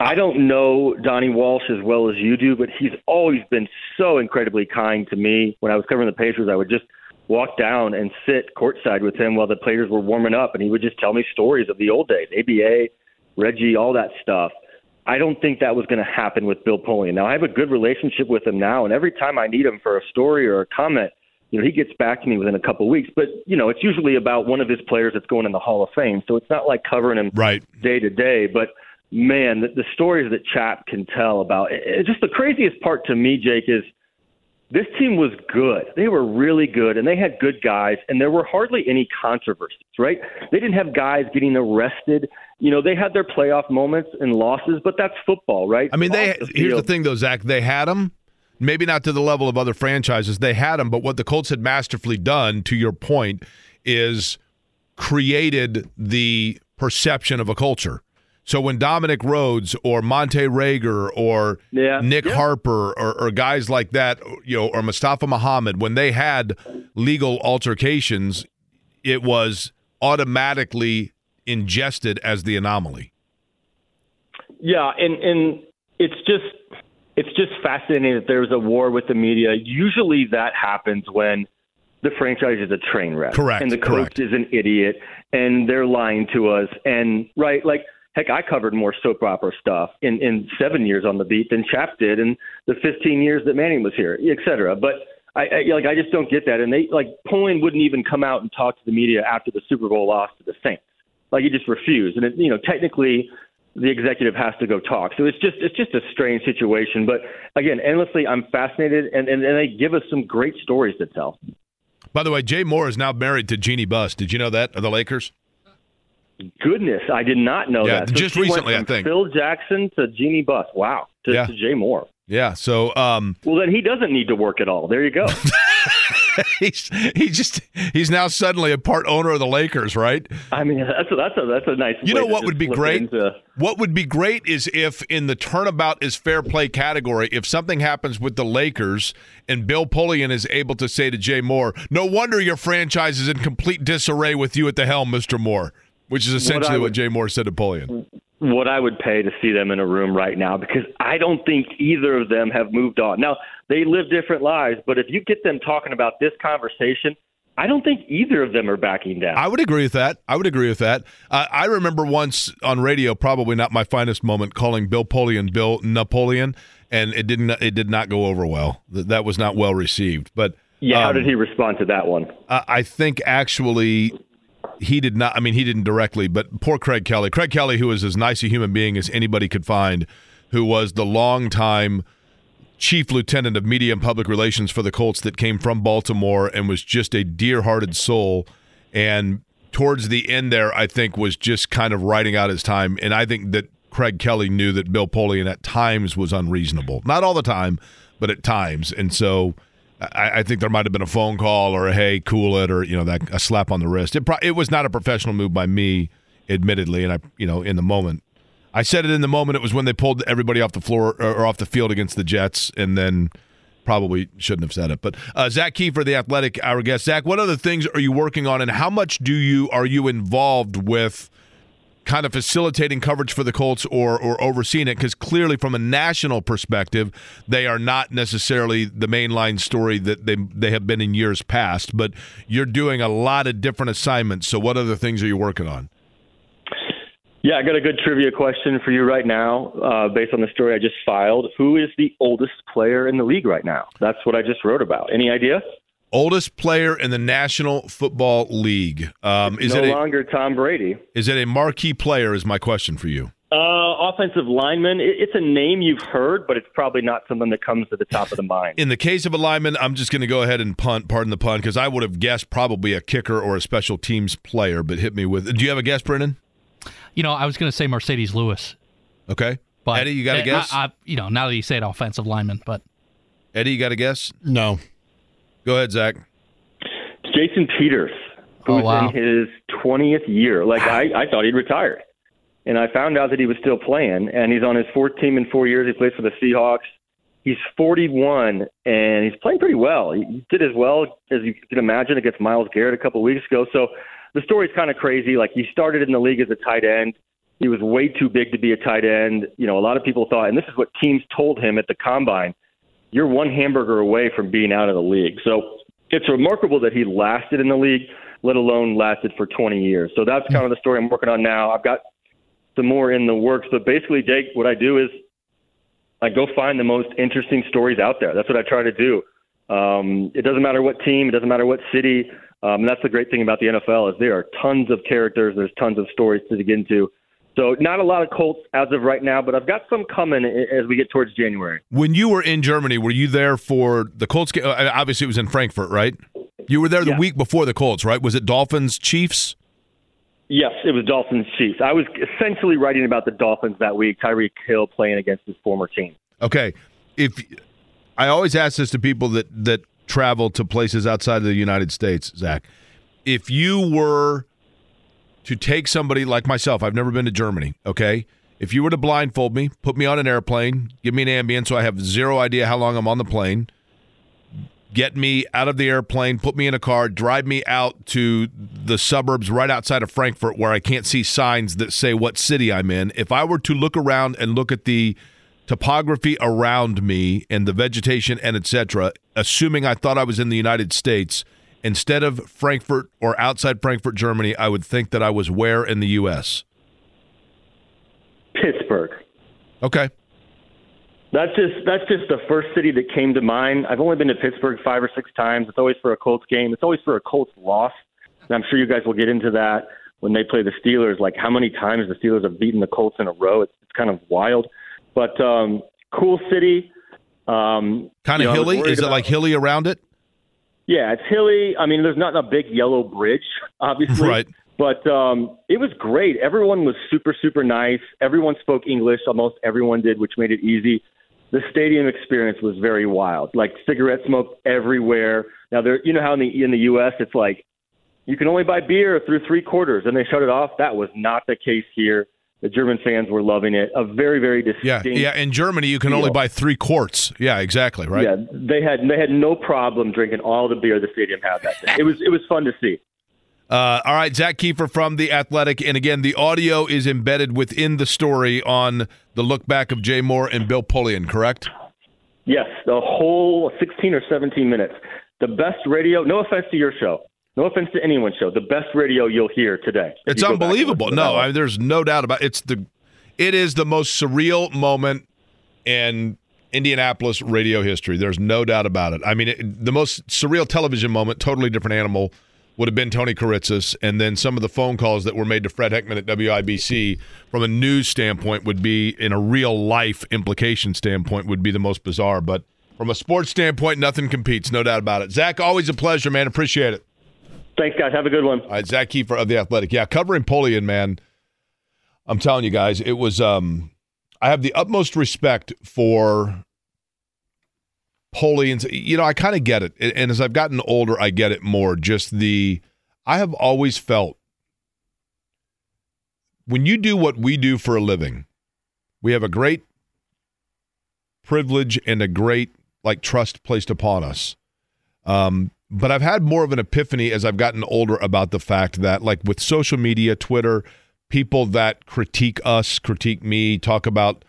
I don't know Donnie Walsh as well as you do, but he's always been so incredibly kind to me. When I was covering the Pacers, I would just walk down and sit courtside with him while the players were warming up, and he would just tell me stories of the old days, ABA, Reggie, all that stuff. I don't think that was going to happen with Bill Polian. Now I have a good relationship with him now, and every time I need him for a story or a comment, you know, he gets back to me within a couple of weeks. But you know, it's usually about one of his players that's going in the Hall of Fame, so it's not like covering him right day to day. But man, the, the stories that Chap can tell about it, it, just the craziest part to me, Jake, is this team was good. They were really good, and they had good guys, and there were hardly any controversies, right? They didn't have guys getting arrested. You know, they had their playoff moments and losses, but that's football, right? I mean, they the here's the thing, though, Zak. They had them, maybe not to the level of other franchises. They had them, but what the Colts had masterfully done, to your point, is created the perception of a culture so when Dominic Rhodes or Montae Reagor or yeah. Nick yeah. Harper or, or, guys like that, you know, or Mustafa Muhammad, when they had legal altercations, it was automatically ingested as the anomaly. Yeah, and and it's just it's just fascinating that there's a war with the media. Usually that happens when the franchise is a train wreck. Correct. And the coach correct. is an idiot and they're lying to us and right like Heck, I covered more soap opera stuff in, in seven years on the beat than Chap did in the 15 years that Manning was here, et cetera. But I, I like I just don't get that. And they like Polian wouldn't even come out and talk to the media after the Super Bowl loss to the Saints. Like he just refused. And it, you know, technically the executive has to go talk. So it's just it's just a strange situation. But again, endlessly, I'm fascinated, and and, and they give us some great stories to tell. By the way, Jay Moore is now married to Jeanie Buss. Did you know that of the Lakers? Goodness, I did not know yeah, that. So just recently, I think. Phil Jackson to Jeanie Buss. Wow, to, yeah. to Jay Moore. Yeah. So, um, well, then he doesn't need to work at all. There you go. [laughs] he's he just he's now suddenly a part owner of the Lakers, right? I mean, that's a, that's a that's a nice. You know what would be great? Into... What would be great is if in the turnabout is fair play category, if something happens with the Lakers and Bill Polian is able to say to Jay Moore, "No wonder your franchise is in complete disarray with you at the helm, Mister Moore," which is essentially what, would, what Jay Moore said to Polian what I would pay to see them in a room right now because I don't think either of them have moved on. Now, they live different lives, but if you get them talking about this conversation, I don't think either of them are backing down. I would agree with that. I would agree with that. Uh, I remember once on radio, probably not my finest moment, calling Bill Polian Bill Napoleon, and it didn't. It did not go over well. That was not well received. But yeah, um, how did he respond to that one? I think actually he did not. I mean, he didn't directly, but poor Craig Kelly. Craig Kelly, who was as nice a human being as anybody could find, who was the longtime chief lieutenant of media and public relations for the Colts that came from Baltimore and was just a dear-hearted soul. And towards the end there, I think was just kind of writing out his time. And I think that Craig Kelly knew that Bill Polian at times was unreasonable. Not all the time, but at times. And so I, I, think there might have been a phone call or a hey, cool it, or you know that a slap on the wrist. It pro- it was not a professional move by me, admittedly, and I you know in the moment. I said it in the moment. It was when they pulled everybody off the floor or off the field against the Jets, and then probably shouldn't have said it. But uh, Zak Keefer, the athletic, our guest. Zak, what other things are you working on, and how much do you are you involved with kind of facilitating coverage for the Colts or or overseeing it because clearly from a national perspective they are not necessarily the mainline story that they they have been in years past but you're doing a lot of different assignments so what other things are you working on yeah, I got a good trivia question for you right now, uh, based on the story I just filed. Who is the oldest player in the league right now? That's what I just wrote about. Any idea? Oldest player in the National Football League. Um, is no it a, longer Tom Brady? Is it a marquee player? Is my question for you. Uh, offensive lineman. It's a name you've heard, but it's probably not something that comes to the top of the mind. In the case of a lineman, I'm just going to go ahead and punt. Pardon the pun, because I would have guessed probably a kicker or a special teams player. But hit me with. Do you have a guess, Brendan? You know, I was going to say Marcedes Lewis. Okay. But Eddie, you got a guess? I, I, you know, now that you say it, offensive lineman, but Eddie, you got a guess? No. Go ahead, Zak. It's Jason Peters, who's oh, wow. in his 20th year. Like I, I thought he'd retired, and I found out that he was still playing, and he's on his fourth team in four years. He plays for the Seahawks. He's 41, and he's playing pretty well. He did as well as you can imagine against Myles Garrett a couple of weeks ago. So the story's kind of crazy. Like he started in the league as a tight end. He was way too big to be a tight end. You know, a lot of people thought, and this is what teams told him at the combine, you're one hamburger away from being out of the league. So it's remarkable that he lasted in the league, let alone lasted for 20 years. So that's kind of the story I'm working on now. I've got some more in the works, but basically, Jake, what I do is I go find the most interesting stories out there. That's what I try to do. Um, it doesn't matter what team, it doesn't matter what city. Um, and that's the great thing about the NFL is there are tons of characters, there's tons of stories to dig into. So not a lot of Colts as of right now, but I've got some coming as we get towards January. When you were in Germany, were you there for the Colts game? Uh, obviously, it was in Frankfurt, right? You were there the yeah. week before the Colts, right? Was it Dolphins Chiefs? Yes, it was Dolphins Chiefs. I was essentially writing about the Dolphins that week. Tyreek Hill playing against his former team. Okay, if I always ask this to people that that travel to places outside of the United States, Zak, if you were to take somebody like myself, I've never been to Germany, okay? If you were to blindfold me, put me on an airplane, give me an Ambien so I have zero idea how long I'm on the plane, get me out of the airplane, put me in a car, drive me out to the suburbs right outside of Frankfurt where I can't see signs that say what city I'm in. If I were to look around and look at the topography around me and the vegetation and etc., assuming I thought I was in the United States – instead of Frankfurt or outside Frankfurt, Germany, I would think that I was where in the U.S.? Pittsburgh. Okay. That's just that's just the first city that came to mind. I've only been to Pittsburgh five or six times. It's always for a Colts game. It's always for a Colts loss. And I'm sure you guys will get into that when they play the Steelers. Like how many times the Steelers have beaten the Colts in a row. It's, it's kind of wild. But um, cool city. Um, kind of know, hilly. Is it like hilly around it? Yeah, it's hilly. I mean, there's not a big yellow bridge, [laughs] obviously. Right. But um, it was great. Everyone was super, super nice. Everyone spoke English. Almost everyone did, which made it easy the stadium experience was very wild. Like cigarette smoke everywhere. Now there, you know how in the in the U.S. it's like you can only buy beer through three quarters, and they shut it off. That was not the case here. The German fans were loving it. A very, very distinct. Yeah, yeah. In Germany, you can only buy three quarts. Yeah, exactly. Right. Yeah, they had they had no problem drinking all the beer the stadium had that day. It was it was fun to see. [laughs] Uh, all right, Zak Keefer from The Athletic. And again, the audio is embedded within the story on the look back of Jay Moore and Bill Polian, correct? Yes, the whole 16 or 17 minutes. The best radio, no offense to your show. No offense to anyone's show. The best radio you'll hear today. It's unbelievable. No, I mean, there's no doubt about it. It's the it is the most surreal moment in Indianapolis radio history. There's no doubt about it. I mean, it, the most surreal television moment, totally different animal would have been Tony Kiritsis, and then some of the phone calls that were made to Fred Heckman at WIBC from a news standpoint would be, in a real life implication standpoint, would be the most bizarre. But from a sports standpoint, nothing competes, no doubt about it. Zak, always a pleasure, man. Appreciate it. Thanks, guys. Have a good one. All right, Zak Keefer of the Athletic. Yeah, covering Polian, man. I'm telling you guys, it was. um I have the utmost respect for Polian's, you know, I kind of get it. And as I've gotten older, I get it more. Just the, I have always felt when you do what we do for a living, we have a great privilege and a great, like, trust placed upon us. Um, but I've had more of an epiphany as I've gotten older about the fact that, like, with social media, Twitter, people that critique us, critique me, talk about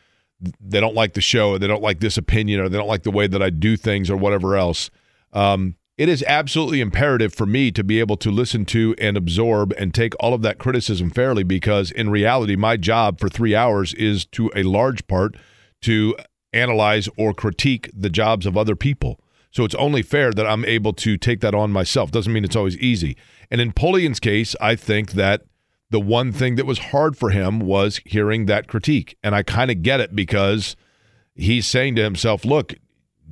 they don't like the show or they don't like this opinion or they don't like the way that I do things or whatever else. Um, it is absolutely imperative for me to be able to listen to and absorb and take all of that criticism fairly because in reality, my job for three hours is to a large part to analyze or critique the jobs of other people. So it's only fair that I'm able to take that on myself. Doesn't mean it's always easy. And in Polian's case, I think that the one thing that was hard for him was hearing that critique. And I kind of get it because he's saying to himself, look,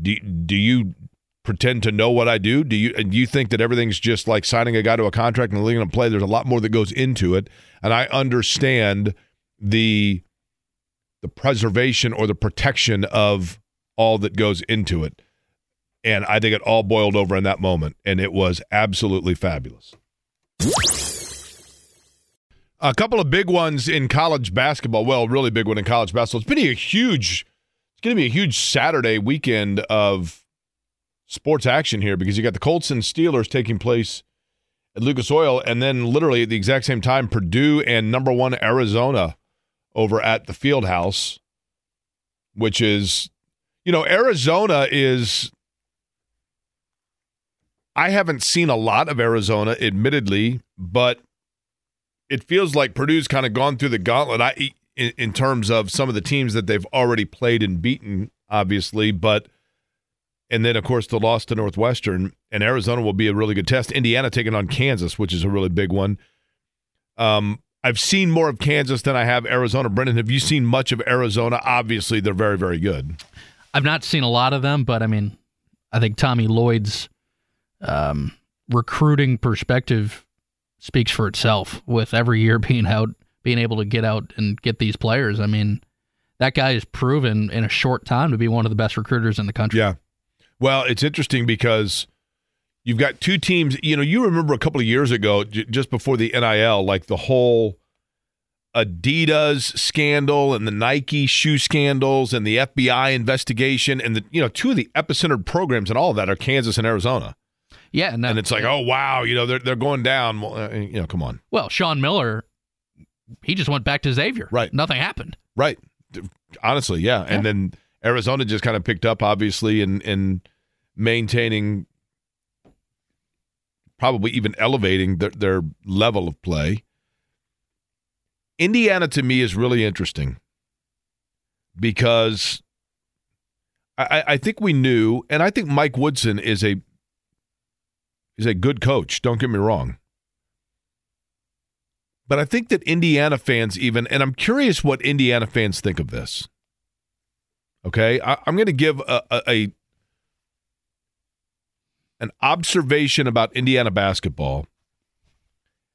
do, do you pretend to know what I do? Do you and you think that everything's just like signing a guy to a contract and leaving him play? There's a lot more that goes into it. And I understand the the preservation or the protection of all that goes into it. And I think it all boiled over in that moment. And it was absolutely fabulous. A couple of big ones in college basketball. Well, really big one in college basketball. It's been a huge. It's going to be a huge Saturday weekend of sports action here because you got the Colts and Steelers taking place at Lucas Oil, and then literally at the exact same time, Purdue and number one Arizona over at the Field House, which is, you know, Arizona is. I haven't seen a lot of Arizona, admittedly, but it feels like Purdue's kind of gone through the gauntlet. I in, in, terms of some of the teams that they've already played and beaten, obviously, but and then of course the loss to Northwestern and Arizona will be a really good test. Indiana taking on Kansas, which is a really big one. Um, I've seen more of Kansas than I have Arizona. Brendan, have you seen much of Arizona? Obviously, they're very, very good. I've not seen a lot of them, but I mean, I think Tommy Lloyd's um, recruiting perspective speaks for itself with every year [laughs] being out, being able to get out and get these players. I mean, that guy has proven in a short time to be one of the best recruiters in the country. Yeah. Well, it's interesting because you've got two teams. You know, you remember a couple of years ago, j- just before the NIL, like the whole Adidas scandal and the Nike shoe scandals and the FBI investigation and the you know two of the epicenter programs and all of that are Kansas and Arizona. Yeah, and, that, and it's like, oh wow, you know they're they're going down. Uh, you know, come on. Well, Sean Miller, he just went back to Xavier. Right. Nothing happened. Right. Honestly, yeah. yeah. And then Arizona just kind of picked up, obviously, in in maintaining, probably even elevating their, their level of play. Indiana to me is really interesting because I, I think we knew, and I think Mike Woodson is a is a good coach. Don't get me wrong. But I think that Indiana fans even, and I'm curious what Indiana fans think of this. Okay, I, am going to give a, a, a an observation about Indiana basketball,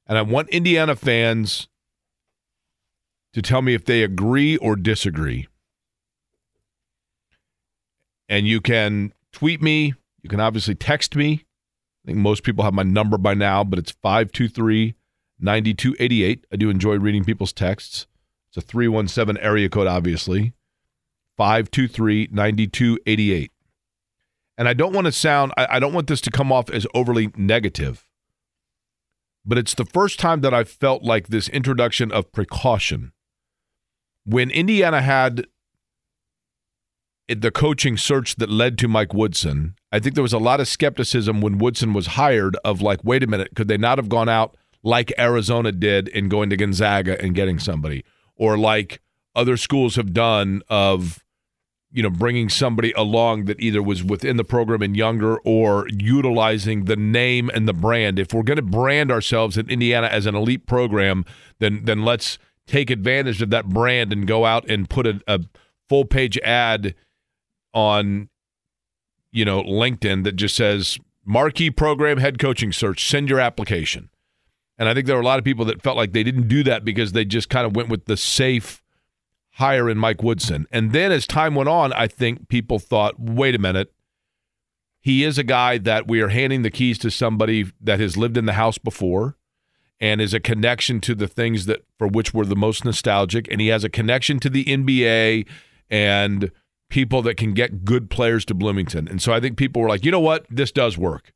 and I want Indiana fans to tell me if they agree or disagree. And you can tweet me. You can obviously text me. I think most people have my number by now, but it's 523 9288. I do enjoy reading people's texts. It's a 317 area code, obviously. 523 9288. And I don't want to sound, I, I don't want this to come off as overly negative, but it's the first time that I've felt like this introduction of precaution. When Indiana had the coaching search that led to Mike Woodson, I think there was a lot of skepticism when Woodson was hired of like, wait a minute, could they not have gone out like Arizona did in going to Gonzaga and getting somebody, or like other schools have done of you know, bringing somebody along that either was within the program and younger or utilizing the name and the brand. If we're going to brand ourselves in Indiana as an elite program, then then let's take advantage of that brand and go out and put a, a full page ad on you know LinkedIn that just says marquee program head coaching search send your application. And i think there were a lot of people that felt like they didn't do that because they just kind of went with the safe hire in Mike Woodson. And then as time went on, I think people thought, wait a minute, he is a guy that we are handing the keys to somebody that has lived in the house before and is a connection to the things that for which we're the most nostalgic. And he has a connection to the NBA and people that can get good players to Bloomington. And so I think people were like, "You know what? This does work."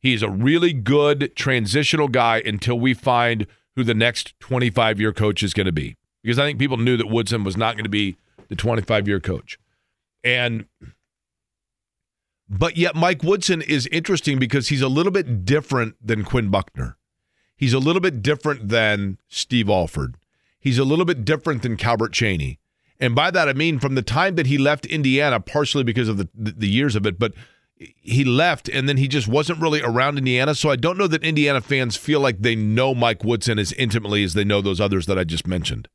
He's a really good transitional guy until we find who the next 25-year coach is going to be because I think people knew that Woodson was not going to be the 25 year coach. And but yet Mike Woodson is interesting because he's a little bit different than Quinn Buckner. He's a little bit different than Steve Alford. He's a little bit different than Calbert Cheaney. And by that I mean from the time that he left Indiana, partially because of the the years of it, but he left and then he just wasn't really around Indiana. So I don't know that Indiana fans feel like they know Mike Woodson as intimately as they know those others that I just mentioned.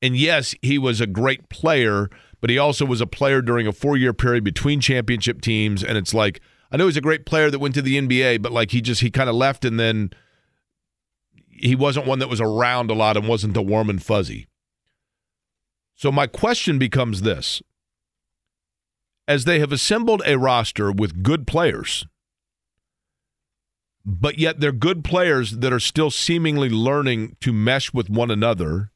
And yes, he was a great player, but he also was a player during a four year period between championship teams. And it's like, I know he's a great player that went to the NBA, but like he just, he kind of left and then he wasn't one that was around a lot and wasn't the warm and fuzzy. So my question becomes this as they have assembled a roster with good players, but yet they're good players that are still seemingly learning to mesh with one another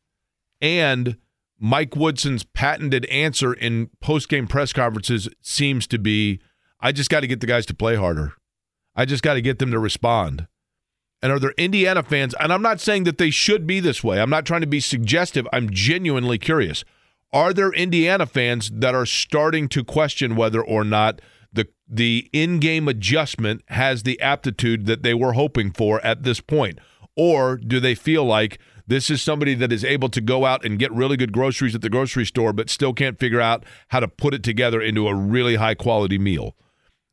and Mike Woodson's patented answer in post-game press conferences seems to be I just got to get the guys to play harder. I just got to get them to respond. And are there Indiana fans? And I'm not saying that they should be this way. I'm not trying to be suggestive. I'm genuinely curious. Are there Indiana fans that are starting to question whether or not the the in-game adjustment has the aptitude that they were hoping for at this point? Or do they feel like this is somebody that is able to go out and get really good groceries at the grocery store, but still can't figure out how to put it together into a really high quality meal.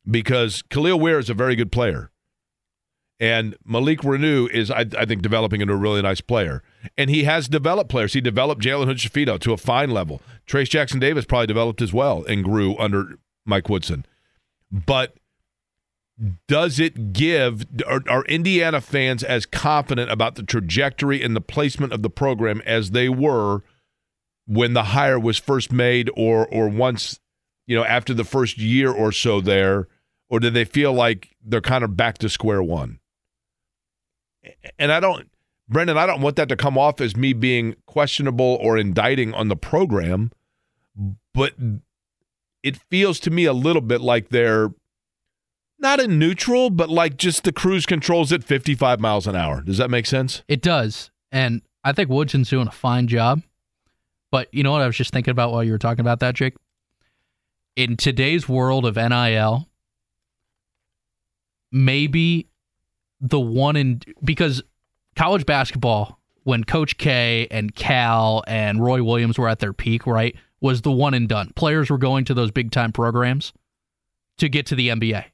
Because Kel'el Ware is a very good player. And Malik Reneau is, I, I, think, developing into a really nice player. And he has developed players. He developed Jalen Hood to a fine level. Trayce Jackson Davis probably developed as well and grew under Mike Woodson. But does it give are, are, Indiana fans as confident about the trajectory and the placement of the program as they were when the hire was first made or or once you know after the first year or so there or do they feel like they're kind of back to square one and I don't Brendan I don't want that to come off as me being questionable or indicting on the program but it feels to me a little bit like they're not in neutral, but like just the cruise controls at 55 miles an hour. Does that make sense? It does. And I think Woodson's doing a fine job. But you know what I was just thinking about while you were talking about that, Jake? In today's world of NIL, maybe the one in because college basketball when Coach K and Cal and Roy Williams were at their peak, right, was the one and done. Players were going to those big time programs to get to the NBA.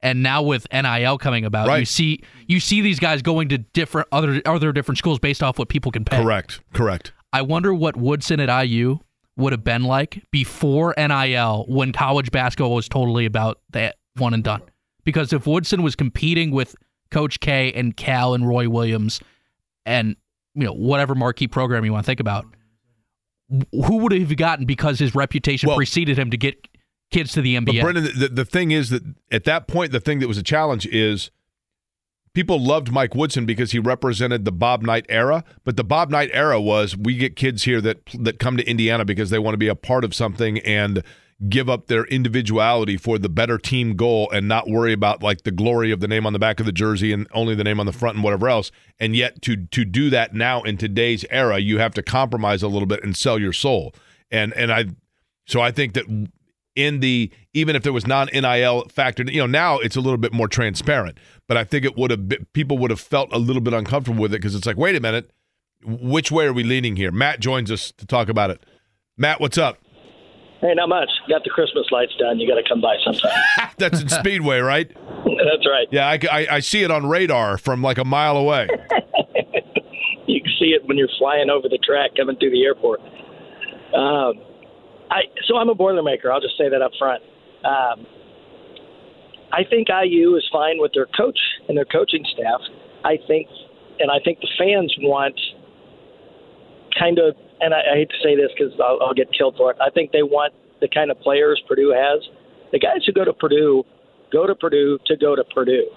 And now with NIL coming about, Right. you see you see these guys going to different other other different schools based off what people can pay. Correct. Correct. I wonder what Woodson at IU would have been like before NIL when college basketball was totally about that one and done. Because if Woodson was competing with Coach K and Cal and Roy Williams and you know whatever marquee program you want to think about, who would have gotten because his reputation Well- preceded him to get kids to the NBA? But Brendan, the, the thing is that at that point, the thing that was a challenge is people loved Mike Woodson because he represented the Bob Knight era. But the Bob Knight era was we get kids here that that come to Indiana because they want to be a part of something and give up their individuality for the better team goal and not worry about like the glory of the name on the back of the jersey and only the name on the front and whatever else. And yet to to do that now in today's era, you have to compromise a little bit and sell your soul. And and I so I think that in the even if there was non NIL factored, you know, now it's a little bit more transparent. But I think it would have been, people would have felt a little bit uncomfortable with it because it's like, wait a minute, which way are we leaning here? Matt joins us to talk about it. Matt, what's up? Hey, not much. Got the Christmas lights done. You got to come by sometime. [laughs] That's in Speedway, right? That's right. Yeah, I, I, I see it on radar from like a mile away. [laughs] You can see it when you're flying over the track coming through the airport. Um, I so I'm a Boilermaker. I'll just say that up front. Um, I think IU is fine with their coach and their coaching staff. I think, and I think the fans want kind of, and I, I hate to say this because I'll, I'll get killed for it. I think they want the kind of players Purdue has. The guys who go to Purdue go to Purdue to go to Purdue.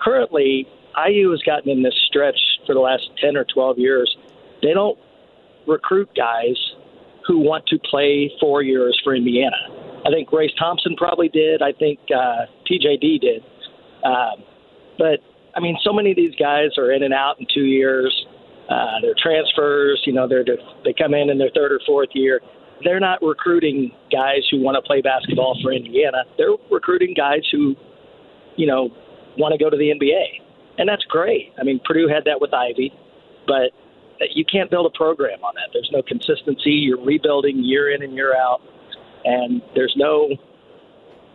Currently, IU has gotten in this stretch for the last 10 or 12 years. They don't recruit guys who want to play four years for Indiana. I think Race Thompson probably did. I think uh, TJD did. Um, but, I mean, so many of these guys are in and out in two years. Uh, they're transfers. You know, they're they come in in their third or fourth year. They're not recruiting guys who want to play basketball for Indiana. They're recruiting guys who, you know, want to go to the NBA, and that's great. I mean, Purdue had that with Ivey, but you can't build a program on that. There's no consistency. You're rebuilding year in and year out, and there's no.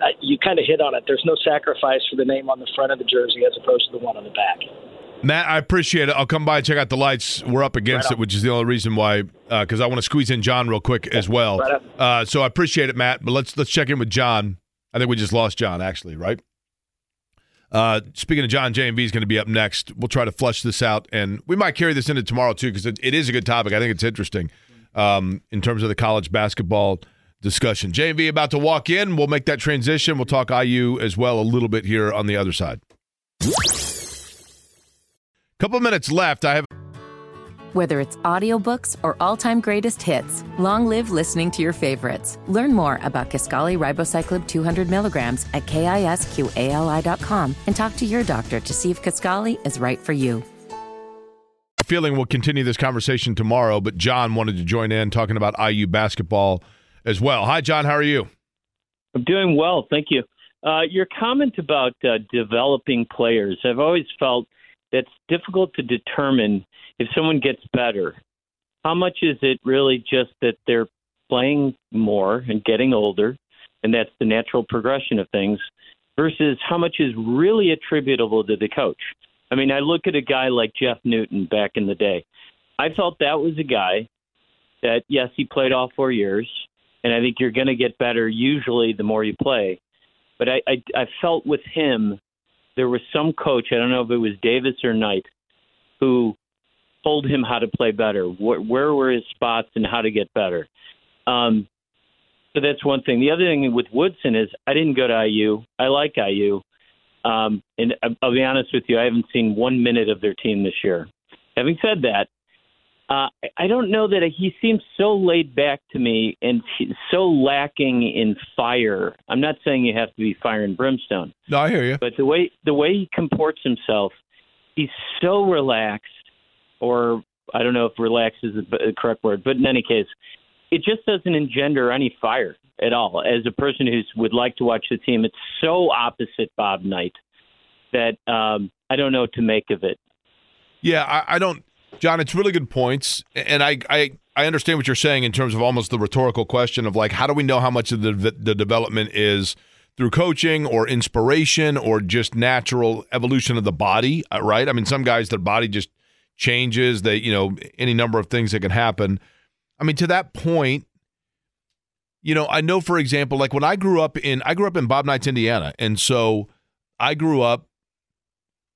Uh, you kind of hit on it. There's no sacrifice for the name on the front of the jersey as opposed to the one on the back. Matt, I appreciate it. I'll come by and check out the lights. We're up against Right it, which is the only reason why, because I want to squeeze in John real quick as well. Right. Uh, so I appreciate it, Matt. But let's let's check in with John. I think we just lost John, actually, right? Uh, speaking of John, JMV is going to be up next. We'll try to flush this out, and we might carry this into tomorrow too, because it, it is a good topic. I think it's interesting um, in terms of the college basketball discussion. JMV about to walk in. We'll make that transition. We'll talk IU as well a little bit here on the other side. Couple minutes left. I have. Whether it's audiobooks or all-time greatest hits, long live listening to your favorites. Learn more about Kisqali Ribociclib 200 milligrams at kisqali.com and talk to your doctor to see if Kisqali is right for you. feeling we'll continue this conversation tomorrow, but John wanted to join in talking about IU basketball as well. Hi, John. How are you? I'm doing well, thank you. Uh, your comment about uh, developing players, I've always felt that's difficult to determine if someone gets better. How much is it really just that they're playing more and getting older, and that's the natural progression of things, versus how much is really attributable to the coach? I mean, I look at a guy like Jeff Newton back in the day. I felt that was a guy that, yes, he played all four years, and I think you're going to get better usually the more you play. But I, I, I felt with him, there was some coach, I don't know if it was Davis or Knight, who told him how to play better, where, where were his spots, and how to get better. Um, so that's one thing. The other thing with Woodson is I didn't go to IU. I like IU. Um, and I- I'll be honest with you, I haven't seen one minute of their team this year. Having said that, uh, I- don't know that he seems so laid back to me and so lacking in fire. I'm not saying you have to be fire and brimstone, No, I hear you. but the way the way he comports himself, he's so relaxed, or I don't know if relaxed is the correct word, but in any case, it just doesn't engender any fire at all. As a person who would like to watch the team, it's so opposite Bob Knight that um, I don't know what to make of it. Yeah, I, I don't. John, it's really good points, and I, I I understand what you're saying in terms of almost the rhetorical question of like, how do we know how much of the the development is through coaching or inspiration or just natural evolution of the body, uh, right? I mean, some guys their body just changes. They, you know, any number of things that can happen. I mean, to that point, you know, I know for example, like when I grew up in I grew up in Bob Knights, Indiana, and so I grew up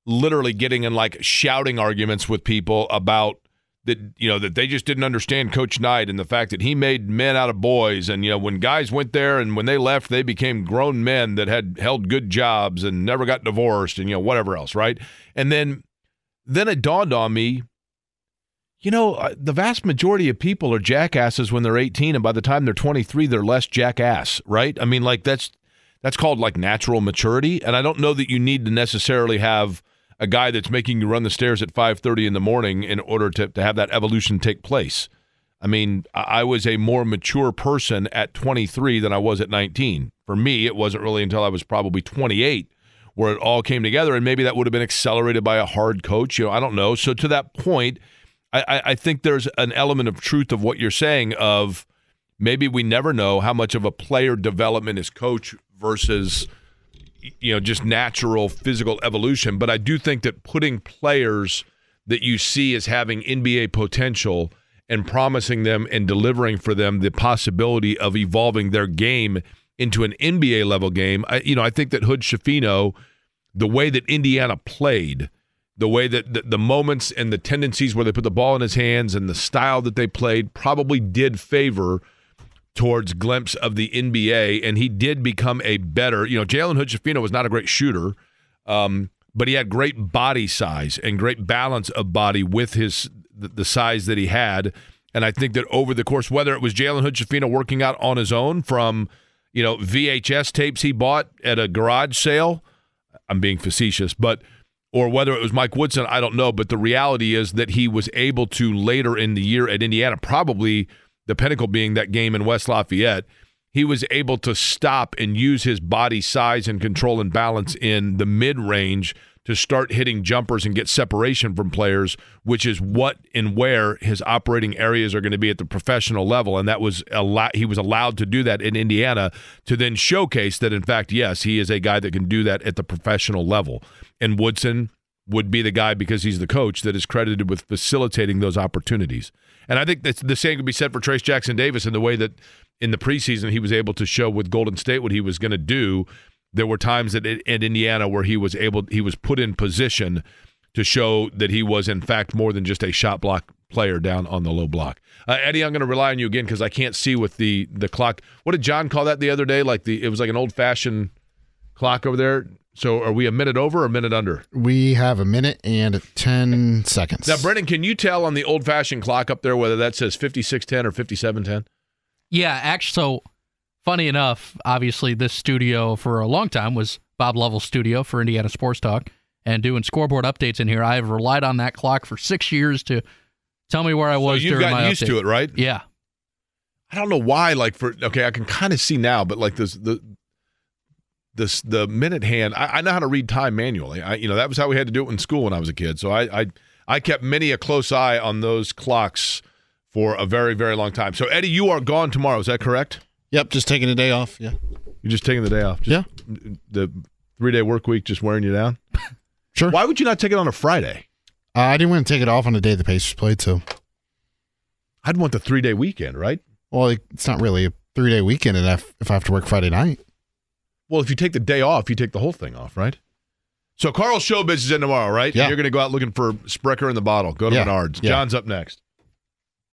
literally getting in like shouting arguments with people about that you know that they just didn't understand coach knight and the fact that he made men out of boys. And you know when guys went there and when they left they became grown men that had held good jobs and never got divorced and you know whatever else right? And then then it dawned on me you know uh, the vast majority of people are jackasses when they're 18 and by the time they're 23 they're less jackass right? I mean like that's that's called like natural maturity. And i don't know that you need to necessarily have a guy that's making you run the stairs at 5:30 in the morning in order to, to have that evolution take place. I mean, I was a more mature person at 23 than I was at 19. For me, it wasn't really until I was probably 28 where it all came together, and maybe that would have been accelerated by a hard coach. You know, I don't know. So to that point, I, I think there's an element of truth of what you're saying. Of maybe we never know how much of a player development is coach versus you know just natural physical evolution. But i do think that putting players that you see as having nba potential and promising them and delivering for them the possibility of evolving their game into an nba level game I, you know i think that hood schifino the way that indiana played the way that the, the moments and the tendencies where they put the ball in his hands and the style that they played probably did favor – towards glimpse of the NBA, and he did become a better. You know, Jalen Hood was not a great shooter, um, but he had great body size and great balance of body with his the size that he had. And I think that over the course, whether it was Jalen Hood working out on his own from you know VHS tapes he bought at a garage sale, I'm being facetious, but or whether it was Mike Woodson, I don't know. But the reality is that he was able to later in the year at Indiana probably the pinnacle being that game in West Lafayette, he was able to stop and use his body size and control and balance in the mid range to start hitting jumpers and get separation from players, which is what and where his operating areas are going to be at the professional level. And that was a lot, he was allowed to do that in Indiana to then showcase that, in fact, yes, he is a guy that can do that at the professional level. And Woodson would be the guy because he's the coach that is credited with facilitating those opportunities. And I think the same could be said for Trayce Jackson Davis in the way that in the preseason he was able to show with Golden State what he was going to do. There were times at, at Indiana where he was able, he was put in position to show that he was in fact more than just a shot block player down on the low block. Uh, Eddie, I'm going to rely on you again because I can't see with the the clock. What did John call that the other day? Like the it was like an old fashioned clock over there. So are we a minute over or a minute under? We have a minute and 10 seconds. Now, Brendan, can you tell on the old fashioned clock up there whether that says 5610 or 5710? Yeah, actually, so funny enough, obviously, this studio for a long time was Bob Lovell's studio for Indiana Sports Talk and doing scoreboard updates in here. I have relied on that clock for six years to tell me where I was so you've during gotten my used update. to it, right? Yeah. I don't know why. Like for okay, I can kind of see now, but like this the this the minute hand. I, I, know how to read time manually. I, you know, that was how we had to do it in school when I was a kid. So I, I, I kept many a close eye on those clocks for a very, very long time. So Eddie, you are gone tomorrow. Is that correct? Yep, just taking a day off. Yeah, you're just taking the day off. Just yeah, the three day work week just wearing you down. [laughs] sure. Why would you not take it on a Friday? Uh, I didn't want to take it off on the day the Pacers played. So I'd want the three day weekend, right? Well, it's not really a three day weekend if if I have to work Friday night. Well, if you take the day off, you take the whole thing off, right? So Carl Showbiz is in tomorrow, right? Yeah. And you're going to go out looking for Sprecher in the bottle. Go to Yeah. Menards. Yeah. John's up next.